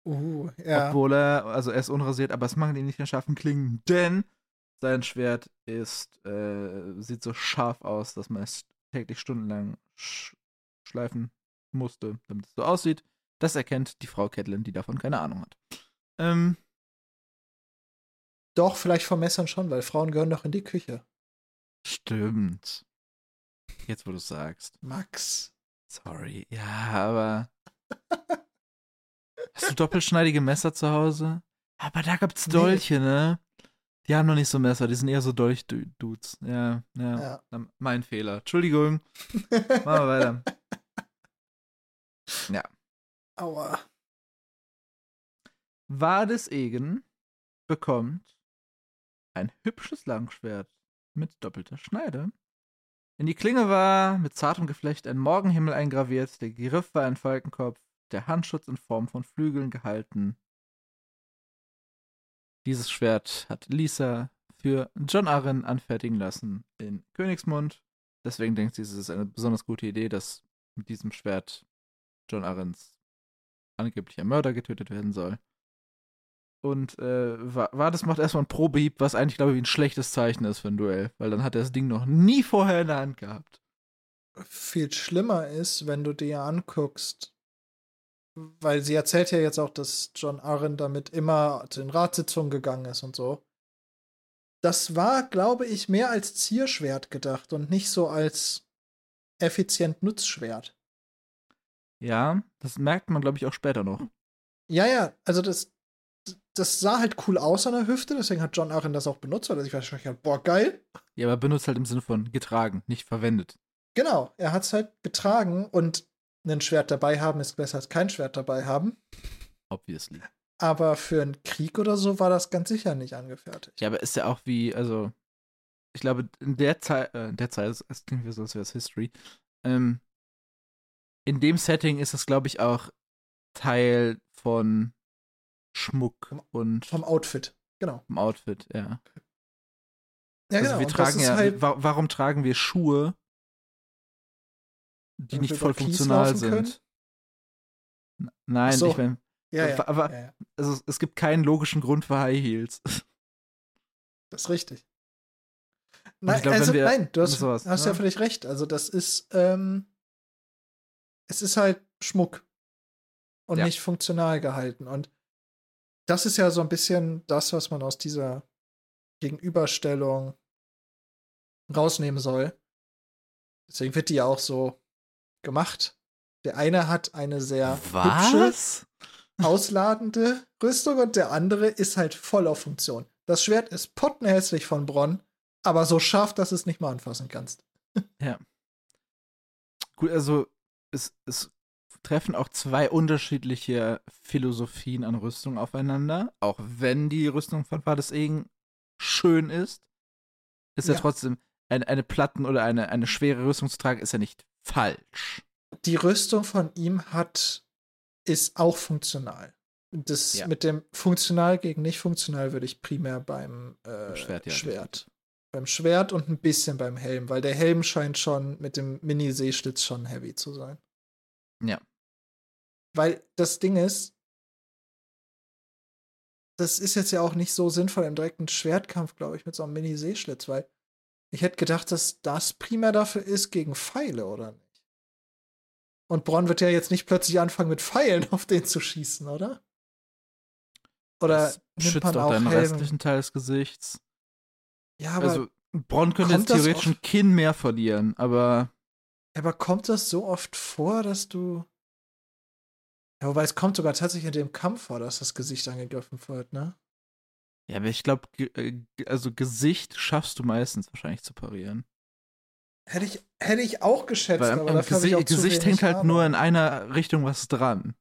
Uh, ja. Obwohl er, also er ist unrasiert, aber es mangelt ihm nicht an scharfen Klingen, denn sein Schwert ist, äh, sieht so scharf aus, dass man es täglich stundenlang sch schleifen musste, damit es so aussieht. Das erkennt die Frau Catelyn, die davon keine Ahnung hat. Ähm, Doch, vielleicht vom Messern schon, weil Frauen gehören doch in die Küche. Stimmt. Jetzt, wo du sagst. Max. Sorry. Ja, aber. *laughs* Hast du doppelschneidige Messer zu Hause? Aber da gibt's Nee. Dolche, ne? Die haben noch nicht so Messer, die sind eher so Dolch-Dudes. Ja, ja. Ja. Mein Fehler. Entschuldigung. Machen wir weiter. *laughs* Aua. Vades Egen bekommt ein hübsches Langschwert mit doppelter Schneide. In die Klinge war mit zartem Geflecht ein Morgenhimmel eingraviert, der Griff war ein Falkenkopf, der Handschutz in Form von Flügeln gehalten. Dieses Schwert hat Lisa für John Arryn anfertigen lassen in Königsmund. Deswegen denkt sie, es ist eine besonders gute Idee, dass mit diesem Schwert John Arryns angeblicher Mörder getötet werden soll. Und äh, Vades macht erstmal ein Probehieb, was eigentlich, glaube ich, ein schlechtes Zeichen ist für ein Duell, weil dann hat er das Ding noch nie vorher in der Hand gehabt. Viel schlimmer ist, wenn du dir anguckst, weil sie erzählt ja jetzt auch, dass John Arryn damit immer zu den Ratssitzungen gegangen ist und so. Das war, glaube ich, mehr als Zierschwert gedacht und nicht so als effizient Nutzschwert. Ja, das merkt man, glaube ich, auch später noch. Ja, ja, also das, das sah halt cool aus an der Hüfte, deswegen hat John Arryn das auch benutzt, weil er sich wahrscheinlich hat, boah, geil. Ja, aber benutzt halt im Sinne von getragen, nicht verwendet. Genau, er hat es halt getragen und ein Schwert dabei haben ist besser als kein Schwert dabei haben. Obviously. Aber für einen Krieg oder so war das ganz sicher nicht angefertigt. Ja, aber ist ja auch wie, also, ich glaube, in der Zeit, äh, in der Zeit, es- es klingt wie so, als wäre es History, ähm, in dem Setting ist es, glaube ich, auch Teil von Schmuck und Vom Outfit, genau. vom Outfit, ja. Ja, also genau. wir tragen ja, halt, wa warum tragen wir Schuhe, die nicht voll funktional können? sind? Nein, so. ich meine, ja, ja, aber- ja, also es- gibt keinen logischen Grund für High Heels. *laughs* das ist richtig. ich Nein, glaub, also, wir- nein, du hast, sowas, hast ja ne? völlig recht. Also, das ist, ähm, es ist halt Schmuck und nicht funktional gehalten. Und das ist ja so ein bisschen das, was man aus dieser Gegenüberstellung rausnehmen soll. Deswegen wird die ja auch so gemacht. Der eine hat eine sehr hübsche, Was? ausladende Rüstung und der andere ist halt voll auf Funktion. Das Schwert ist pottenhässlich von Bronn, aber so scharf, dass du es nicht mal anfassen kannst. Gut, also es, es treffen auch zwei unterschiedliche Philosophien an Rüstung aufeinander. Auch wenn die Rüstung von Vades Egen schön ist, ist ja, Ja. trotzdem eine, eine Platten- oder eine, eine schwere Rüstung zu tragen, ist ja nicht falsch. Die Rüstung von ihm hat, ist auch funktional. Das Ja. mit dem funktional gegen nicht funktional würde ich primär beim äh, Schwert, ja, Schwert. Beim Schwert und ein bisschen beim Helm, weil der Helm scheint schon mit dem Mini-Seeschlitz schon heavy zu sein. Ja. Weil das Ding ist, das ist jetzt ja auch nicht so sinnvoll im direkten Schwertkampf, glaube ich, mit so einem Mini-Seeschlitz, weil ich hätte gedacht, dass das primär dafür ist gegen Pfeile, oder nicht? Und Bronn wird ja jetzt nicht plötzlich anfangen, mit Pfeilen *laughs* auf den zu schießen, oder? Oder das schützt man auch auch deinen Helm? restlichen Teil des Gesichts. Ja, aber, also Bronn könnte jetzt theoretisch ein Kinn mehr verlieren, aber aber kommt das so oft vor, dass du. Ja, wobei es kommt sogar tatsächlich in dem Kampf vor, dass das Gesicht angegriffen wird, ne? ja, aber ich glaube, also Gesicht schaffst du meistens wahrscheinlich zu parieren. Hätte ich, hätte ich auch geschätzt, Weil aber dafür habe ich Gesicht, Gesicht hängt halt Ahnung. nur in einer Richtung was dran.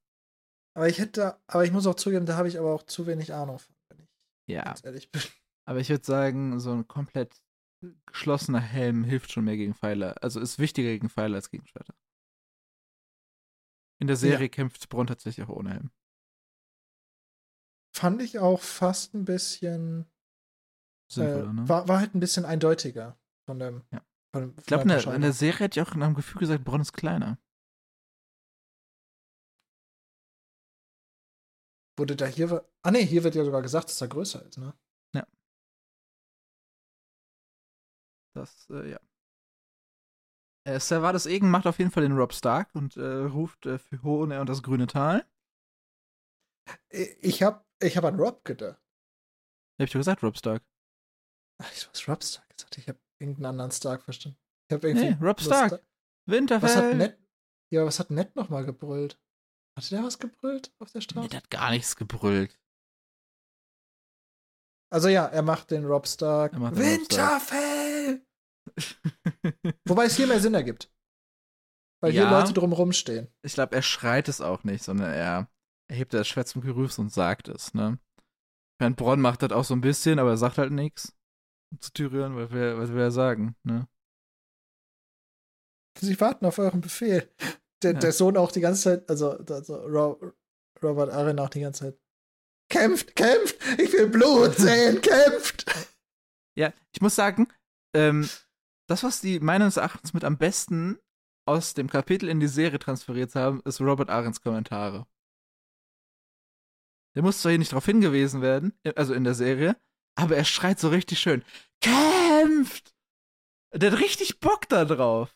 Aber ich hätte, aber ich muss auch zugeben, da habe ich aber auch zu wenig Ahnung von, wenn ich Ja, ganz ehrlich bin. aber ich würde sagen, so ein komplett geschlossener Helm hilft schon mehr gegen Pfeile. Also ist wichtiger gegen Pfeile als gegen Schwerter. In der Serie kämpft Bronn tatsächlich auch ohne Helm. Fand ich auch fast ein bisschen, Sinnvoller, äh, ne? war, war halt ein bisschen eindeutiger von dem. Ja. Von dem ich glaube, in, in der Serie hätte ich auch nach dem Gefühl gesagt, Bronn ist kleiner. Wurde da hier. Ah, nee, hier wird ja sogar gesagt, dass er größer ist, ne? Das, äh, ja. Äh, Servades Egen macht auf jeden Fall den Rob Stark und äh, ruft äh, für Hohne und das grüne Tal. I- Ich hab, ich hab an Rob gedacht. Hab ich doch gesagt, Rob Stark. Ach, ich was Rob Stark gesagt. Ich hab irgendeinen anderen Stark verstanden. Ich hab irgendwie. Nee, Rob Stark. Star- Winterfell. Was hat Ned. Ja, was hat Ned nochmal gebrüllt? Hatte der was gebrüllt auf der Nee, Straße? der hat gar nichts gebrüllt. Also ja, er macht den Rob Stark. Er macht den Robb Stark. *laughs* Wobei es hier mehr Sinn ergibt. Weil hier Ja. Leute drumherum stehen. ich glaube, er schreit es auch nicht, sondern er, er hebt das Schwert zum Gerüst und sagt es, ne? Bernd Bronn macht das auch so ein bisschen, aber er sagt halt nichts zu Tyrion, weil wir, was will er sagen, ne? Sie warten auf euren Befehl. Der, Ja. der Sohn auch die ganze Zeit, also, also Ro Robert Arryn auch die ganze Zeit. Kämpft, kämpft! Ich will Blut sehen, kämpft! Ja, ich muss sagen, ähm, das, was die meines Erachtens mit am besten aus dem Kapitel in die Serie transferiert haben, ist Robert Ahrens Kommentare. Der muss zwar hier nicht darauf hingewiesen werden, also in der Serie, aber er schreit so richtig schön: Kämpft! Der hat richtig Bock da drauf.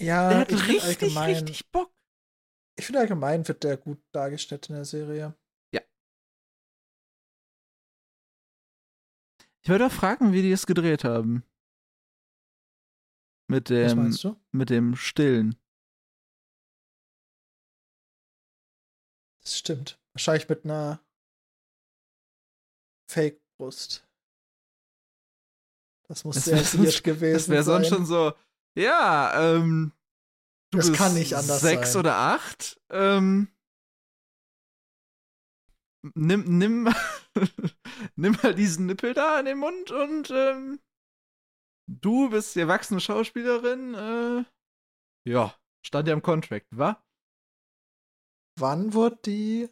Ja, Der hat richtig, richtig Bock. Ich finde allgemein wird der gut dargestellt in der Serie. Ich wollte auch fragen, wie die es gedreht haben. Mit Was dem, meinst du? mit dem Stillen. Das stimmt. Wahrscheinlich mit einer Fake-Brust. Das muss Das sehr sonst- gewesen Das wäre sein. sonst schon so, ja, ähm, du Das bist kann nicht anders sechs sein. oder acht, ähm, nimm, nimm, *laughs* nimm mal diesen Nippel da in den Mund und, ähm, du bist die erwachsene Schauspielerin, äh, ja, stand ja im Contract, wa? Wann wurde die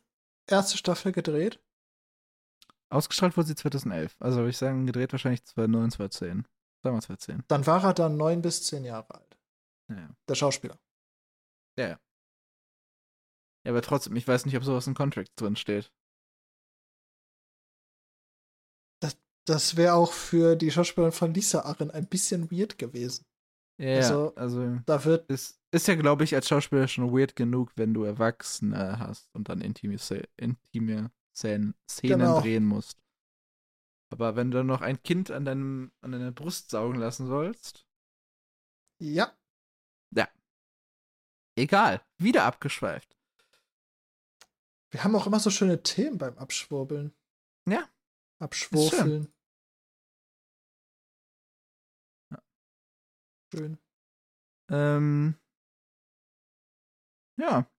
erste Staffel gedreht? Ausgestrahlt wurde sie 2011, also würde ich sagen, gedreht wahrscheinlich 2009, 2010. Sagen wir 2010. Dann war er dann neun bis zehn Jahre alt. Ja. Der Schauspieler. Ja, ja. Ja, aber trotzdem, ich weiß nicht, ob sowas im Contract drin steht. Das wäre auch für die Schauspielerin von Lisa Arren ein bisschen weird gewesen. Ja, Also, also Da wird, ist, ist ja, glaube ich, als Schauspieler schon weird genug, wenn du Erwachsene hast und dann intime, intime Szenen, Szenen Genau. drehen musst. Aber wenn du dann noch ein Kind an, deinem, an deiner Brust saugen lassen sollst, ja, egal, wieder abgeschweift. wir haben auch immer so schöne Themen beim Abschwurbeln. Ja. Abschwurfeln. Schön. Ähm, ja.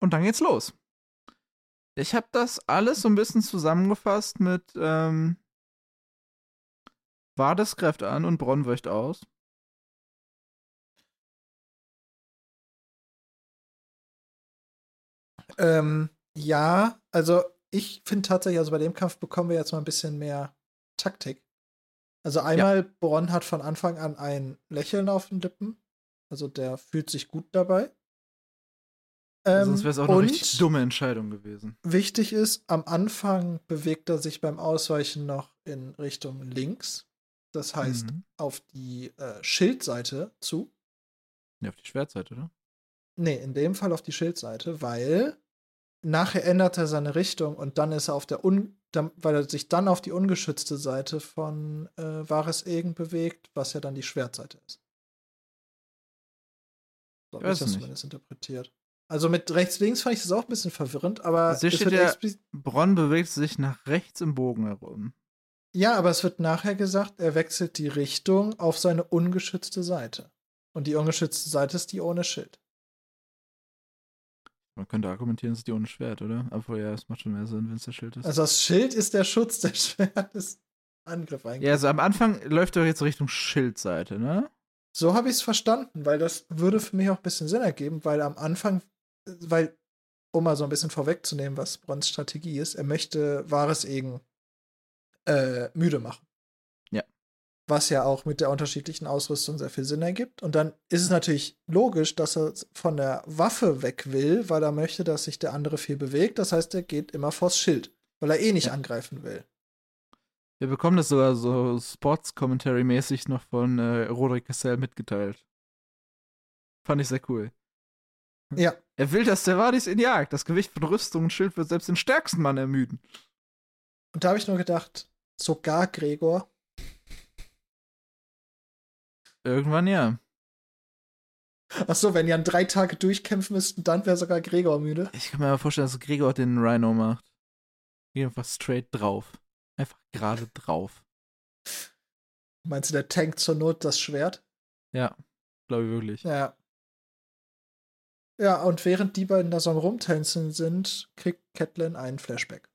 Und dann geht's los. Ich habe das alles so ein bisschen zusammengefasst mit ähm, Vades greift an und Bronn weicht aus. Ähm, ja, also ich finde tatsächlich, also bei dem Kampf bekommen wir jetzt mal ein bisschen mehr Taktik. Also einmal, Bronn hat von Anfang an ein Lächeln auf den Lippen. Also der fühlt sich gut dabei. Ähm, Sonst wäre es auch eine richtig dumme Entscheidung gewesen. wichtig ist, am Anfang bewegt er sich beim Ausweichen noch in Richtung links. Das heißt, Mhm. auf die äh, Schildseite zu. Ja, auf die Schwertseite, oder? Nee, in dem Fall auf die Schildseite, weil nachher ändert er seine Richtung und dann ist er auf der un dann, weil er sich dann auf die ungeschützte Seite von äh, Vares Egen bewegt, was ja dann die Schwertseite ist. So Ich habe weiß ich das zumindest interpretiert. Also mit rechts-links fand ich das auch ein bisschen verwirrend, aber Also es wird Bronn bewegt sich nach rechts im Bogen herum. Ja, aber es wird nachher gesagt, er wechselt die Richtung auf seine ungeschützte Seite. Und die ungeschützte Seite ist die ohne Schild. Man könnte argumentieren, es ist die ohne Schwert, oder? Aber ja, es macht schon mehr Sinn, wenn es der Schild ist. Also das Schild ist der Schutz, der *laughs* Schwert ist Angriff eigentlich. ja, also am Anfang läuft er jetzt Richtung Schildseite, ne? So habe ich es verstanden, weil das würde für mich auch ein bisschen Sinn ergeben, weil am Anfang, weil, um mal so ein bisschen vorwegzunehmen, was Brons Strategie ist, er möchte wahres Egen äh, müde machen. Was ja auch mit der unterschiedlichen Ausrüstung sehr viel Sinn ergibt. Und dann ist es natürlich logisch, dass er von der Waffe weg will, weil er möchte, dass sich der andere viel bewegt. Das heißt, er geht immer vors Schild, weil er eh nicht Ja. angreifen will. Wir bekommen das sogar so Sports-Commentary-mäßig noch von äh, Roderick Cassell mitgeteilt. Fand ich sehr cool. Ja. Er will, dass der Vadis ihn jagt. Das Gewicht von Rüstung und Schild wird selbst den stärksten Mann ermüden. Und da habe ich nur gedacht, sogar Gregor. Irgendwann ja. Ach so, wenn die an drei Tage durchkämpfen müssten, dann wäre sogar Gregor müde. Ich kann mir aber vorstellen, dass Gregor den Rhino macht. Geht einfach straight drauf. Einfach gerade drauf. Meinst du, der tankt zur Not das Schwert? Ja, glaube ich wirklich. Ja. Ja, und während die beiden da so am Rumtänzeln sind, kriegt Catelyn einen Flashback.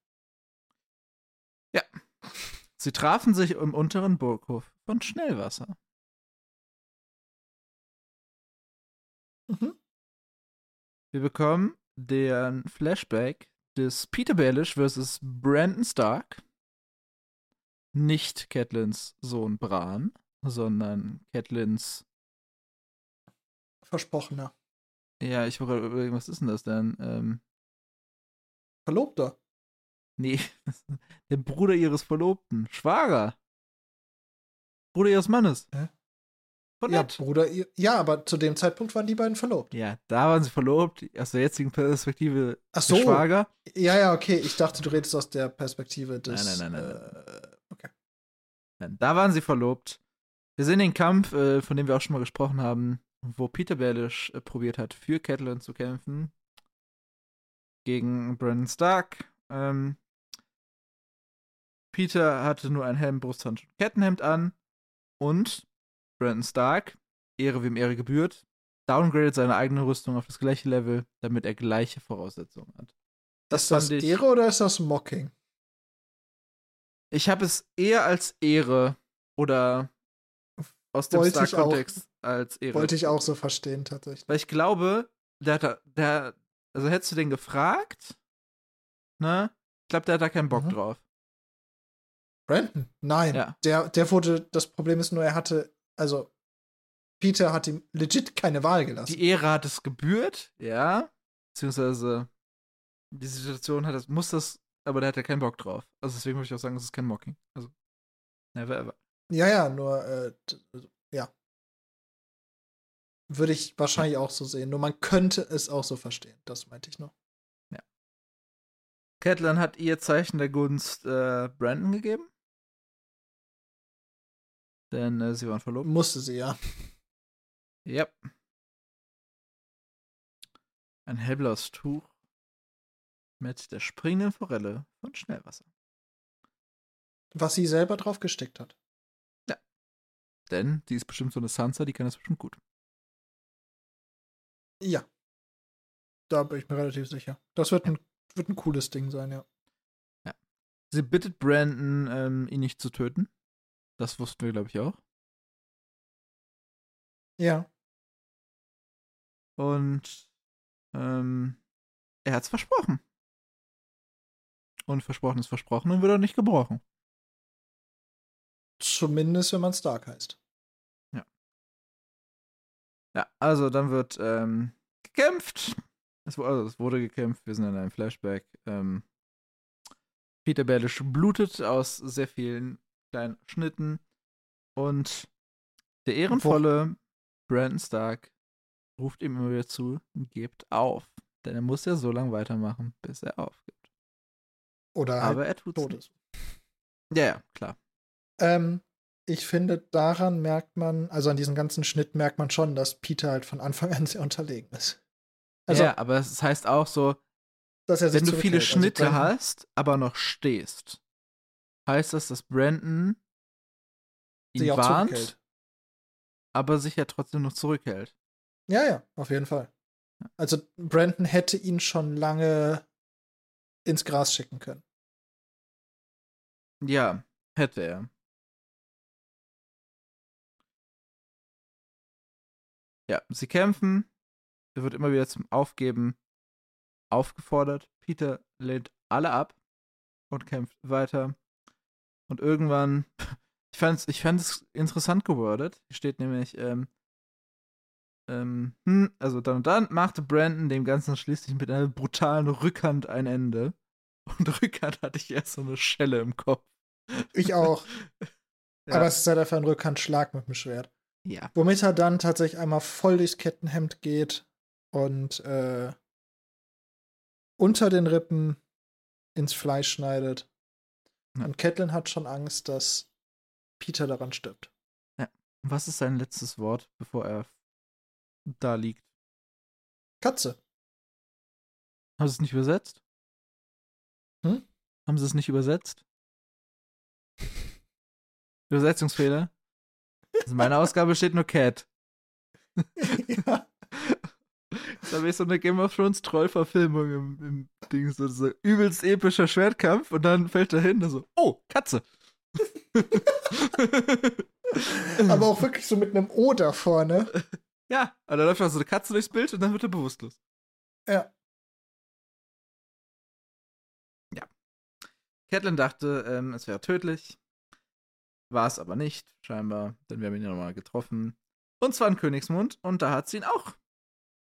Sie trafen sich im unteren Burghof von Schnellwasser. Mhm. Wir bekommen den Flashback des Peter Baelish versus Brandon Stark. Nicht Catelyns Sohn Bran, sondern Catelyns. Versprochener. Ja, ich wollte gerade überlegen, was ist denn das denn? Ähm, Verlobter. nee, *laughs* der Bruder ihres Verlobten. Schwager. Bruder ihres Mannes. Hä? Von Ja, nett. Bruder. Ja, aber zu dem Zeitpunkt waren die beiden verlobt. Ja, da waren sie verlobt. Aus der jetzigen Perspektive Ach so. Schwager. Ja, ja, okay. Ich dachte, du redest aus der Perspektive des. Nein, nein, nein, nein, Äh, okay. Nein, Da waren sie verlobt. Wir sehen den Kampf, äh, von dem wir auch schon mal gesprochen haben, wo Peter Baelish äh, probiert hat, für Catelyn zu kämpfen. Gegen Brandon Stark. Ähm, Peter hatte nur ein Helm, Brusthandschuh und Kettenhemd an. Und Brandon Stark, Ehre wem Ehre gebührt, downgradet seine eigene Rüstung auf das gleiche Level, damit er gleiche Voraussetzungen hat. ist das ich- Ehre oder ist das Mocking? Ich habe es eher als Ehre oder aus dem. Stark-Kontext als Ehre. Wollte ich auch so verstehen, tatsächlich. Weil ich glaube, der hat, da- der, also hättest du den gefragt, ne? Ich glaube, der hat da keinen Bock Mhm. drauf. Brandon? Nein. Ja. Der, der wurde, das Problem ist nur, er hatte, also Peter hat ihm legit keine Wahl gelassen. Die Ehre hat es gebührt, ja. Beziehungsweise die Situation hat es, muss das, aber der hat ja keinen Bock drauf. Also deswegen würde ich auch sagen, es ist kein Mocking. Also, never ever. ja, ja, nur, äh, d- ja. Würde ich wahrscheinlich auch so sehen. Nur man könnte es auch so verstehen. Das meinte ich noch. Catelyn hat ihr Zeichen der Gunst äh, Brandon gegeben. Denn äh, sie waren verlobt. Musste sie ja. Ja. Ein hellblaues Tuch mit der springenden Forelle von Schnellwasser. Was sie selber drauf gesteckt hat. Denn die ist bestimmt so eine Sansa, die kann das bestimmt gut. Ja. Da bin ich mir relativ sicher. Das wird ein, wird ein cooles Ding sein, ja. Sie bittet Brandon, ähm, ihn nicht zu töten. Das wussten wir, glaube ich, auch. Ja. Und ähm, er hat's versprochen. Und versprochen ist versprochen und wird auch nicht gebrochen. Zumindest, wenn man Stark heißt. Ja, also dann wird ähm, gekämpft. Es, also, es wurde gekämpft, wir sind in einem Flashback. Ähm, Peter Baelish blutet aus sehr vielen kleinen Schnitten. Und der ehrenvolle Brandon Stark ruft ihm immer wieder zu, gebt auf. Denn er muss ja so lange weitermachen, bis er aufgibt. Oder halt Aber er tut's tot ist. Ja, ja, klar. Ähm, ich finde, daran merkt man, also an diesem ganzen Schnitt merkt man schon, dass Peter halt von Anfang an *laughs* sehr unterlegen ist. Also, ja, aber es heißt auch so, dass er sich wenn du viele zurückhält. Schnitte also hast, aber noch stehst, heißt das, dass Brandon ihn warnt, aber sich ja trotzdem noch zurückhält. Ja, ja, auf jeden Fall. Also Brandon hätte ihn schon lange ins Gras schicken können. Ja, hätte er. Ja, sie kämpfen. Er wird immer wieder zum Aufgeben aufgefordert. Peter lehnt alle ab und kämpft weiter. Und irgendwann, *laughs* ich fand ich fand es interessant gewordet. Hier steht nämlich, ähm, ähm, hm, also dann und dann machte Brandon dem Ganzen schließlich mit einer brutalen Rückhand ein Ende. *laughs* Und Rückhand hatte ich erst so eine Schelle im Kopf. Ich auch. *laughs* Ja. Aber es ist halt einfach ein Rückhandschlag mit dem Schwert. Ja. Womit er dann tatsächlich einmal voll durchs Kettenhemd geht und äh, unter den Rippen ins Fleisch schneidet. Ja. Und Catelyn hat schon Angst, dass Peter daran stirbt. Was ist sein letztes Wort, bevor er da liegt? Katze. Haben sie es nicht übersetzt? Hm? Haben sie es nicht übersetzt? *laughs* Übersetzungsfehler? Also meine Ausgabe steht nur Cat. *laughs* ja. *laughs* *laughs* Da habe ich so eine Game of Thrones Trollverfilmung im, im Ding, so, so übelst epischer Schwertkampf und dann fällt er hin und so, oh, Katze. *laughs* Aber auch wirklich so mit einem O da vorne. *laughs* Ja, und dann läuft auch so eine Katze durchs Bild und dann wird er bewusstlos. Ja. Catelyn dachte, ähm, es wäre tödlich. War es aber nicht, scheinbar, denn wir haben ihn ja nochmal getroffen. Und zwar in Königsmund und da hat sie ihn auch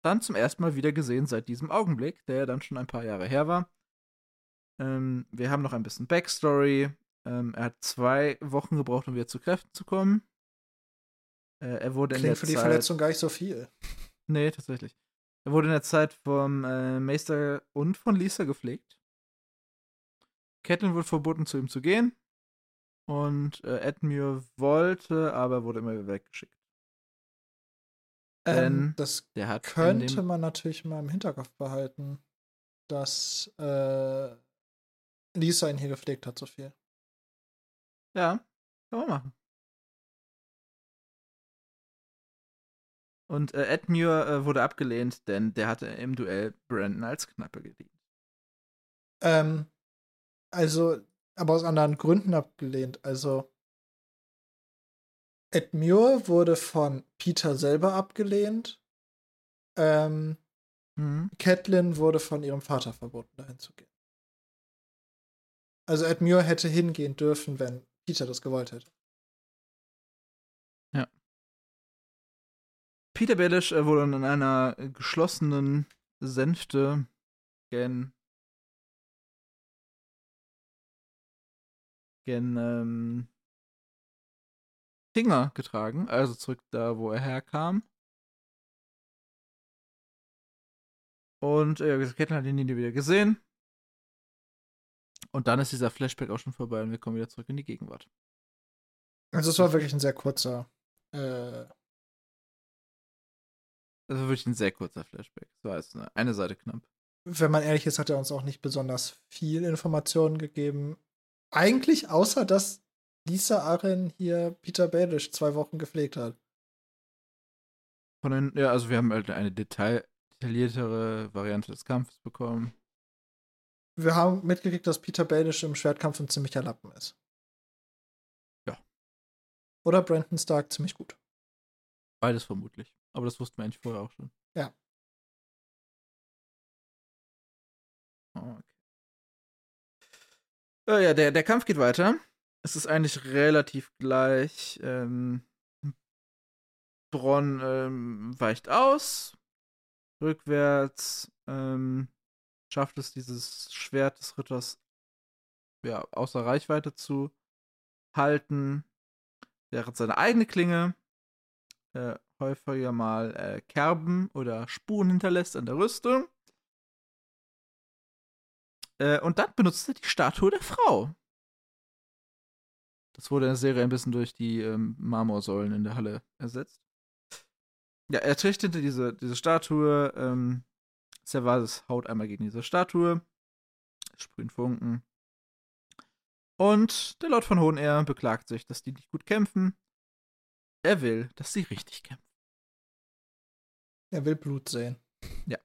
dann zum ersten Mal wieder gesehen seit diesem Augenblick, der ja dann schon ein paar Jahre her war. Ähm, wir haben noch ein bisschen Backstory. Ähm, er hat zwei Wochen gebraucht, um wieder zu Kräften zu kommen. Äh, er wurde in Klingt der für die Zeit Verletzung gar nicht so viel. Nee, tatsächlich. Er wurde in der Zeit vom äh, Meister und von Lisa gepflegt. Catelyn wurde verboten, zu ihm zu gehen. Und äh, Edmure wollte, aber wurde immer wieder weggeschickt. Ähm, das könnte man natürlich mal im Hinterkopf behalten, dass äh, Lisa ihn hier gepflegt hat, so viel. Ja, kann man machen. Und äh, Edmure äh, wurde abgelehnt, denn der hatte im Duell Brandon als Knappe gedient. Ähm, also, aber aus anderen Gründen abgelehnt. Also, Edmure wurde von Peter selber abgelehnt. Ähm, Mhm. Catelyn wurde von ihrem Vater verboten, dahin zu gehen. Also Ed Muir hätte hingehen dürfen, wenn Peter das gewollt hätte. Ja. Peter Baelish äh, wurde in einer geschlossenen Sänfte gen gen ähm, Finger getragen, also zurück da, wo er herkam. Und äh, Catelyn hat ihn nie wieder gesehen. Und dann ist dieser Flashback auch schon vorbei und wir kommen wieder zurück in die Gegenwart. Also es war wirklich ein sehr kurzer. Äh das war wirklich ein sehr kurzer Flashback. Das war jetzt eine, eine Seite knapp. Wenn man ehrlich ist, hat er uns auch nicht besonders viel Informationen gegeben. Eigentlich außer, dass Lisa Arren hier Peter Baelish zwei Wochen gepflegt hat. Von den, ja, also wir haben halt eine Detail, detailliertere Variante des Kampfes bekommen. Wir haben mitgekriegt, dass Peter Baelish im Schwertkampf ein ziemlicher Lappen ist. Ja. Oder Brandon Stark ziemlich gut. Beides vermutlich. Aber das wussten wir eigentlich vorher auch schon. Ja. Okay. Äh, ja, der, der Kampf geht weiter es ist eigentlich relativ gleich. Ähm, Bronn ähm, weicht aus, rückwärts, ähm, schafft es, dieses Schwert des Ritters ja, außer Reichweite zu halten, während seine eigene Klinge äh, häufiger mal äh, Kerben oder Spuren hinterlässt an der Rüstung. Äh, und dann benutzt er die Statue der Frau. Das wurde in der Serie ein bisschen durch die ähm, Marmorsäulen in der Halle ersetzt. Ja, er trichtete diese, diese Statue. Ähm, Servalis haut einmal gegen diese Statue. Sprühen Funken. Und der Lord von Hohenair beklagt sich, dass die nicht gut kämpfen. Er will, dass sie richtig kämpfen. Er will Blut sehen. Ja.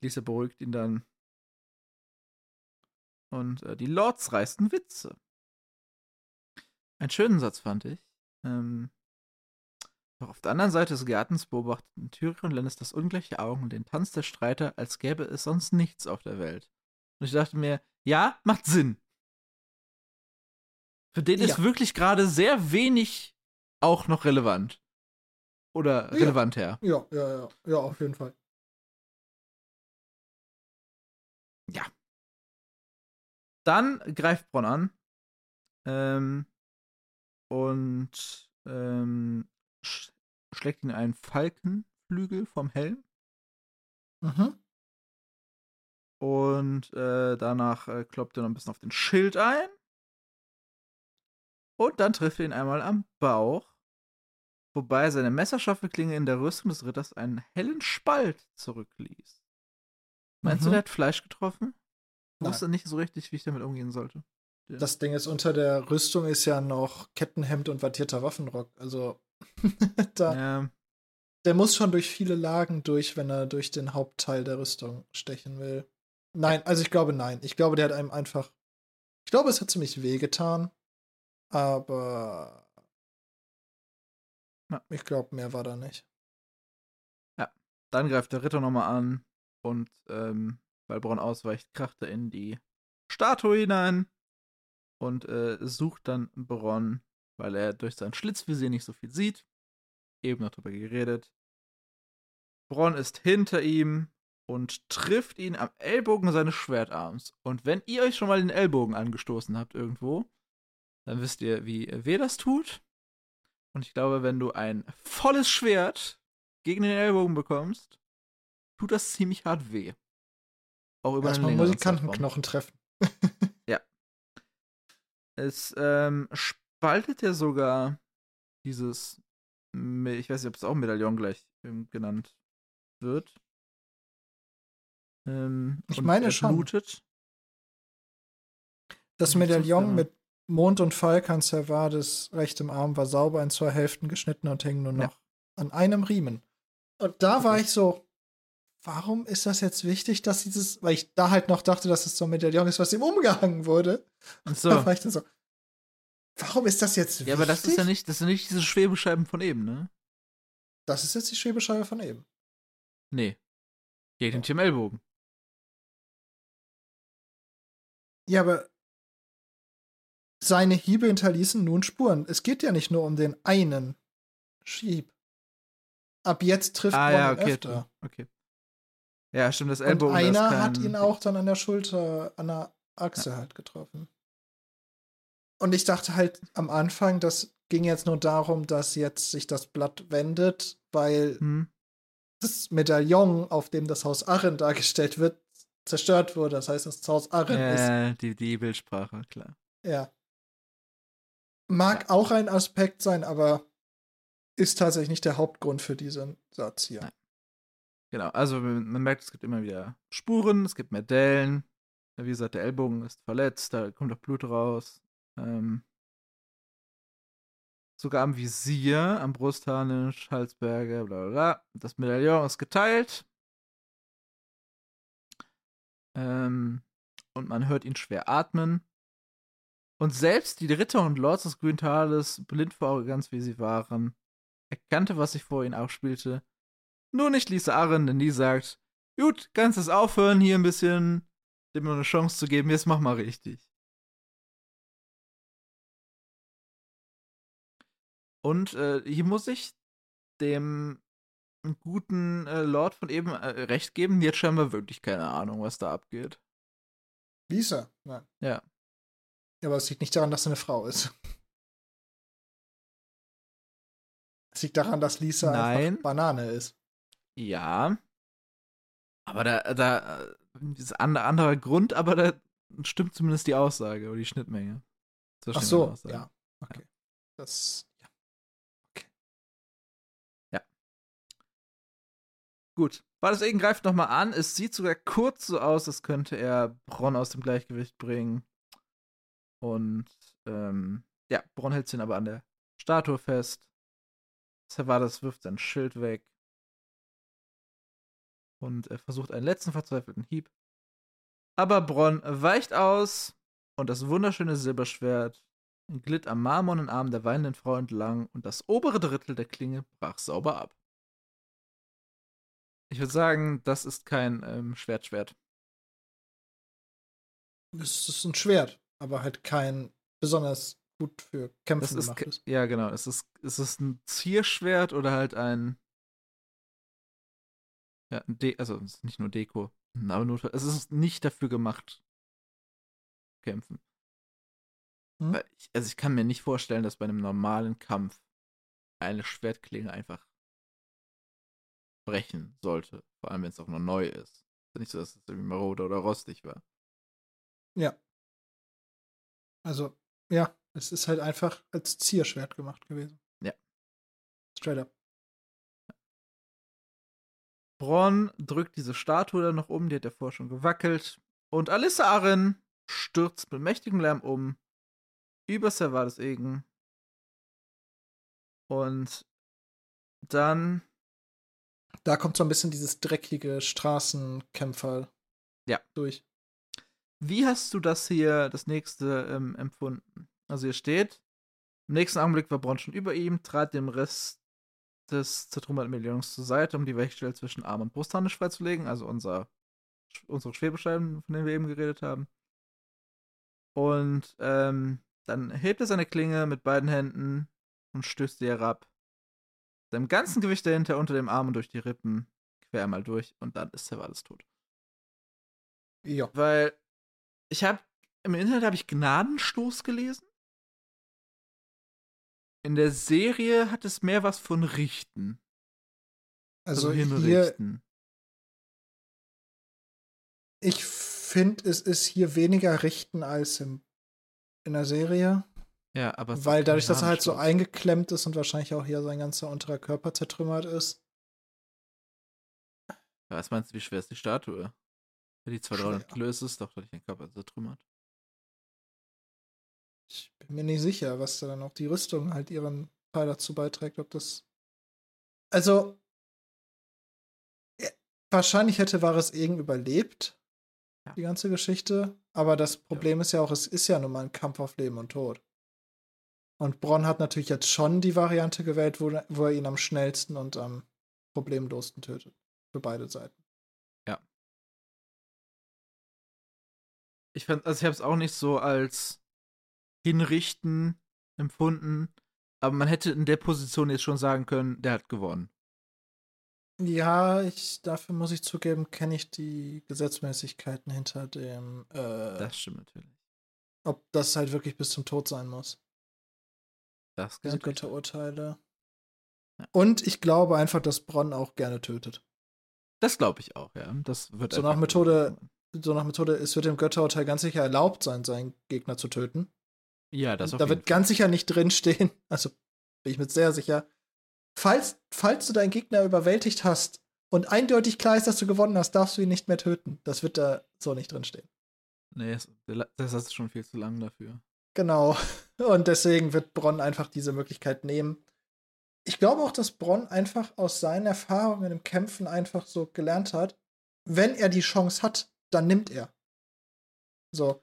Lisa beruhigt ihn dann und äh, die Lords reißen Witze. Einen schönen Satz fand ich. Ähm, doch auf der anderen Seite des Gartens beobachteten Tyrion und Lannisters ungleiche Augen den Tanz der Streiter, als gäbe es sonst nichts auf der Welt. Und ich dachte mir, ja, macht Sinn. Für den ja. ist wirklich gerade sehr wenig auch noch relevant. Oder relevant her. Ja, ja, ja, ja, auf jeden Fall. Ja, dann greift Bronn an ähm, und ähm, sch schlägt ihn einen Falkenflügel vom Helm. Mhm. Und äh, danach äh, kloppt er noch ein bisschen auf den Schild ein. Und dann trifft er ihn einmal am Bauch, wobei seine messerscharfe Klinge in der Rüstung des Ritters einen hellen Spalt zurückließ. Meinst mhm. du, der hat Fleisch getroffen? Ich wusste nicht so richtig, wie ich damit umgehen sollte. Ja. Das Ding ist, unter der Rüstung ist ja noch Kettenhemd und wattierter Waffenrock. Also, *laughs* da, ja. der muss schon durch viele Lagen durch, wenn er durch den Hauptteil der Rüstung stechen will. Nein, also ich glaube nein. Ich glaube, der hat einem einfach. Ich glaube, es hat ziemlich weh getan. Aber. Ja. Ich glaube, mehr war da nicht. Ja. Dann greift der Ritter nochmal an und ähm, weil Bronn ausweicht, kracht er in die Statue hinein und äh, sucht dann Bronn, weil er durch sein Schlitzvisier nicht so viel sieht. Eben noch drüber geredet. Bronn ist hinter ihm und trifft ihn am Ellbogen seines Schwertarms. Und wenn ihr euch schon mal den Ellbogen angestoßen habt irgendwo, dann wisst ihr, wie weh das tut. Und ich glaube, wenn du ein volles Schwert gegen den Ellbogen bekommst, tut das ziemlich hart weh. Auch über Erstmal Musikantenknochen treffen. *laughs* ja. Es ähm, spaltet ja sogar dieses, ich weiß nicht, ob es auch Medaillon gleich ähm, genannt wird. Ähm, ich meine schon. Blutet. Das Medaillon mit Mond und Falk an Servades rechtem Arm war sauber in zwei Hälften geschnitten und hing nur noch ja. an einem Riemen. Und da war ich so, warum ist das jetzt wichtig, dass dieses, weil ich da halt noch dachte, dass es so ein Medaillon ist, was ihm umgehangen wurde. Und *laughs* so. Da war ich dann so, warum ist das jetzt wichtig? Ja, aber das ist ja nicht, das sind nicht diese Schwebescheiben von eben, ne? Das ist jetzt die Schwebescheibe von eben. Nee. Geht ja. im Ellbogen. Ja, aber seine Hiebe hinterließen nun Spuren. Es geht ja nicht nur um den einen Schieb. Ab jetzt trifft ah, Bronn ja, okay. öfter. okay. Ja, stimmt, das Und Ellbogen. das einer kann- hat ihn auch dann an der Schulter, an der Achse halt getroffen. Und ich dachte halt am Anfang, das ging jetzt nur darum, dass jetzt sich das Blatt wendet, weil Hm. das Medaillon, auf dem das Haus Arryn dargestellt wird, zerstört wurde. Das heißt, das Haus Arryn ist. Äh, die, die Bildsprache, klar. Ja. Mag auch ein Aspekt sein, aber ist tatsächlich nicht der Hauptgrund für diesen Satz hier. Nein. Genau, also man merkt, es gibt immer wieder Spuren, es gibt mehr Dellen. Wie gesagt, der Ellbogen ist verletzt, da kommt auch Blut raus. Ähm, sogar am Visier, am Brustharnisch, Halsberge, bla bla bla. Das Medaillon ist geteilt. Ähm, und man hört ihn schwer atmen. Und selbst die Ritter und Lords des Grünen Tales, blind vor Arroganz wie sie waren, erkannte, was sich vor ihnen aufspielte. Nur nicht Lisa Arren, denn die sagt, gut, kannst es aufhören, hier ein bisschen dem eine Chance zu geben, jetzt mach mal richtig. Und äh, hier muss ich dem guten äh, Lord von eben äh, recht geben, die hat scheinbar wirklich keine Ahnung, was da abgeht. Lisa? Nein. Ja. Aber es liegt nicht daran, dass sie eine Frau ist. Es liegt daran, dass Lisa Nein. einfach Banane ist. Ja. Aber da, da, äh, ist ein anderer Grund, aber da stimmt zumindest die Aussage oder die Schnittmenge. Ach so, ja. Okay. Das, ja. Gut. Baldesegen greift nochmal an. Es sieht sogar kurz so aus, als könnte er Bronn aus dem Gleichgewicht bringen. Und ähm, ja, Bronn hält ihn aber an der Statue fest. Servadas wirft sein Schild weg. Und er versucht einen letzten verzweifelten Hieb. Aber Bronn weicht aus und das wunderschöne Silberschwert glitt am marmornen Arm der weinenden Frau entlang und das obere Drittel der Klinge brach sauber ab. Ich würde sagen, das ist kein ähm, Schwertschwert. Es ist ein Schwert, aber halt kein besonders gut für Kämpfen ist, gemacht ke- ist. ja genau, es ist, es ist ein Zierschwert oder halt ein, ja, De also nicht nur Deko, aber nur, es ist nicht dafür gemacht, kämpfen. Hm? Ich, also ich kann mir nicht vorstellen, dass bei einem normalen Kampf eine Schwertklinge einfach brechen sollte, vor allem wenn es auch noch neu ist. Nicht so, dass es irgendwie marode oder rostig war. Ja. Also, ja, es ist halt einfach als Zierschwert gemacht gewesen. Ja. Straight up. Bronn drückt diese Statue dann noch um, die hat ja vorher schon gewackelt. Und Alissa Arryn stürzt mit mächtigem Lärm um über Servades Egen. Und dann, Da kommt so ein bisschen dieses dreckige Straßenkämpfer Ja. durch. wie hast du das hier, das nächste, ähm, empfunden? Also hier steht, im nächsten Augenblick war Bronn schon über ihm, trat dem Rest des Medaillons zur Seite, um die Wechstelle zwischen Arm und Brustharnisch freizulegen, also unser, unsere Schwebescheiben, von denen wir eben geredet haben. Und ähm, dann hebt er seine Klinge mit beiden Händen und stößt sie herab. Seinem ganzen Gewicht dahinter unter dem Arm und durch die Rippen quer einmal durch und dann ist Servades tot. Ja. Weil ich habe im Internet habe ich Gnadenstoß gelesen. In der Serie hat es mehr was von Richten. Also, Also, hier, hinrichten. ich finde, es ist hier weniger Richten als im, in der Serie. Ja, aber es Weil dadurch, dass er halt so eingeklemmt ist und wahrscheinlich auch hier sein ganzer unterer Körper zertrümmert ist. Ja, Was meinst du, wie schwer ist die Statue? Wenn die 200 Schwer. Kilo ist, ist doch durch den Körper zertrümmert. Ich bin mir nicht sicher, was da dann auch die Rüstung halt ihren Teil dazu beiträgt, ob das. Also. ja, Wahrscheinlich hätte Varys Egen überlebt, Ja. die ganze Geschichte. Aber das Problem ist ja auch, es ist ja nun mal ein Kampf auf Leben und Tod. Und Bronn hat natürlich jetzt schon die Variante gewählt, wo, wo er ihn am schnellsten und am problemlosten tötet. Für beide Seiten. Ja. Ich fand, also ich habe es auch nicht so als hinrichten empfunden, aber man hätte in der Position jetzt schon sagen können, der hat gewonnen. Ja, ich, dafür muss ich zugeben, kenne ich die Gesetzmäßigkeiten hinter dem, äh, Das stimmt natürlich. ob das halt wirklich bis zum Tod sein muss. Das Diese. Götterurteile. Ja. Und ich glaube einfach, dass Bronn auch gerne tötet. Das glaube ich auch, ja. Das wird So nach Methode- So nach Methode, es wird dem Götterurteil ganz sicher erlaubt sein, seinen Gegner zu töten. Ja, das auf da wird ganz sicher nicht drinstehen, *laughs* also bin ich mir sehr sicher, falls, falls du deinen Gegner überwältigt hast und eindeutig klar ist, dass du gewonnen hast, darfst du ihn nicht mehr töten. Das wird da so nicht drinstehen. Nee, das ist schon viel zu lang dafür. Genau. *laughs* Und deswegen wird Bronn einfach diese Möglichkeit nehmen. Ich glaube auch, dass Bronn einfach aus seinen Erfahrungen im Kämpfen einfach so gelernt hat, wenn er die Chance hat, dann nimmt er. So,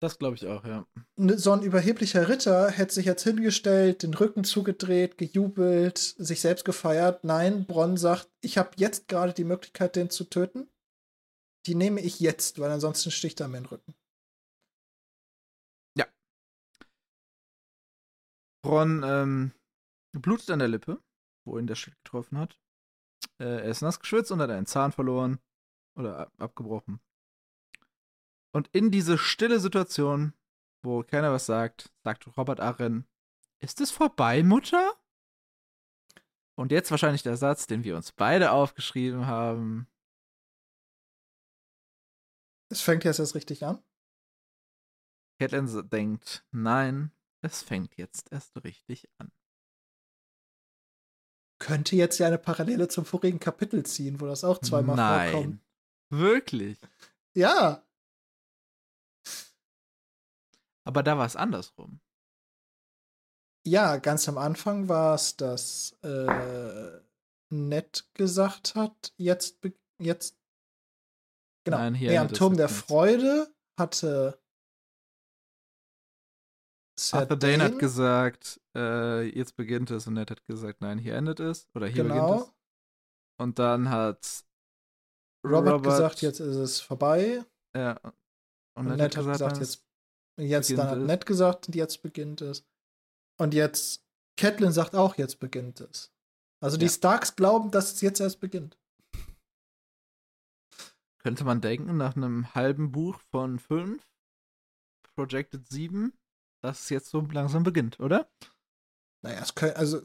Das glaube ich auch, ja. so ein überheblicher Ritter hätte sich jetzt hingestellt, den Rücken zugedreht, gejubelt, sich selbst gefeiert. Nein, Bronn sagt, ich habe jetzt gerade die Möglichkeit, den zu töten. Die nehme ich jetzt, weil ansonsten sticht er mir in den Rücken. Bronn ähm, blutet an der Lippe, wo ihn der Schild getroffen hat. Äh, er ist nass geschwitzt und hat einen Zahn verloren. Oder ab abgebrochen. Und in diese stille Situation, wo keiner was sagt, sagt Robert Arryn, ist es vorbei, Mutter? Und jetzt wahrscheinlich der Satz, den wir uns beide aufgeschrieben haben. Es fängt jetzt erst richtig an. Catelyn denkt, nein, es fängt jetzt erst richtig an. Könnte jetzt ja eine Parallele zum vorigen Kapitel ziehen, wo das auch zweimal nein. vorkommt. Wirklich. Ja, Aber da war es andersrum. ja, ganz am Anfang war es, dass äh, Ned gesagt hat, jetzt, jetzt, genau, Nein, hier nee, am Turm der. Freude hatte Arthur Dane hat gesagt, äh, jetzt beginnt es und Ned hat gesagt, nein, hier endet es. Oder hier beginnt genau, es. Und dann hat Robert, gesagt, jetzt ist es vorbei. Ja, und, Und Ned hat gesagt, jetzt, jetzt beginnt dann hat. Ned gesagt, jetzt beginnt es. Und jetzt, Catelyn sagt auch, jetzt beginnt es. Also die Ja. Starks glauben, dass es jetzt erst beginnt. Könnte man denken, nach einem halben Buch von fünf, Projected 7, dass es jetzt so langsam beginnt, oder? Naja, es können, also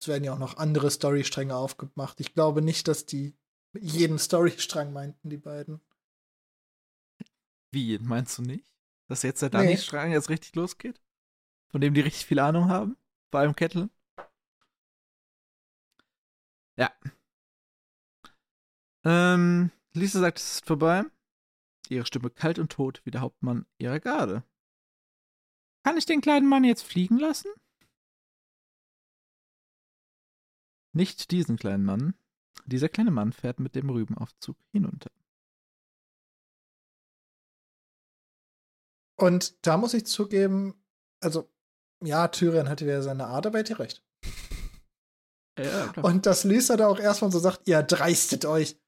es werden ja auch noch andere Storystränge aufgemacht. Ich glaube nicht, dass die jeden Storystrang meinten, die beiden. Wie, meinst du nicht? Dass jetzt der Nee. Danny-Strang jetzt richtig losgeht? Von dem die richtig viel Ahnung haben? Vor allem Kettle? Ja. Ähm, Lisa sagt, es ist vorbei. Ihre Stimme kalt und tot wie der Hauptmann ihrer Garde. Kann ich den kleinen Mann jetzt fliegen lassen? Nicht diesen kleinen Mann. Dieser kleine Mann fährt mit dem Rübenaufzug hinunter. Und da muss ich zugeben, also ja, Tyrion hatte wieder seine Art, aber er hätte recht. Ja. Und dass Lisa da auch erstmal so sagt, ihr dreistet euch.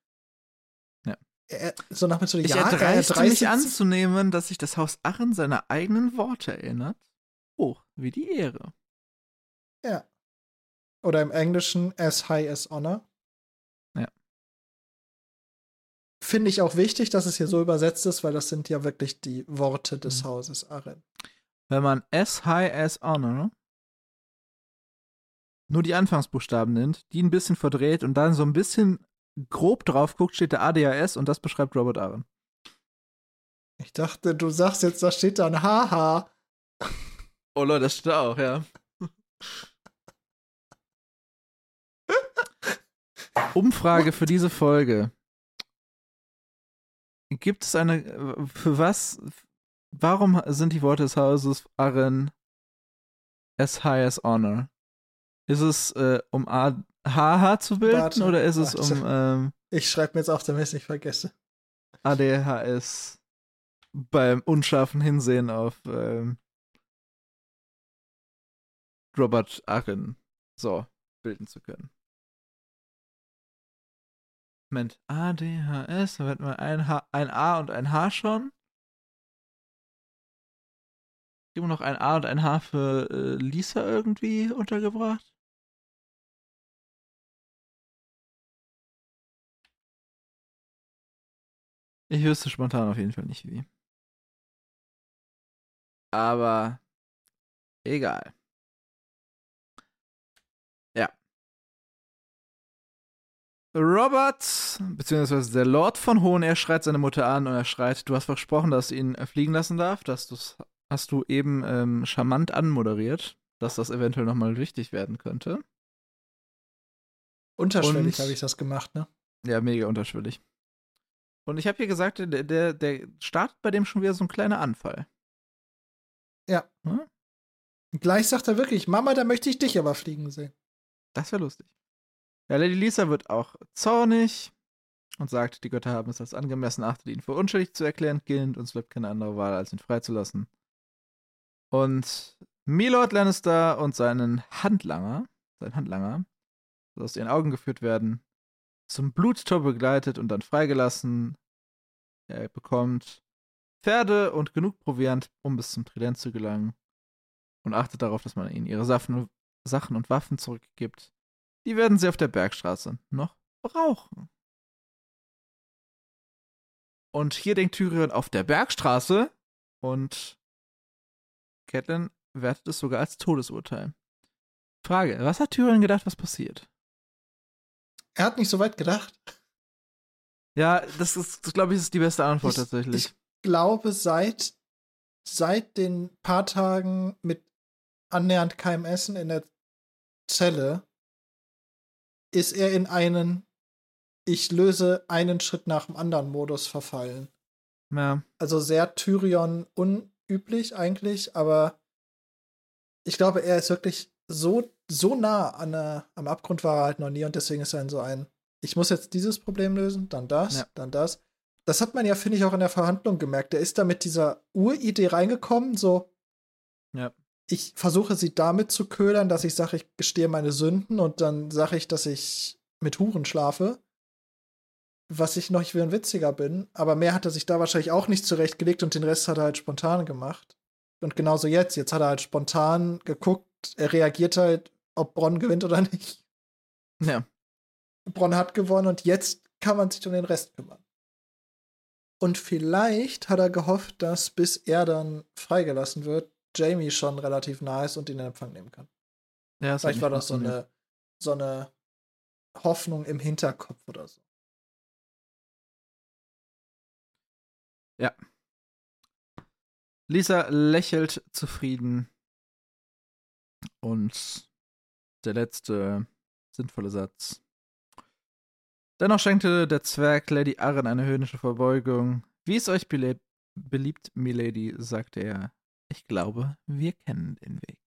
Ja. Er, so nach mit so, Ich ja, er erdreiste mich dreistet sich. anzunehmen, dass sich das Haus Achen seiner eigenen Worte erinnert. Hoch wie die Ehre. Ja. Oder im Englischen as high as honor. Finde ich auch wichtig, dass es hier so übersetzt ist, weil das sind ja wirklich die Worte des Mhm. Hauses Arryn. Wenn man as high as honor nur die Anfangsbuchstaben nimmt, die ein bisschen verdreht und dann so ein bisschen grob drauf guckt, steht der ADHS und das beschreibt Robert Aaron. Ich dachte, du sagst jetzt, da steht da ein Haha. Oh Leute, das steht auch, ja. *laughs* Umfrage für diese Folge. Gibt es eine, äh, für was, warum sind die Worte des Hauses Arren as high as honor? Ist es, äh, um A HH zu bilden Warte, oder ist es warte. um ähm, Ich schreibe mir jetzt auf, damit ich es nicht vergesse. ADHS beim unscharfen Hinsehen auf ähm, Robert Arryn so bilden zu können. Moment, A, D, H, S, Moment mal, ein, H, ein A und ein H schon. Immer noch ein A und ein H für äh, Lisa irgendwie untergebracht. Ich wüsste spontan auf jeden Fall nicht wie. Aber egal. Robert, beziehungsweise der Lord von Hohn, er schreit seine Mutter an und er schreit, du hast versprochen, dass du ihn äh, fliegen lassen darf, dass du's, hast du eben ähm, charmant anmoderiert, dass das eventuell nochmal wichtig werden könnte. Unterschwellig habe ich das gemacht, ne? Ja, mega unterschwellig. Und ich habe hier gesagt, der, der, der startet bei dem schon wieder so ein kleiner Anfall. Ja. Hm? Gleich sagt er wirklich, Mama, da möchte ich dich aber fliegen sehen. Das wäre lustig. Ja, Lady Lisa wird auch zornig und sagt, die Götter haben es als angemessen erachtet, ihn für unschuldig zu erklären, gilt, uns bleibt keine andere Wahl, als ihn freizulassen. Und Milord Lannister und seinen Handlanger, sein Handlanger, soll aus ihren Augen geführt werden, zum Bluttor begleitet und dann freigelassen. Er bekommt Pferde und genug Proviant, um bis zum Trident zu gelangen. Und achtet darauf, dass man ihnen ihre Sachen und Waffen zurückgibt. Die werden sie auf der Bergstraße noch brauchen. Und hier denkt Tyrion auf der Bergstraße und Catelyn wertet es sogar als Todesurteil. Frage, was hat Tyrion gedacht, was passiert? Er hat nicht so weit gedacht. Ja, das ist, das, glaube ich, ist die beste Antwort Ich- tatsächlich. Ich glaube, seit, seit den paar Tagen mit annähernd keinem Essen in der Zelle ist er in einen Ich löse einen Schritt nach dem anderen Modus verfallen. ja. Also sehr Tyrion unüblich eigentlich, aber ich glaube, er ist wirklich so, so nah an der, am Abgrund war er halt noch nie und deswegen ist er in so ein, ich muss jetzt dieses Problem lösen, dann das, Ja. dann das. Das hat man ja, finde ich, auch in der Verhandlung gemerkt. Er ist da mit dieser Uridee reingekommen, so, Ja. Ich versuche sie damit zu ködern, dass ich sage, ich gestehe meine Sünden und dann sage ich, dass ich mit Huren schlafe. Was ich noch viel witziger bin, aber mehr hat er sich da wahrscheinlich auch nicht zurechtgelegt und den Rest hat er halt spontan gemacht. Und genauso jetzt. Jetzt hat er halt spontan geguckt, er reagiert halt, ob Bronn gewinnt oder nicht. Ja. Bronn hat gewonnen und jetzt kann man sich um den Rest kümmern. Und vielleicht hat er gehofft, dass bis er dann freigelassen wird, Jamie schon relativ ist und ihn in Empfang nehmen kann. ja Vielleicht war das so eine, so eine Hoffnung im Hinterkopf oder so. Lisa lächelt zufrieden. Und der letzte sinnvolle Satz. Dennoch schenkte der Zwerg Lady Arryn eine höhnische Verbeugung. Wie es euch bele beliebt, Milady, sagte er. Ich glaube, wir kennen den Weg.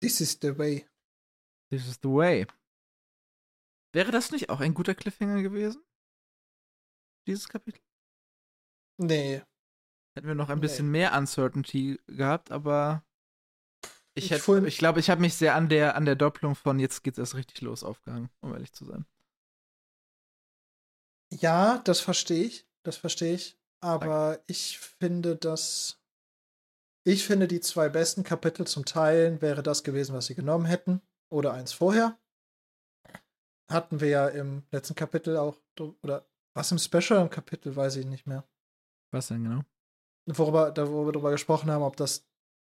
This is the way. This is the way. Wäre das nicht auch ein guter Cliffhanger gewesen? Dieses Kapitel? Nee. Hätten wir noch ein Nee. bisschen mehr Uncertainty gehabt, aber ich, Ich hätte- ich glaube, ich habe mich sehr an der, an der Doppelung von jetzt geht's erst richtig los aufgehangen, um ehrlich zu sein. Ja, das verstehe ich. Das verstehe ich. Aber ich finde, dass. Ich finde, die zwei besten Kapitel zum Teilen wäre das gewesen, was sie genommen hätten. Oder eins vorher. Hatten wir ja im letzten Kapitel auch. Oder was im Special im Kapitel, weiß ich nicht mehr. Was denn genau? Worüber, da, wo wir darüber gesprochen haben, ob das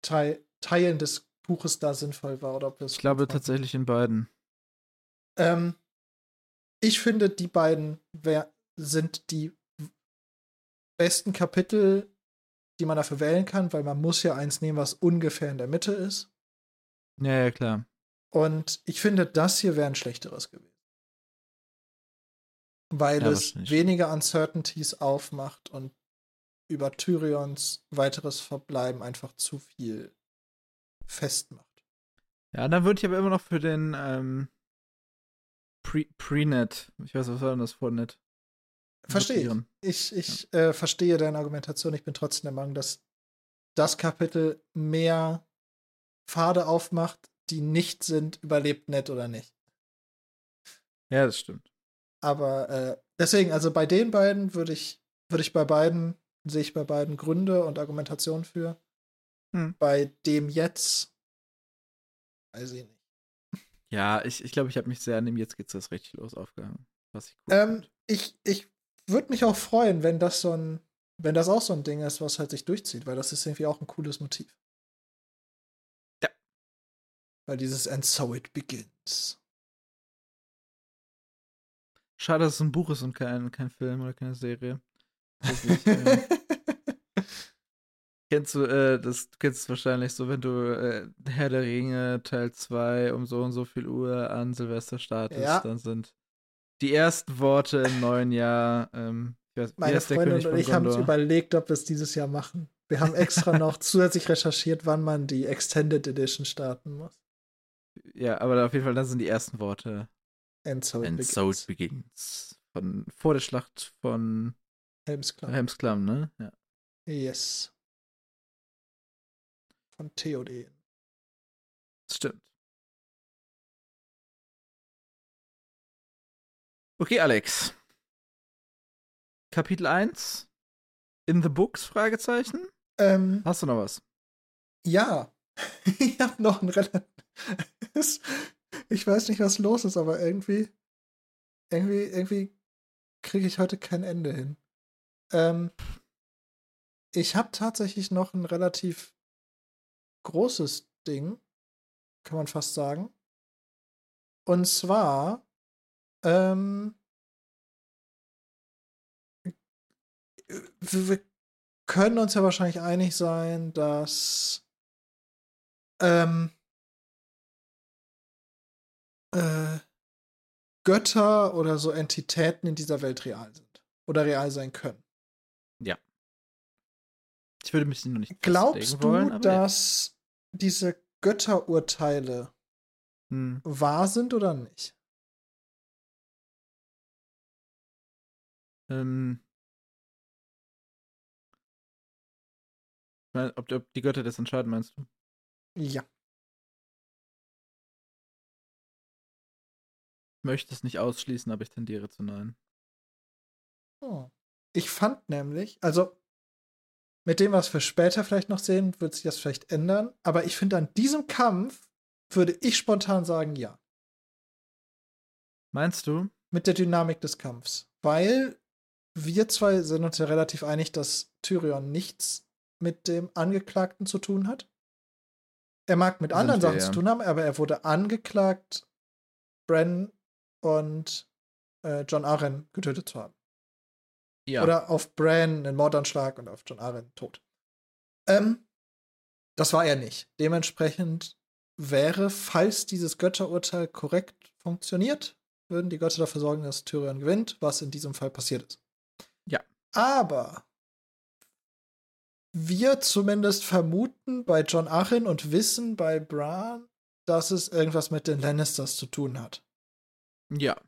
Teil, Teilen des Buches da sinnvoll war oder ob wir es. Ich glaube tatsächlich in beiden. Ähm, ich finde, die beiden wär, sind die besten Kapitel, die man dafür wählen kann, weil man muss ja eins nehmen, was ungefähr in der Mitte ist. Ja, ja, klar. Und ich finde, das hier wäre ein schlechteres gewesen. Weil Ja, es weniger Uncertainties aufmacht und über Tyrions weiteres Verbleiben einfach zu viel festmacht. Ja, dann würde ich aber immer noch für den ähm, Pre- Prenet, ich weiß, was war denn das Vornet? Verstehe ich. Ich, ich äh, verstehe deine Argumentation. Ich bin trotzdem der Meinung, dass das Kapitel mehr Pfade aufmacht, die nicht sind, überlebt nett oder nicht. Ja, das stimmt. Aber äh, deswegen, also bei den beiden würde ich, würde ich bei beiden, sehe ich bei beiden Gründe und Argumentationen für. Hm. Bei dem jetzt weiß ich nicht. Ja, ich glaube, ich, glaub, ich habe mich sehr an dem Jetzt geht's das richtig los aufgehangen. Was ich cool ähm, ich, ich würde mich auch freuen, wenn das so ein, wenn das auch so ein Ding ist, was halt sich durchzieht, weil das ist irgendwie auch ein cooles Motiv. Ja. Weil dieses And so it begins. Schade, dass es ein Buch ist und kein, kein Film oder keine Serie. Wirklich, *laughs* äh, Kennst du, äh, das du kennst es wahrscheinlich so, wenn du äh, Herr der Ringe Teil 2 um so und so viel Uhr an Silvester startest, ja. dann sind die ersten Worte im neuen Jahr, ähm, Meine Freundin und ich haben uns überlegt, ob wir es dieses Jahr machen. Wir haben extra *laughs* noch zusätzlich recherchiert, wann man die Extended Edition starten muss. Ja, aber auf jeden Fall, dann sind die ersten Worte. And so it, And begins. So it begins. Von, vor der Schlacht von Helmsklamm. Helmsklamm, ne? Ja. Yes von TOD. Stimmt. Okay, Alex. Kapitel 1. In the Books? Fragezeichen. Ähm, Hast du noch was? Ja. *laughs* ich habe noch ein relativ. *laughs* ich weiß nicht, was los ist, aber irgendwie. Irgendwie, irgendwie kriege ich heute kein Ende hin. Ähm, ich habe tatsächlich noch ein relativ großes Ding, kann man fast sagen. Und zwar, ähm, wir können uns ja wahrscheinlich einig sein, dass ähm, äh, Götter oder so Entitäten in dieser Welt real sind oder real sein können. Ja. Ich würde mich noch nicht Glaubst du, wollen, dass ja. diese Götterurteile hm. wahr sind oder nicht? Ähm. Ob, ob die Götter das entscheiden, meinst du? Ja. Ich möchte es nicht ausschließen, aber ich tendiere zu nein. Oh. Ich fand nämlich, also mit dem, was wir später vielleicht noch sehen, wird sich das vielleicht ändern. Aber ich finde, an diesem Kampf würde ich spontan sagen, ja. Meinst du? Mit der Dynamik des Kampfs. Weil wir zwei sind uns ja relativ einig, dass Tyrion nichts mit dem Angeklagten zu tun hat. Er mag mit anderen Sachen ja. zu tun haben, aber er wurde angeklagt, Bran und äh, John Arryn getötet zu haben. Ja. Oder auf Bran einen Mordanschlag und auf John Arryn tot. Ähm, das war er nicht. Dementsprechend wäre, falls dieses Götterurteil korrekt funktioniert, würden die Götter dafür sorgen, dass Tyrion gewinnt, was in diesem Fall passiert ist. Aber wir zumindest vermuten bei John Arryn und wissen bei Bran, dass es irgendwas mit den Lannisters zu tun hat. Ja.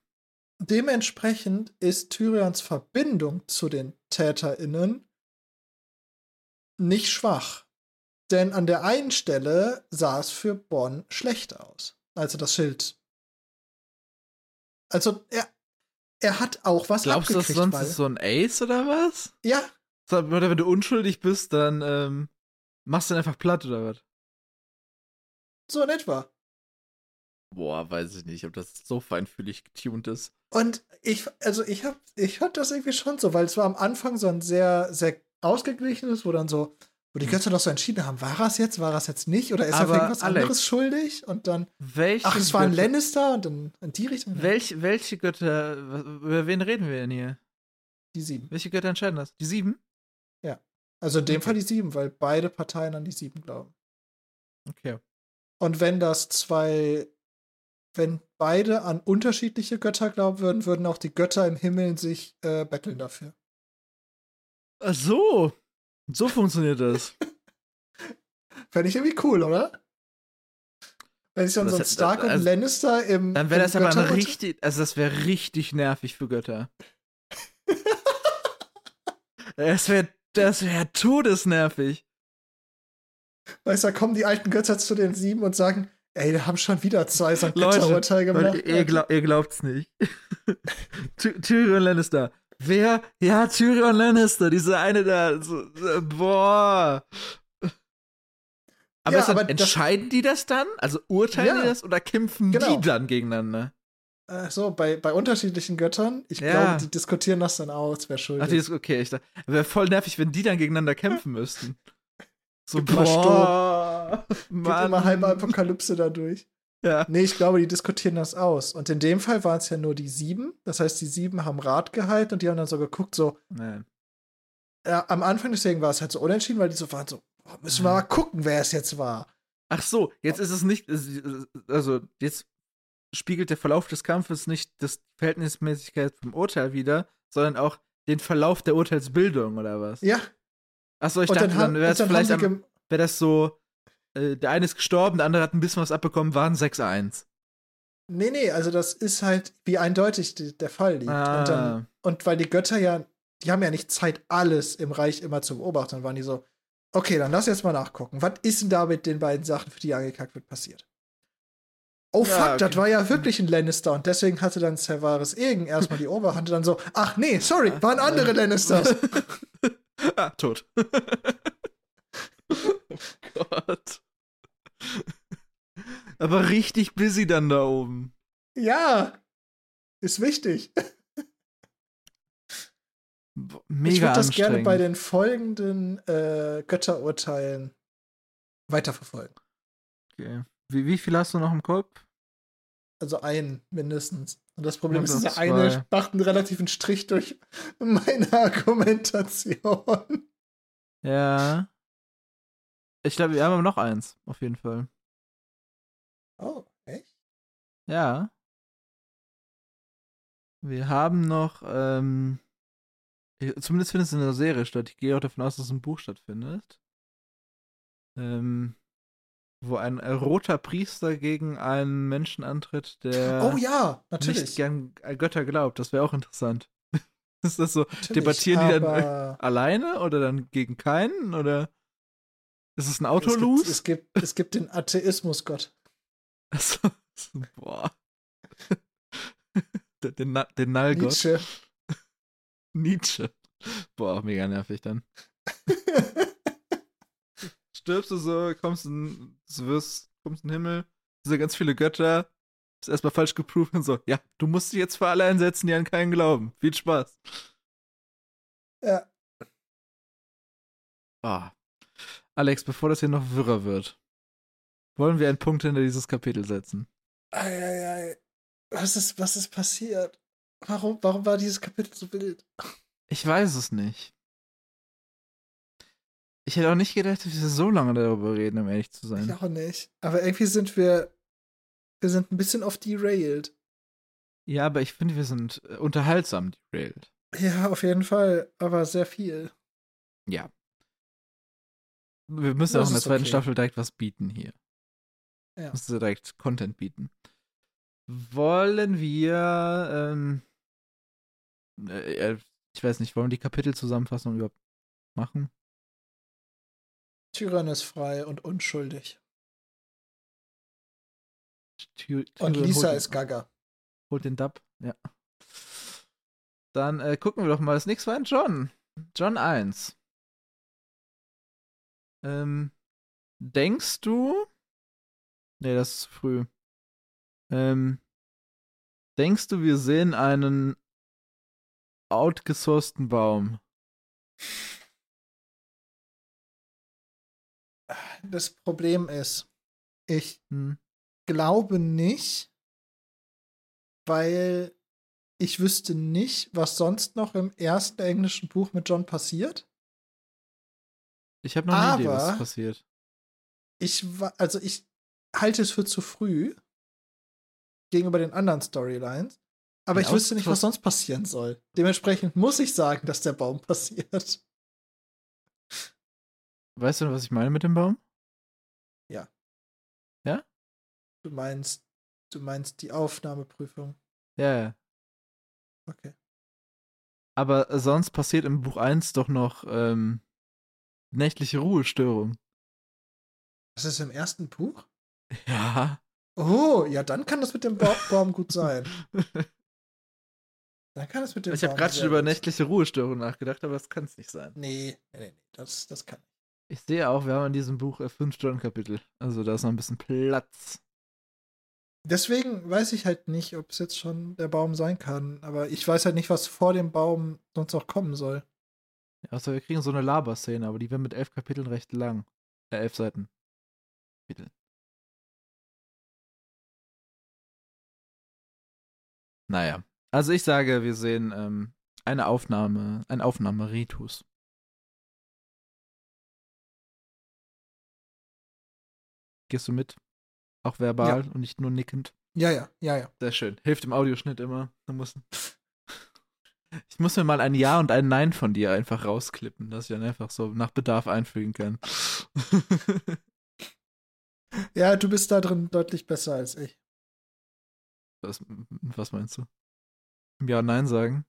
Dementsprechend ist Tyrions Verbindung zu den TäterInnen nicht schwach. Denn an der einen Stelle sah es für Bonn schlecht aus, als er das Schild. Also er, er hat auch was Glaubst du, sonst weil, ist so ein Ace oder was? Ja. Oder wenn du unschuldig bist, dann ähm, machst du ihn einfach platt oder was? So in etwa. Boah, weiß ich nicht, ob das so feinfühlig getuned ist. Und ich, also ich hab, ich fand das irgendwie schon so, weil es war am Anfang so ein sehr, sehr ausgeglichenes, wo dann so, wo die. Götter noch so entschieden haben, war es jetzt, war es jetzt nicht, oder ist er für irgendwas Alex, anderes schuldig? Und dann, welche ach, es war ein Lannister und dann in die Richtung. Welch, welche Götter, über wen reden wir denn hier? Die sieben. Welche Götter entscheiden das? Die sieben? Ja. Also in dem okay. Fall die sieben, weil beide Parteien an die sieben glauben. Okay. Und wenn das zwei wenn beide an unterschiedliche Götter glauben würden, würden auch die Götter im Himmel sich äh, betteln dafür. Ach so. So funktioniert das. *laughs* Fände ich irgendwie cool, oder? Wenn sich dann so ein Stark und also, Lannister im. Dann wäre das aber ein richtig. Also, das wäre richtig nervig für Götter. *laughs* das wäre das wär todesnervig. Weißt du, da kommen die alten Götter zu den sieben und sagen: Ey, wir haben schon wieder zwei St. Urteil gemacht. Leute, ihr, glaub, ihr, glaubt's nicht. *laughs* Tyrion Lannister. Wer? Ja, Tyrion Lannister, diese eine da. So, boah. Aber, Ja, ist aber das- entscheiden die das dann? Also urteilen Ja. die das oder kämpfen Genau. die dann gegeneinander? Ach so, bei, bei unterschiedlichen Göttern, ich Ja. glaube, die diskutieren das dann aus, wer schuld Ach, die ist. ist okay. Ich dachte, wäre voll nervig, wenn die dann gegeneinander kämpfen müssten. So, immer boah, Geht *laughs* Mann. immer halbe Apokalypse dadurch. Ja. Nee, ich glaube, die diskutieren das aus. Und in dem Fall waren es ja nur die sieben. Das heißt, die sieben haben Rat gehalten und die haben dann so geguckt, so, Nee. ja, am Anfang deswegen war es halt so unentschieden, weil die so waren so, oh, müssen wir mal gucken, wer es jetzt war. Ach so, jetzt ist es nicht, also jetzt spiegelt der Verlauf des Kampfes nicht das Verhältnismäßigkeit vom Urteil wider, sondern auch den Verlauf der Urteilsbildung oder was? Ja, Ach so, ich und dachte, dann, dann, wäre es vielleicht wäre das so, äh, der eine ist gestorben, der andere hat ein bisschen was abbekommen, waren 6-1. Nee, nee, also das ist halt, wie eindeutig die, der Fall liegt. Und, Ah. dann, und weil die Götter ja, die haben ja nicht Zeit, alles im Reich immer zu beobachten, waren die so, okay, dann lass jetzt mal nachgucken. Was ist denn da mit den beiden Sachen, für die angekackt wird, passiert? Oh Ja, fuck, okay. das war ja wirklich ein Lannister und deswegen hatte dann Cervaris Egen erstmal die Oberhand und dann so, ach nee, sorry, waren andere Lannisters. *laughs* ah, tot. *laughs* oh Gott. *laughs* Aber richtig busy dann da oben. ja, ist wichtig. *laughs* Mega ich würde das gerne bei den folgenden äh, Götterurteilen weiterverfolgen. Okay. Wie, wie viel hast du noch im Kopf? Also einen mindestens. Und das Problem Ich ist, dieser eine macht einen relativen Strich durch *laughs* meine Argumentation. Ja. Ich glaube, wir haben aber noch eins, auf jeden Fall. Oh, echt? Ja. Wir haben noch, ähm, zumindest findet es in der Serie statt. Ich gehe auch davon aus, dass es im Buch stattfindet. Ähm, wo ein roter Priester gegen einen Menschen antritt, der oh ja, nicht natürlich. gern an Götter glaubt. Das wäre auch interessant. *laughs* Ist das so natürlich, debattieren die dann, alleine oder dann gegen keinen? Oder ist es ein es Autolus? gibt, es, gibt, es gibt den Atheismusgott. *laughs* Boah. *laughs* den, den, Na- den Nallgott. Nietzsche. *laughs* Nietzsche. Boah, mega nervig dann. Stirbst du so, kommst in, du wirst, kommst in den Himmel, sind ganz viele Götter, ist erstmal falsch geproved und so, ja, du musst dich jetzt für alle einsetzen, die an keinen glauben. Viel Spaß. ja. Ah. Alex, bevor das hier noch wirrer wird, wollen wir einen Punkt hinter dieses Kapitel setzen. Ei, ei, ei. Was ist, was ist passiert? Warum, warum war dieses Kapitel so wild? Ich weiß es nicht. Ich hätte auch nicht gedacht, dass wir so lange darüber reden, um ehrlich zu sein. Ich auch nicht. Aber irgendwie sind wir, wir sind ein bisschen off derailed. Ja, aber ich finde, wir sind äh, unterhaltsam derailed. Ja, auf jeden Fall, aber sehr viel. Ja. Wir müssen Das auch in der zweiten okay. Staffel direkt was bieten hier. Ja. Müssen direkt Content bieten. Wollen wir, ähm, äh, äh, ich weiß nicht, wollen wir die Kapitelzusammenfassung überhaupt machen? Tyrann ist frei und unschuldig. Ty Und Tyrion Lisa ist Gaga. Holt den Dub, ja. Dann äh, gucken wir doch mal. Das nächste war John. John 1. Ähm, denkst du. Nee, das ist zu früh. Ähm, denkst du, wir sehen einen outgesourcten Baum? Das Problem ist, ich Hm? glaube nicht, weil ich wüsste nicht, was sonst noch im ersten englischen Buch mit John passiert. Ich habe noch eine Idee, was passiert. Ich wa- also ich halte es für zu früh gegenüber den anderen Storylines. Aber Ja, ich wüsste nicht, was sonst passieren soll. Dementsprechend muss ich sagen, dass der Baum *laughs* passiert. Weißt du, was ich meine mit dem Baum? Du meinst, du meinst die Aufnahmeprüfung. Ja, ja. Okay. Aber sonst passiert im Buch 1 doch noch ähm, nächtliche Ruhestörung. Das ist im ersten Buch? Ja. Oh, ja, dann kann das mit dem ba Baum gut sein. *laughs* Dann kann es mit dem Ich habe gerade schon über nächtliche Ruhestörung nachgedacht, aber das kann es nicht sein. Nee, nee, nee, nee, das, das kann ich. Ich sehe auch, wir haben in diesem Buch äh, fünf Stunden Kapitel. Also da ist noch ein bisschen Platz. Deswegen weiß ich halt nicht, ob es jetzt schon der Baum sein kann. Aber ich weiß halt nicht, was vor dem Baum sonst noch kommen soll. Also wir kriegen so eine Laberszene, aber die wird mit elf Kapiteln recht lang. Äh, elf Seiten. Kapitel. Naja. Also ich sage, wir sehen ähm, eine Aufnahme, ein Aufnahmeritus. Gehst du mit? Auch verbal Ja. und nicht nur nickend. Ja, ja, ja, ja. Sehr schön. Hilft im Audioschnitt immer. Da muss *laughs* ich muss mir mal ein Ja und ein Nein von dir einfach rausklippen, dass ich dann einfach so nach Bedarf einfügen kann. *laughs* Ja, du bist da drin deutlich besser als ich. was, was meinst du? Ja und Nein sagen?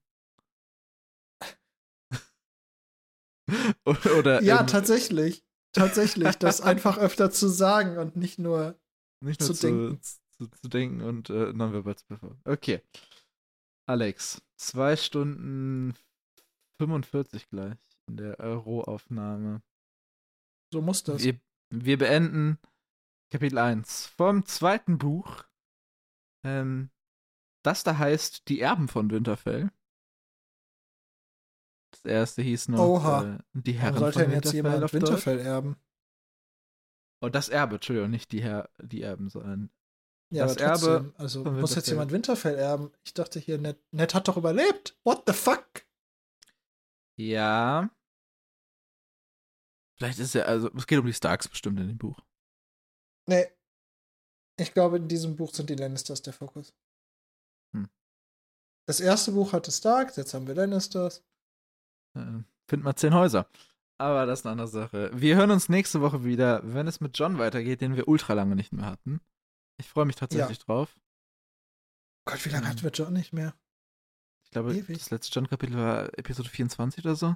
*laughs* Oder Ja, tatsächlich. Tatsächlich, das einfach öfter zu sagen und nicht nur. nicht nur zu zu, denken. Zu, zu denken und äh, nonverbal zu performen. Okay. Alex, zwei Stunden 45 gleich in der Rohaufnahme. So muss das. Wir, wir beenden Kapitel 1 vom zweiten Buch. Ähm, das da heißt Die Erben von Winterfell. Das erste hieß noch Oha. äh, Die Warum Herren sollte von denn jetzt Winterfell jemand. Winterfell erben? Oh, das Erbe, Entschuldigung, nicht die, Her die Erben, sondern Ja, Das trotzdem, Erbe also muss jetzt jemand Winterfell erben? Ich dachte hier, Ned, Ned hat doch überlebt. What the fuck? ja. Vielleicht ist er, also es geht um die Starks bestimmt in dem Buch. Nee. Ich glaube, in diesem Buch sind die Lannisters der Fokus. Hm. Das erste Buch hatte Stark, jetzt haben wir Lannisters. Äh, find mal zehn Häuser. Aber das ist eine andere Sache. Wir hören uns nächste Woche wieder, wenn es mit John weitergeht, den wir ultra lange nicht mehr hatten. Ich freue mich tatsächlich drauf. Gott, wie lange Hm. hatten wir John nicht mehr? Ich glaube, Ewig. das letzte John-Kapitel war Episode 24 oder so.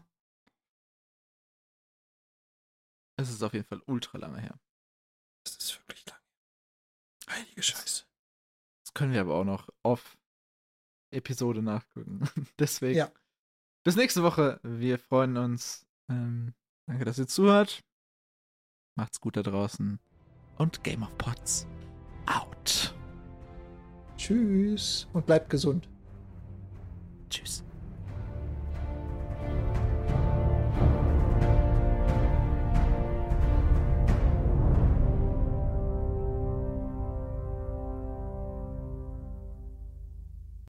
Es ist auf jeden Fall ultra lange her. Das ist wirklich lang. Heilige Scheiße. Das können wir aber auch noch off Episode nachgucken. *laughs* Deswegen. Ja. Bis nächste Woche. Wir freuen uns. Ähm, danke, dass ihr zuhört. Macht's gut da draußen. Und Game of Pots out. Tschüss und bleibt gesund. Tschüss.